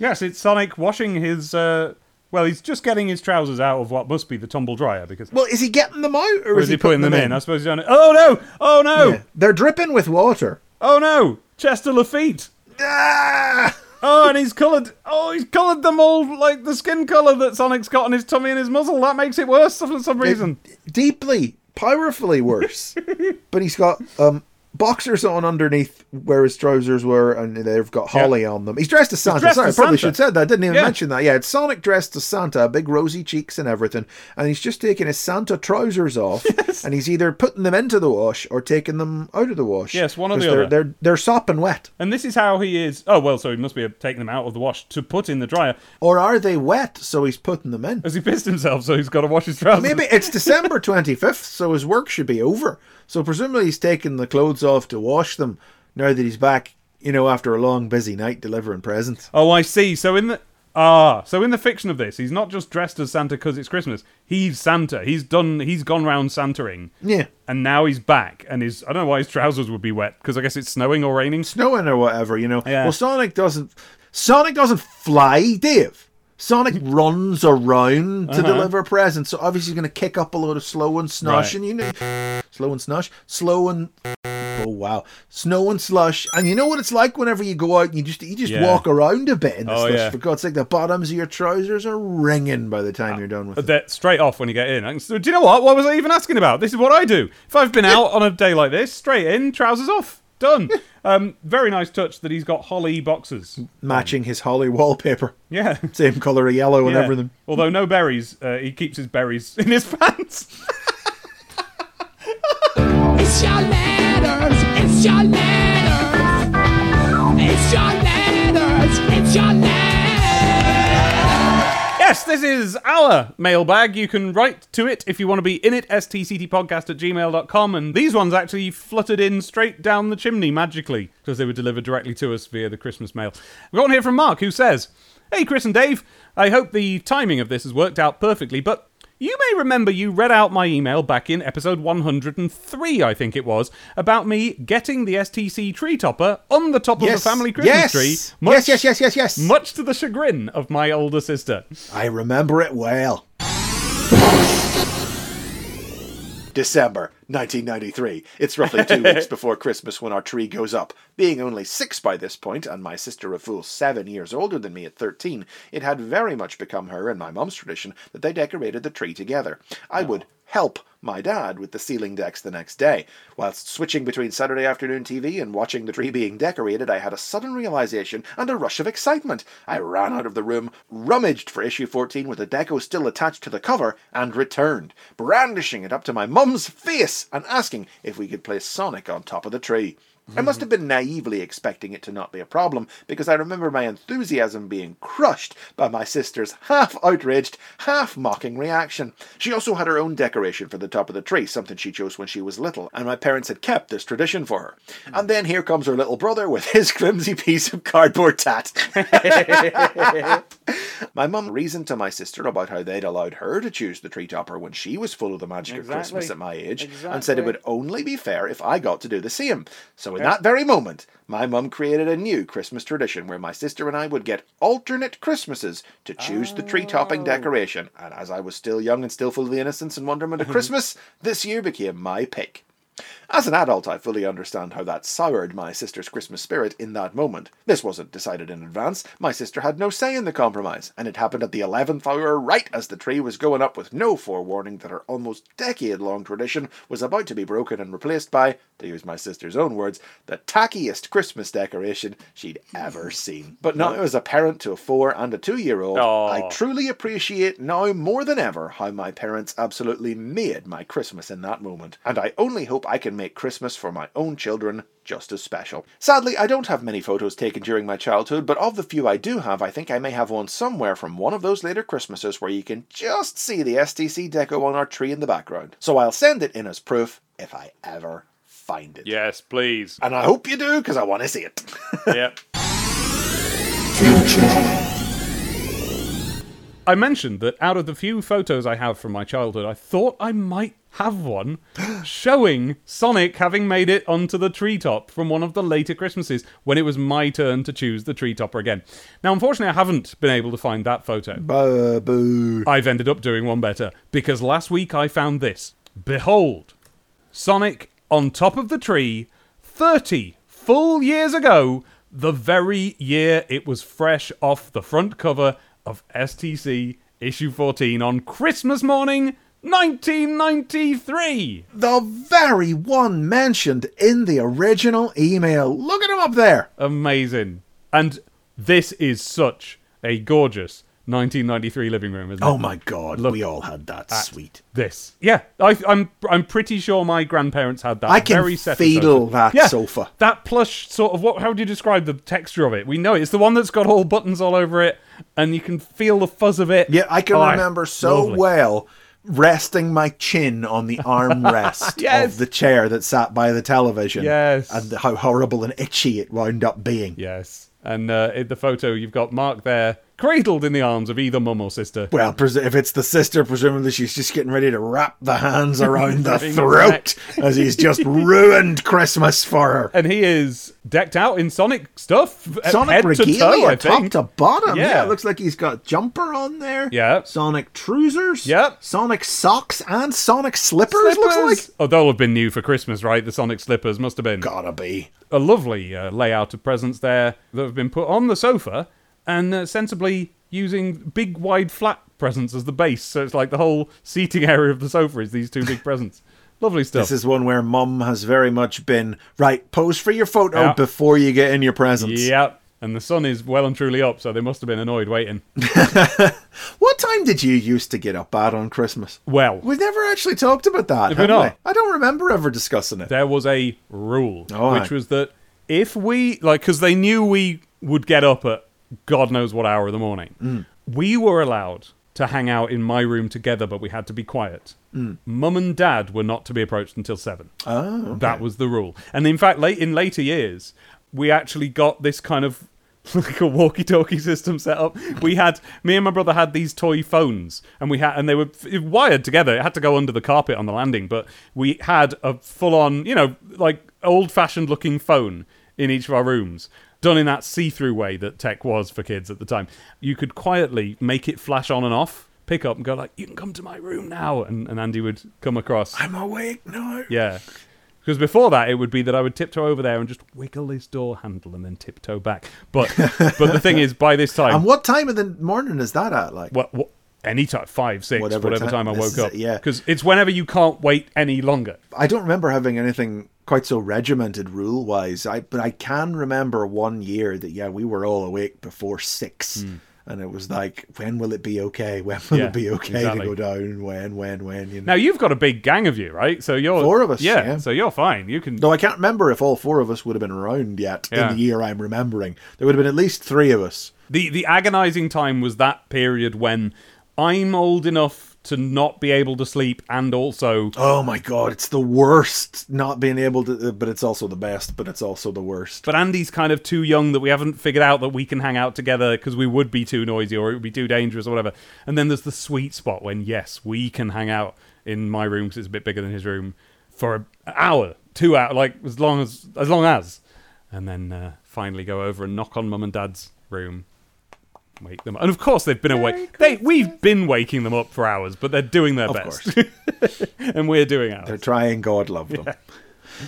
Yes, it's Sonic washing his. Uh, well, he's just getting his trousers out of what must be the tumble dryer because. Well, is he getting them out or, Or is he putting them in? I suppose he's done it. Oh no! Oh no! Yeah. They're dripping with water. Oh no! Chester Lafitte. Ah! Oh, and he's coloured. Oh, he's coloured them all like the skin colour that Sonic's got on his tummy and his muzzle. That makes it worse for some reason. Deeply, powerfully worse. but he's got um, boxers on underneath where his trousers were, and they've got holly on them. He's dressed as Santa. dressed Sorry, as I probably Santa. should have said that. I didn't even Yeah. mention that. Yeah, it's Sonic dressed as Santa, big rosy cheeks and everything, and he's just taking his Santa trousers off, and he's either putting them into the wash or taking them out of the wash. Yes, one or the they're, other. They're they're sopping wet. And this is how he is. Oh well, so he must be taking them out of the wash to put in the dryer. Or are they wet? So he's putting them in. Has he pissed himself? So he's got to wash his trousers. Maybe it's December 25th, so his work should be over. So presumably he's taking the clothes off to wash them now that he's back, you know, after a long, busy night delivering presents. Oh, I see. So in the ah, so in the fiction of this, he's not just dressed as Santa because it's Christmas. He's Santa. He's done. He's gone round Santaing. Yeah. And now he's back, and his I don't know why his trousers would be wet because I guess it's snowing or raining. Snowing or whatever, you know. Yeah. Well, Sonic doesn't. Sonic doesn't fly, Dave. Sonic runs around to Uh-huh. deliver presents, so obviously he's going to kick up a load of slow and snosh, Right. and you know, slow and snosh, slow and oh wow, snow and slush, and you know what it's like whenever you go out and you just you just Yeah. walk around a bit in the Oh, slush. yeah. For God's sake, the bottoms of your trousers are ringing by the time you're done with it. That straight off when you get in. Do you know what? What was I even asking about? This is what I do. If I've been out on a day like this, straight in, trousers off, done. um, very nice touch that he's got holly boxes. Matching his holly wallpaper, Yeah. same color of yellow and Yeah. everything. Although no berries, uh, he keeps his berries in his pants. It's your letters, it's your letters. It's your letters, it's your letters. Yes, this is our mailbag. You can write to it if you want to be in it, stctpodcast at gmail.com. And these ones actually fluttered in straight down the chimney magically because they were delivered directly to us via the Christmas mail. We've got one here from Mark who says, Hey, Chris and Dave, I hope the timing of this has worked out perfectly, but you may remember you read out my email back in episode 103, I think it was, about me getting the STC tree topper on the top Yes, of the family Christmas yes, tree. yes, yes, yes, yes, yes. Much to the chagrin of my older sister. I remember it well. December 1993. It's roughly two weeks before Christmas when our tree goes up. Being only six by this point, and my sister a full seven years older than me at 13, it had very much become her and my mum's tradition that they decorated the tree together. I would help my dad with the ceiling decks the next day. Whilst switching between Saturday afternoon TV and watching the tree being decorated, I had a sudden realization and a rush of excitement. I ran out of the room, rummaged for issue 14 with the deco still attached to the cover, and returned, brandishing it up to my mum's face and asking if we could place Sonic on top of the tree. I must have been naively expecting it to not be a problem, because I remember my enthusiasm being crushed by my sister's half outraged, half mocking reaction. She also had her own decoration for the top of the tree, something she chose when she was little, and my parents had kept this tradition for her. And then here comes her little brother with his flimsy piece of cardboard tat. my mum reasoned to my sister about how they'd allowed her to choose the tree topper when she was full of the magic of Christmas at my age, and said it would only be fair if I got to do the same. So in that very moment, my mum created a new Christmas tradition where my sister and I would get alternate Christmases to choose the tree topping oh. decoration. And as I was still young and still full of the innocence and wonderment of Christmas, this year became my pick. As an adult, I fully understand how that soured my sister's Christmas spirit in that moment. This wasn't decided in advance. My sister had no say in the compromise, and it happened at the eleventh hour, right as the tree was going up, with no forewarning that her almost decade-long tradition was about to be broken and replaced by, to use my sister's own words, the tackiest Christmas decoration she'd ever seen. But now, as a parent to a four and a two-year-old, I truly appreciate now more than ever how my parents absolutely made my Christmas in that moment, and I only hope I can make Christmas for my own children just as special. Sadly, I don't have many photos taken during my childhood, but of the few I do have, I think I may have one somewhere from one of those later Christmases where you can just see the STC deco on our tree in the background. So I'll send it in as proof if I ever find it. Yes, please. And I hope you do, because I want to see it. yep. I mentioned that out of the few photos I have from my childhood, I thought I might have one showing Sonic having made it onto the treetop from one of the later Christmases when it was my turn to choose the treetopper again. Now, unfortunately, I haven't been able to find that photo. Boo. I've ended up doing one better because last week I found this. Behold, Sonic on top of the tree 30 full years ago, the very year it was fresh off the front cover of STC issue 14 on Christmas morning 1993. The very one mentioned in the original email. Look at him up there. Amazing. And this is such a gorgeous 1993 living room, isn't it? Oh my god, Look we all had that sweet. This. Yeah, I, I'm I'm pretty sure my grandparents had that. I can very feel that yeah, sofa. That plush sort of what? How would you describe the texture of it? We know it. it's the one that's got all buttons all over it, and you can feel the fuzz of it. Yeah, I can Oh, remember so lovely. well resting my chin on the armrest Yes. of the chair that sat by the television. Yes. And how horrible and itchy it wound up being. Yes, and uh, in the photo you've got Mark there, cradled in the arms of either mum or sister. Well, pres- if it's the sister, presumably she's just getting ready to wrap the hands around the throat as he's just ruined Christmas for her. And he is decked out in Sonic stuff, Sonic head to toe, I top to bottom. Yeah. Yeah. it looks like he's got jumper on there. Yeah. Sonic trousers. Yep. Sonic socks and Sonic slippers. Looks like. Oh, they'll have been new for Christmas, right? The Sonic slippers must have been. Gotta be. A lovely uh, layout of presents there that have been put on the sofa and uh, sensibly using big, wide, flat presents as the base. So it's like the whole seating area of the sofa is these two big presents. Lovely stuff. This is one where Mum has very much been right. Pose for your photo Yeah. before you get in your presents. Yep. And the sun is well and truly up, so they must have been annoyed waiting. What time did you used to get up at on Christmas? Well, We've never actually talked about that. Have we not? I don't remember ever discussing it. there was a rule, Oh, which was that if we, like, because they knew we would get up at God knows what hour of the morning, Mm. we were allowed to hang out in my room together, but we had to be quiet. Mm. Mum and dad were not to be approached until seven. Oh, okay. That was the rule. And in fact, late in later years, we actually got this kind of like a walkie-talkie system set up. We had me and my brother had these toy phones, and we had and they were wired together. It had to go under the carpet on the landing, but we had a full-on, you know, like old-fashioned looking phone in each of our rooms. Done in that see-through way that tech was for kids at the time. You could quietly make it flash on and off, pick up and go like, "You can come to my room now," and, and Andy would come across. I'm awake now. Yeah. Because before that, it would be that I would tiptoe over there and just wiggle this door handle and then tiptoe back. But but the thing is, by this time, And what time of the morning is that at? Like, what, what any time, five, six, Whatever whatever, time- time, I woke up. it, yeah. Because it's whenever you can't wait any longer. I don't remember having anything quite so regimented rule wise. I but I can remember one year that yeah we were all awake before six. Hmm. And it was like, when will it be okay? When will. Yeah, it be okay exactly. to go down? When, when, when? You know? Now you've got a big gang of you, right? So you're Four of us, Yeah, yeah. So you're fine. You can. No, I can't remember if all four of us would have been around yet Yeah. in the year I'm remembering. There would have been at least three of us. The the agonizing time was that period when I'm old enough to not be able to sleep and also Oh my god, it's the worst not being able to, but it's also the best, but it's also the worst. But Andy's kind of too young that we haven't figured out that we can hang out together because we would be too noisy or it would be too dangerous or whatever. And then there's the sweet spot when, yes, we can hang out in my room because it's a bit bigger than his room for an hour, two hours, like as long as, as long as. And then uh, finally go over and knock on mum and dad's room. Wake them up. And of course they've been awake. They we've been waking them up for hours, but they're doing their Of best. and we're doing ours. They're trying, God love them.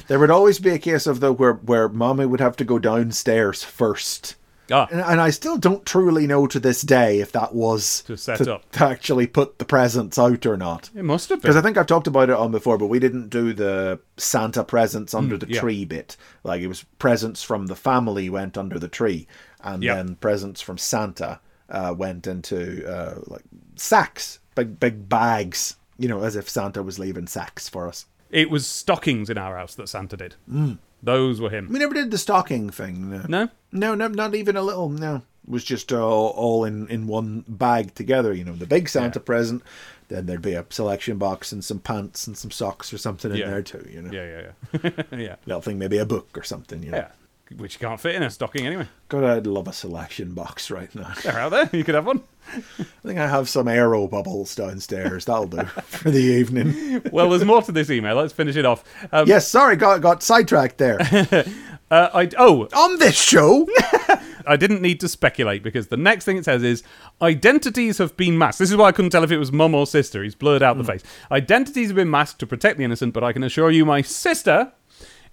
There would always be a case of though where where mommy would have to go downstairs first. Ah. And, and I still don't truly know to this day if that was To set to, up. to actually put the presents out or not. It must have been. Because I think I've talked about it on before, but we didn't do the Santa presents under the Mm, yeah. tree bit. Like it was presents from the family went under the tree, and Yeah. then presents from Santa uh, went into uh, like sacks, big big bags. You know, as if Santa was leaving sacks for us. It was stockings in our house that Santa did. Mm. Those were him. We never did the stocking thing. No, No? no, no not even a little. No, it was just uh, all, all in in one bag together. You know, the big Santa present. Then there'd be a selection box and some pants and some socks or something in Yeah. there too. You know, Yeah, yeah, yeah. yeah. little thing, maybe a book or something. You know, Yeah. Which you can't fit in a stocking anyway. God, I'd love a selection box right now. They're out there. You could have one. I think I have some aero bubbles downstairs. That'll do for the evening. Well, there's more to this email. Let's finish it off. Um, yes, sorry, got got sidetracked there. Uh, I oh on this show. I didn't need to speculate because the next thing it says is identities have been masked. This is why I couldn't tell if it was mum or sister. He's blurred out the face. Identities have been masked to protect the innocent, but I can assure you, my sister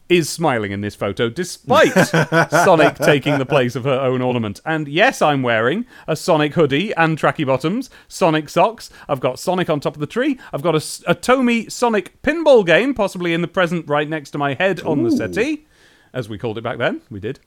is smiling in this photo despite Sonic taking the place of her own ornament. And yes, I'm wearing a Sonic hoodie and tracky bottoms, Sonic socks. I've got Sonic on top of the tree. I've got a Tomy Sonic pinball game, possibly in the present right next to my head on the Ooh. settee, as we called it back then. We did.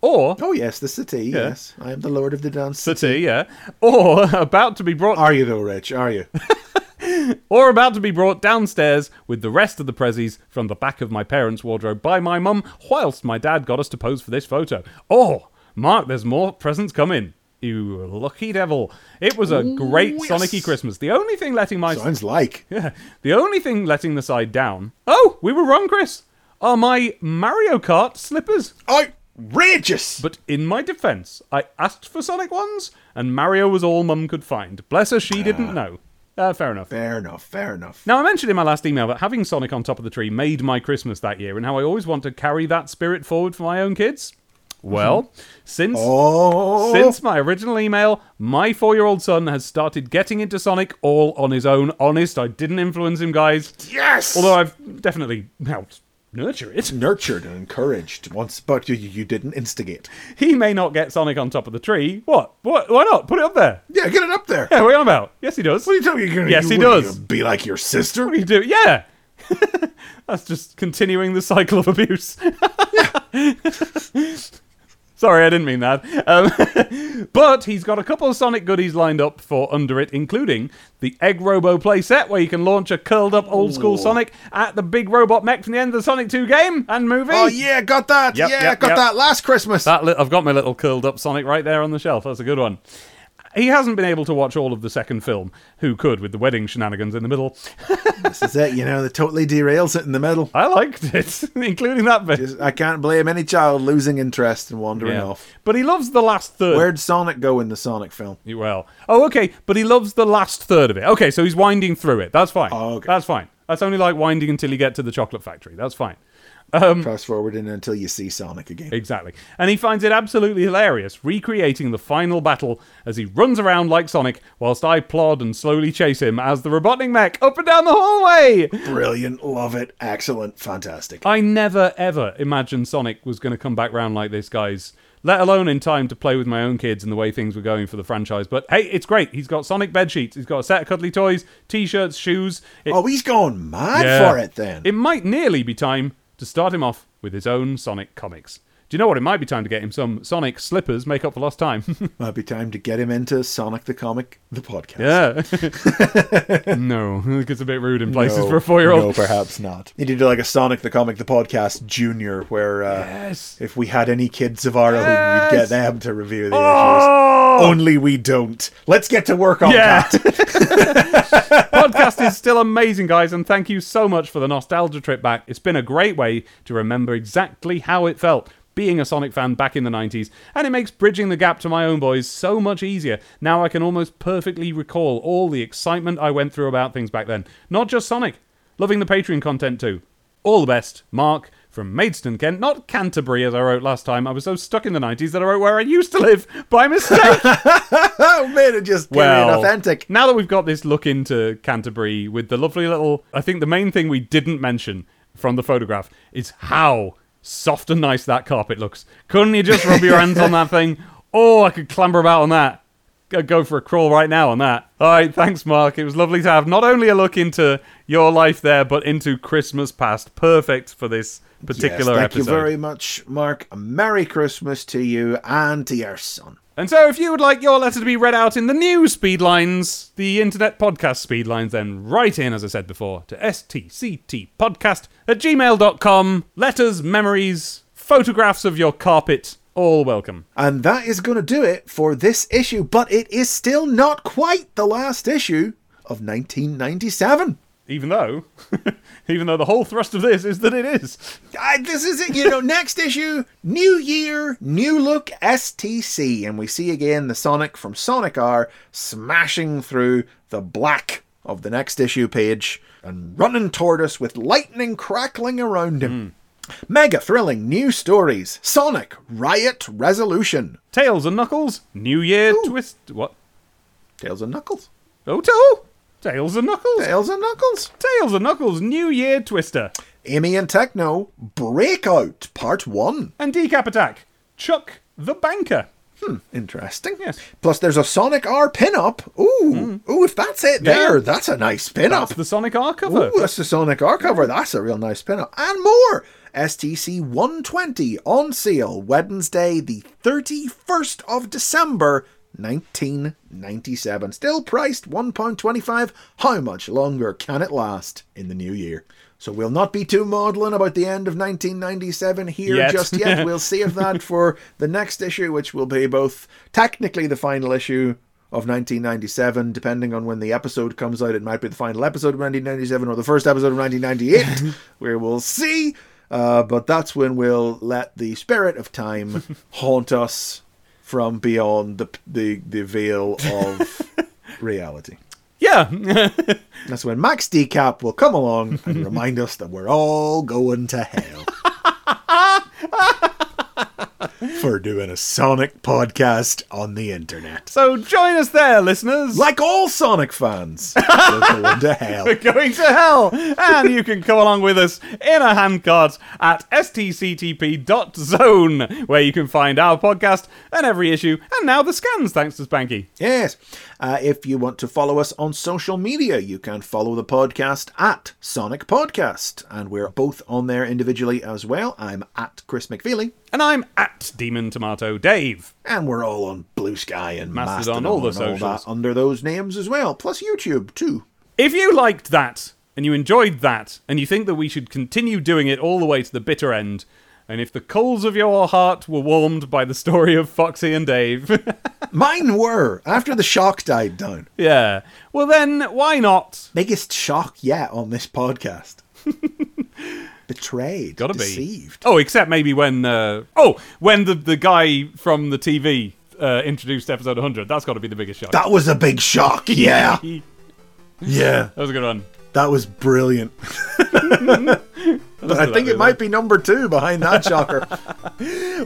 Or Oh yes, the city. Yeah. Yes, I am the lord of the dance. settee, yeah. Or about to be brought Are you though, Rich? Are you? or about to be brought downstairs with the rest of the prezzies from the back of my parents' wardrobe by my mum, whilst my dad got us to pose for this photo. Oh, Mark, there's more presents coming. You lucky devil. It was a great yes. Sonic-y Christmas. The only thing letting my Sounds like. yeah, the only thing letting the side down. Oh, we were wrong, Chris. Are my Mario Kart slippers. Outrageous! But in my defense, I asked for Sonic ones, and Mario was all Mum could find. Bless her, she didn't ah. know. Uh, fair enough. Fair enough. Fair enough. Now, I mentioned in my last email that having Sonic on top of the tree made my Christmas that year, and how I always want to carry that spirit forward for my own kids. Well, since Oh. since my original email, my four-year-old son has started getting into Sonic all on his own. Honest, I didn't influence him, guys. Yes. Although I've definitely helped nurture it. nurtured and encouraged once, but you, you didn't instigate. He may not get Sonic on top of the tree. What? What? Why not? Put it up there. Yeah, get it up there. Yeah, what are you on about? Yes, he does. What are you talking? You're gonna, Yes, you, he what, does. you Be like your sister. What do you do? Yeah. That's just continuing the cycle of abuse. Sorry, I didn't mean that. Um, but he's got a couple of Sonic goodies lined up for under it, including the Egg Robo playset, where you can launch a curled up old school Sonic at the big robot mech from the end of the Sonic 2 game and movie. Oh yeah, got that. Yep, yeah, yep, got yep. that last Christmas. That li- I've got my little curled up Sonic right there on the shelf. That's a good one. He hasn't been able to watch all of the second film. Who could, with the wedding shenanigans in the middle? this is it. You know, that totally derails it in the middle. I liked it, including that bit. Just- I can't blame any child losing interest and wandering Yeah. off. But he loves the last third. Where'd Sonic go in the Sonic film? Well, oh, okay, but he loves the last third of it. Okay, so he's winding through it. That's fine. Oh, okay. That's fine. That's only like winding until you get to the chocolate factory. That's fine. Um, Fast forwarding until you see Sonic again. Exactly. And he finds it absolutely hilarious, recreating the final battle as he runs around like Sonic, whilst I plod and slowly chase him as the Robotnik mech up and down the hallway. Brilliant, love it, excellent, fantastic. I never ever imagined Sonic was going to come back round like this, guys. Let alone in time to play with my own kids and the way things were going for the franchise. But hey, it's great. He's got Sonic bed sheets. He's got a set of cuddly toys, t-shirts, shoes. It- Oh, he's going mad Yeah. for it then. It might nearly be time to start him off with his own Sonic comics. Do you know what? It might be time to get him some Sonic slippers, make up for lost time. Might be time to get him into Sonic the Comic, the podcast. yeah. no, it gets a bit rude in places No, for a four-year-old. No, perhaps not. You need to do like a Sonic the Comic, the podcast Junior, where uh, Yes. if we had any kids of our own, we'd get them to review the Oh! issues. Only we don't. Let's get to work on Yeah. that. podcast is still amazing, guys, and thank you so much for the nostalgia trip back. It's been a great way to remember exactly how it felt being a Sonic fan back in the 90s, and it makes bridging the gap to my own boys so much easier. Now I can almost perfectly recall all the excitement I went through about things back then. Not just Sonic, loving the Patreon content too. All the best, Mark. From Maidstone, Kent, not Canterbury as I wrote last time. I was so stuck in the 90s that I wrote where I used to live by mistake. oh, man, it just well, well, authentic. Now that we've got this look into Canterbury with the lovely little, I think the main thing we didn't mention from the photograph is how soft and nice that carpet looks. Couldn't you just rub your hands on that thing? Oh, I could clamber about on that. Go- Go for a crawl right now on that. All right, thanks, Mark. It was lovely to have not only a look into your life there, but into Christmas past. Perfect for this particular yes, thank episode. you very much, Mark. A Merry Christmas to you and to your son. And so, if you would like your letter to be read out in the new speedlines, the internet podcast speedlines, then write in, as I said before, to stctpodcast at gmail.com. Letters, memories, photographs of your carpet, all welcome. And that is going to do it for this issue, but it is still not quite the last issue of 1997. Even though, even though the whole thrust of this is that it is. I, this is it, you know, next issue, new year, new look STC. And we see again the Sonic from Sonic R smashing through the black of the next issue page and running toward us with lightning crackling around him. Hmm. Mega thrilling new stories Sonic Riot Resolution. Tails and Knuckles, New Year twist. What? Tails and Knuckles. Oh, to- Tails and Knuckles. Tails and Knuckles. Tails and Knuckles, New Year Twister. Amy and Tekno Breakout Part 1. And Decap Attack, Chuck the Banker. Hmm, interesting. Yes. Plus, there's a Sonic R pinup. Ooh, ooh, if that's it there, Yeah. that's a nice pinup. That's the Sonic R cover. Ooh, that's the Sonic R cover. That's a real nice pinup. And more! STC 120 on sale Wednesday, the 31st of December, 1997. Still priced £1.25. How much longer can it last in the new year? So we'll not be too maudlin about the end of 1997 here Yet. just yet. We'll save that for the next issue, which will be both technically the final issue of 1997, depending on when the episode comes out. It might be the final episode of 1997 or the first episode of 1998. we will see. Uh, but that's when we'll let the spirit of time haunt us from beyond the the, the veil of reality. Yeah. That's when Max D. Cap will come along and remind us that we're all going to hell. For doing a Sonic podcast on the internet. so join us there, listeners. Like all Sonic fans, we're going to hell. We're going to hell. And you can come along with us in a handcart at stctp.zone, where you can find our podcast and every issue, and now the scans, thanks to Spanky. Yes. Uh, if you want to follow us on social media, you can follow the podcast at Sonic Podcast. And we're both on there individually as well. I'm at Chris McFeely. And I'm at Demon Tomato Dave. And we're all on Bluesky and Mastodon, Mastodon, all the and all socials. that under those names as well. Plus YouTube, too. If you liked that, and you enjoyed that, and you think that we should continue doing it all the way to the bitter end, and if the coals of your heart were warmed by the story of Foxy and Dave, Mine were, after the shock died down. yeah, well then, why not? Biggest shock yet on this podcast. Betrayed. Gotta be. deceived. Oh, except maybe when, uh, oh, when the, the guy from the TV uh, introduced episode 100. That's got to be the biggest shock. That was a big shock, yeah. yeah. That was a good one. That was brilliant. But I think it might be number two behind that shocker.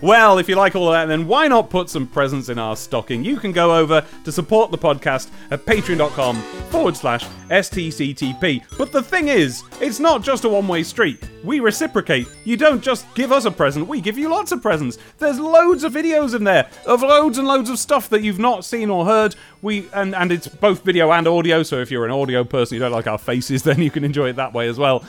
Well, if you like all of that, then why not put some presents in our stocking? You can go over to support the podcast at patreon.com forward slash STCTP. But the thing is, it's not just a one way street. We reciprocate. You don't just give us a present, we give you lots of presents. There's loads of videos in there of loads and loads of stuff that you've not seen or heard. We and, and it's both video and audio, so if you're an audio person, you don't like our faces, then you can enjoy it that way as well.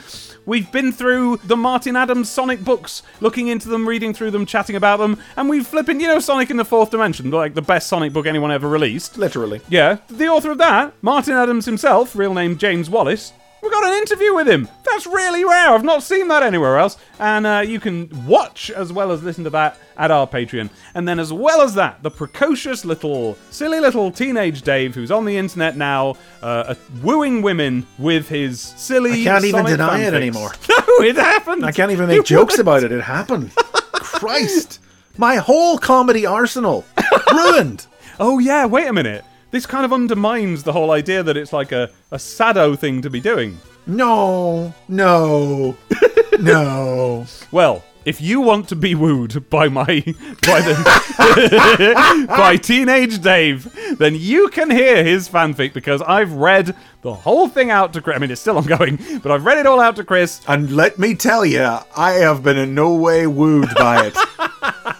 We've been through the Martin Adams Sonic books, looking into them, reading through them, chatting about them, and we've flipping, you know, Sonic in the Fourth Dimension, like the best Sonic book anyone ever released. Literally. Yeah, the author of that, Martin Adams himself, real name James Wallace. We got an interview with him. That's really rare. I've not seen that anywhere else. And uh, you can watch as well as listen to that at our Patreon. And then, as well as that, the precocious little, silly little teenage Dave, who's on the internet now, uh, uh, wooing women with his silly. I can't even deny it anymore. No, it happened. I can't even make It jokes about it. It happened. Christ. My whole comedy arsenal ruined. Oh yeah, wait a minute. This kind of undermines the whole idea that it's like a, a sado thing to be doing. No, no, no. Well, if you want to be wooed by my by the by teenage Dave, then you can hear his fanfic because I've read the whole thing out to Chris. I mean, it's still ongoing, but I've read it all out to Chris. And let me tell you, I have been in no way wooed by it.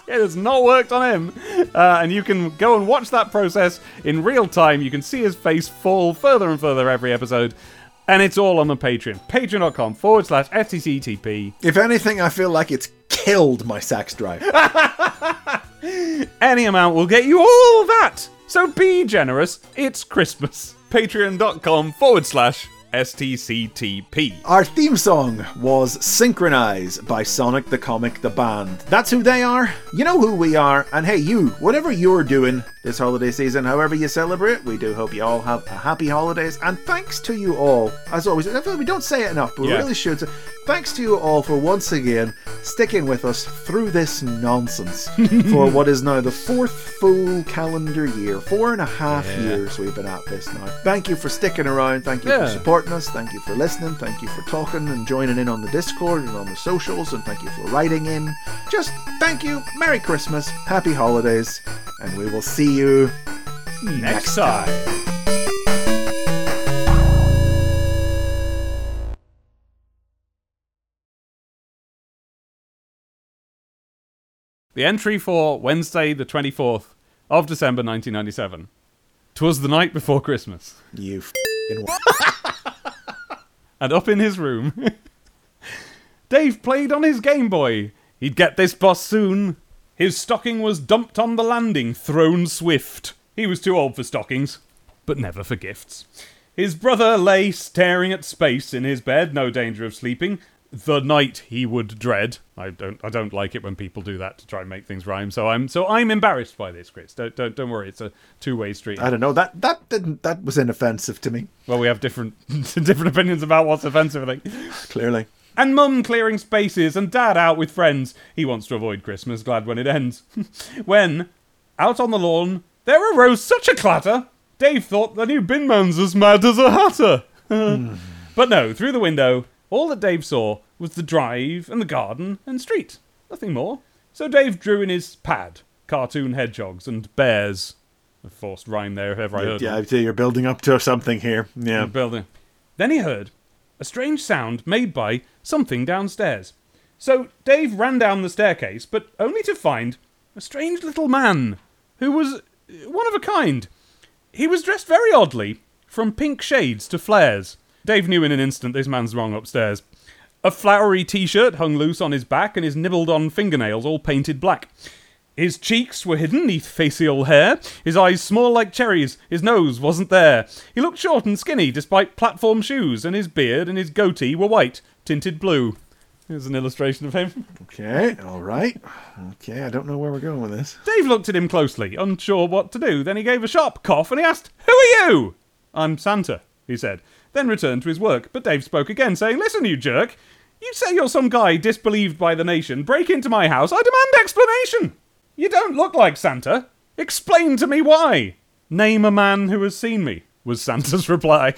It has not worked on him. Uh, and you can go and watch that process in real time. You can see his face fall further and further every episode. And it's all on the Patreon. Patreon.com forward slash STCTP. if anything, I feel like it's killed my sex drive. Any amount will get you all that. So be generous. It's Christmas. Patreon.com forward slash STCTP. Our theme song was synchronized by Sonic the Comic the Band. That's who they are. You know who we are. And hey, you, whatever you're doing this holiday season, however you celebrate, we do hope you all have a happy holidays. And thanks to you all, as always. We don't say it enough, but Yeah. we really should. Thanks to you all for once again sticking with us through this nonsense for what is now the fourth full calendar year. Four and a half Yeah. years we've been at this now. Thank you for sticking around. Thank you Yeah. for supporting us. Thank you for listening. Thank you for talking and joining in on the Discord and on the socials. And thank you for writing in. Just thank you. Merry Christmas. Happy holidays. And we will see you Next time. The entry for Wednesday, the 24th of December 1997. Twas the night before Christmas. You f***ing And up in his room, Dave played on his Game Boy. He'd get this boss soon. His stocking was dumped on the landing, thrown swift. He was too old for stockings, but never for gifts. His brother lay staring at space in his bed, no danger of sleeping. The night he would dread. I don't. I don't like it when people do that to try and make things rhyme. So I'm. So I'm embarrassed by this, Chris. Don't. Don't. Don't worry. It's a two-way street. I don't know. That that didn't that was inoffensive to me. Well, we have different different opinions about what's offensive. I think. Clearly. And mum clearing spaces and dad out with friends. He wants to avoid Christmas, glad when it ends. when, out on the lawn, there arose such a clatter, Dave thought the new bin man's as mad as a hatter. But no, through the window, all that Dave saw was the drive and the garden and street. Nothing more. So Dave drew in his pad cartoon hedgehogs and bears. A forced rhyme there if ever I heard Yeah. I'd you're building up to something here. Yeah. building. Then he heard a strange sound made by something downstairs. So Dave ran down the staircase, but only to find a strange little man who was uh, one of a kind. He was dressed very oddly, from pink shades to flares. Dave knew in an instant this man's wrong upstairs. A flowery t shirt hung loose on his back, and his nibbled on fingernails all painted black. His cheeks were hidden neath facial hair, his eyes small like cherries, his nose wasn't there. He looked short and skinny despite platform shoes, and his beard and his goatee were white, tinted blue. Here's an illustration of him. Okay, all right. Okay, I don't know where we're going with this. Dave looked at him closely, unsure what to do. Then he gave a sharp cough and he asked, Who are you? I'm Santa, he said, then returned to his work. But Dave spoke again, saying, Listen, you jerk. You say you're some guy disbelieved by the nation. Break into my house. I demand explanation. You don't look like Santa. Explain to me why. Name a man who has seen me, was Santa's reply.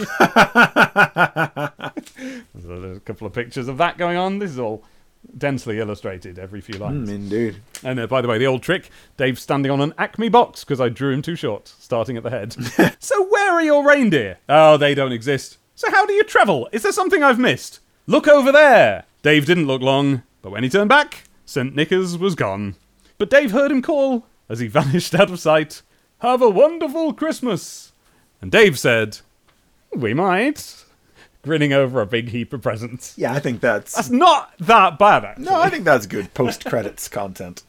There's a couple of pictures of that going on. This is all densely illustrated every few lines. Mm, indeed. And uh, by the way, the old trick Dave's standing on an Acme box because I drew him too short, starting at the head. so, where are your reindeer? Oh, they don't exist. So, how do you travel? Is there something I've missed? Look over there! Dave didn't look long, but when he turned back, St. Nickers was gone. But Dave heard him call as he vanished out of sight Have a wonderful Christmas! And Dave said, We might. Grinning over a big heap of presents. Yeah, I think that's That's not that bad, actually. no, I think that's good post credits content.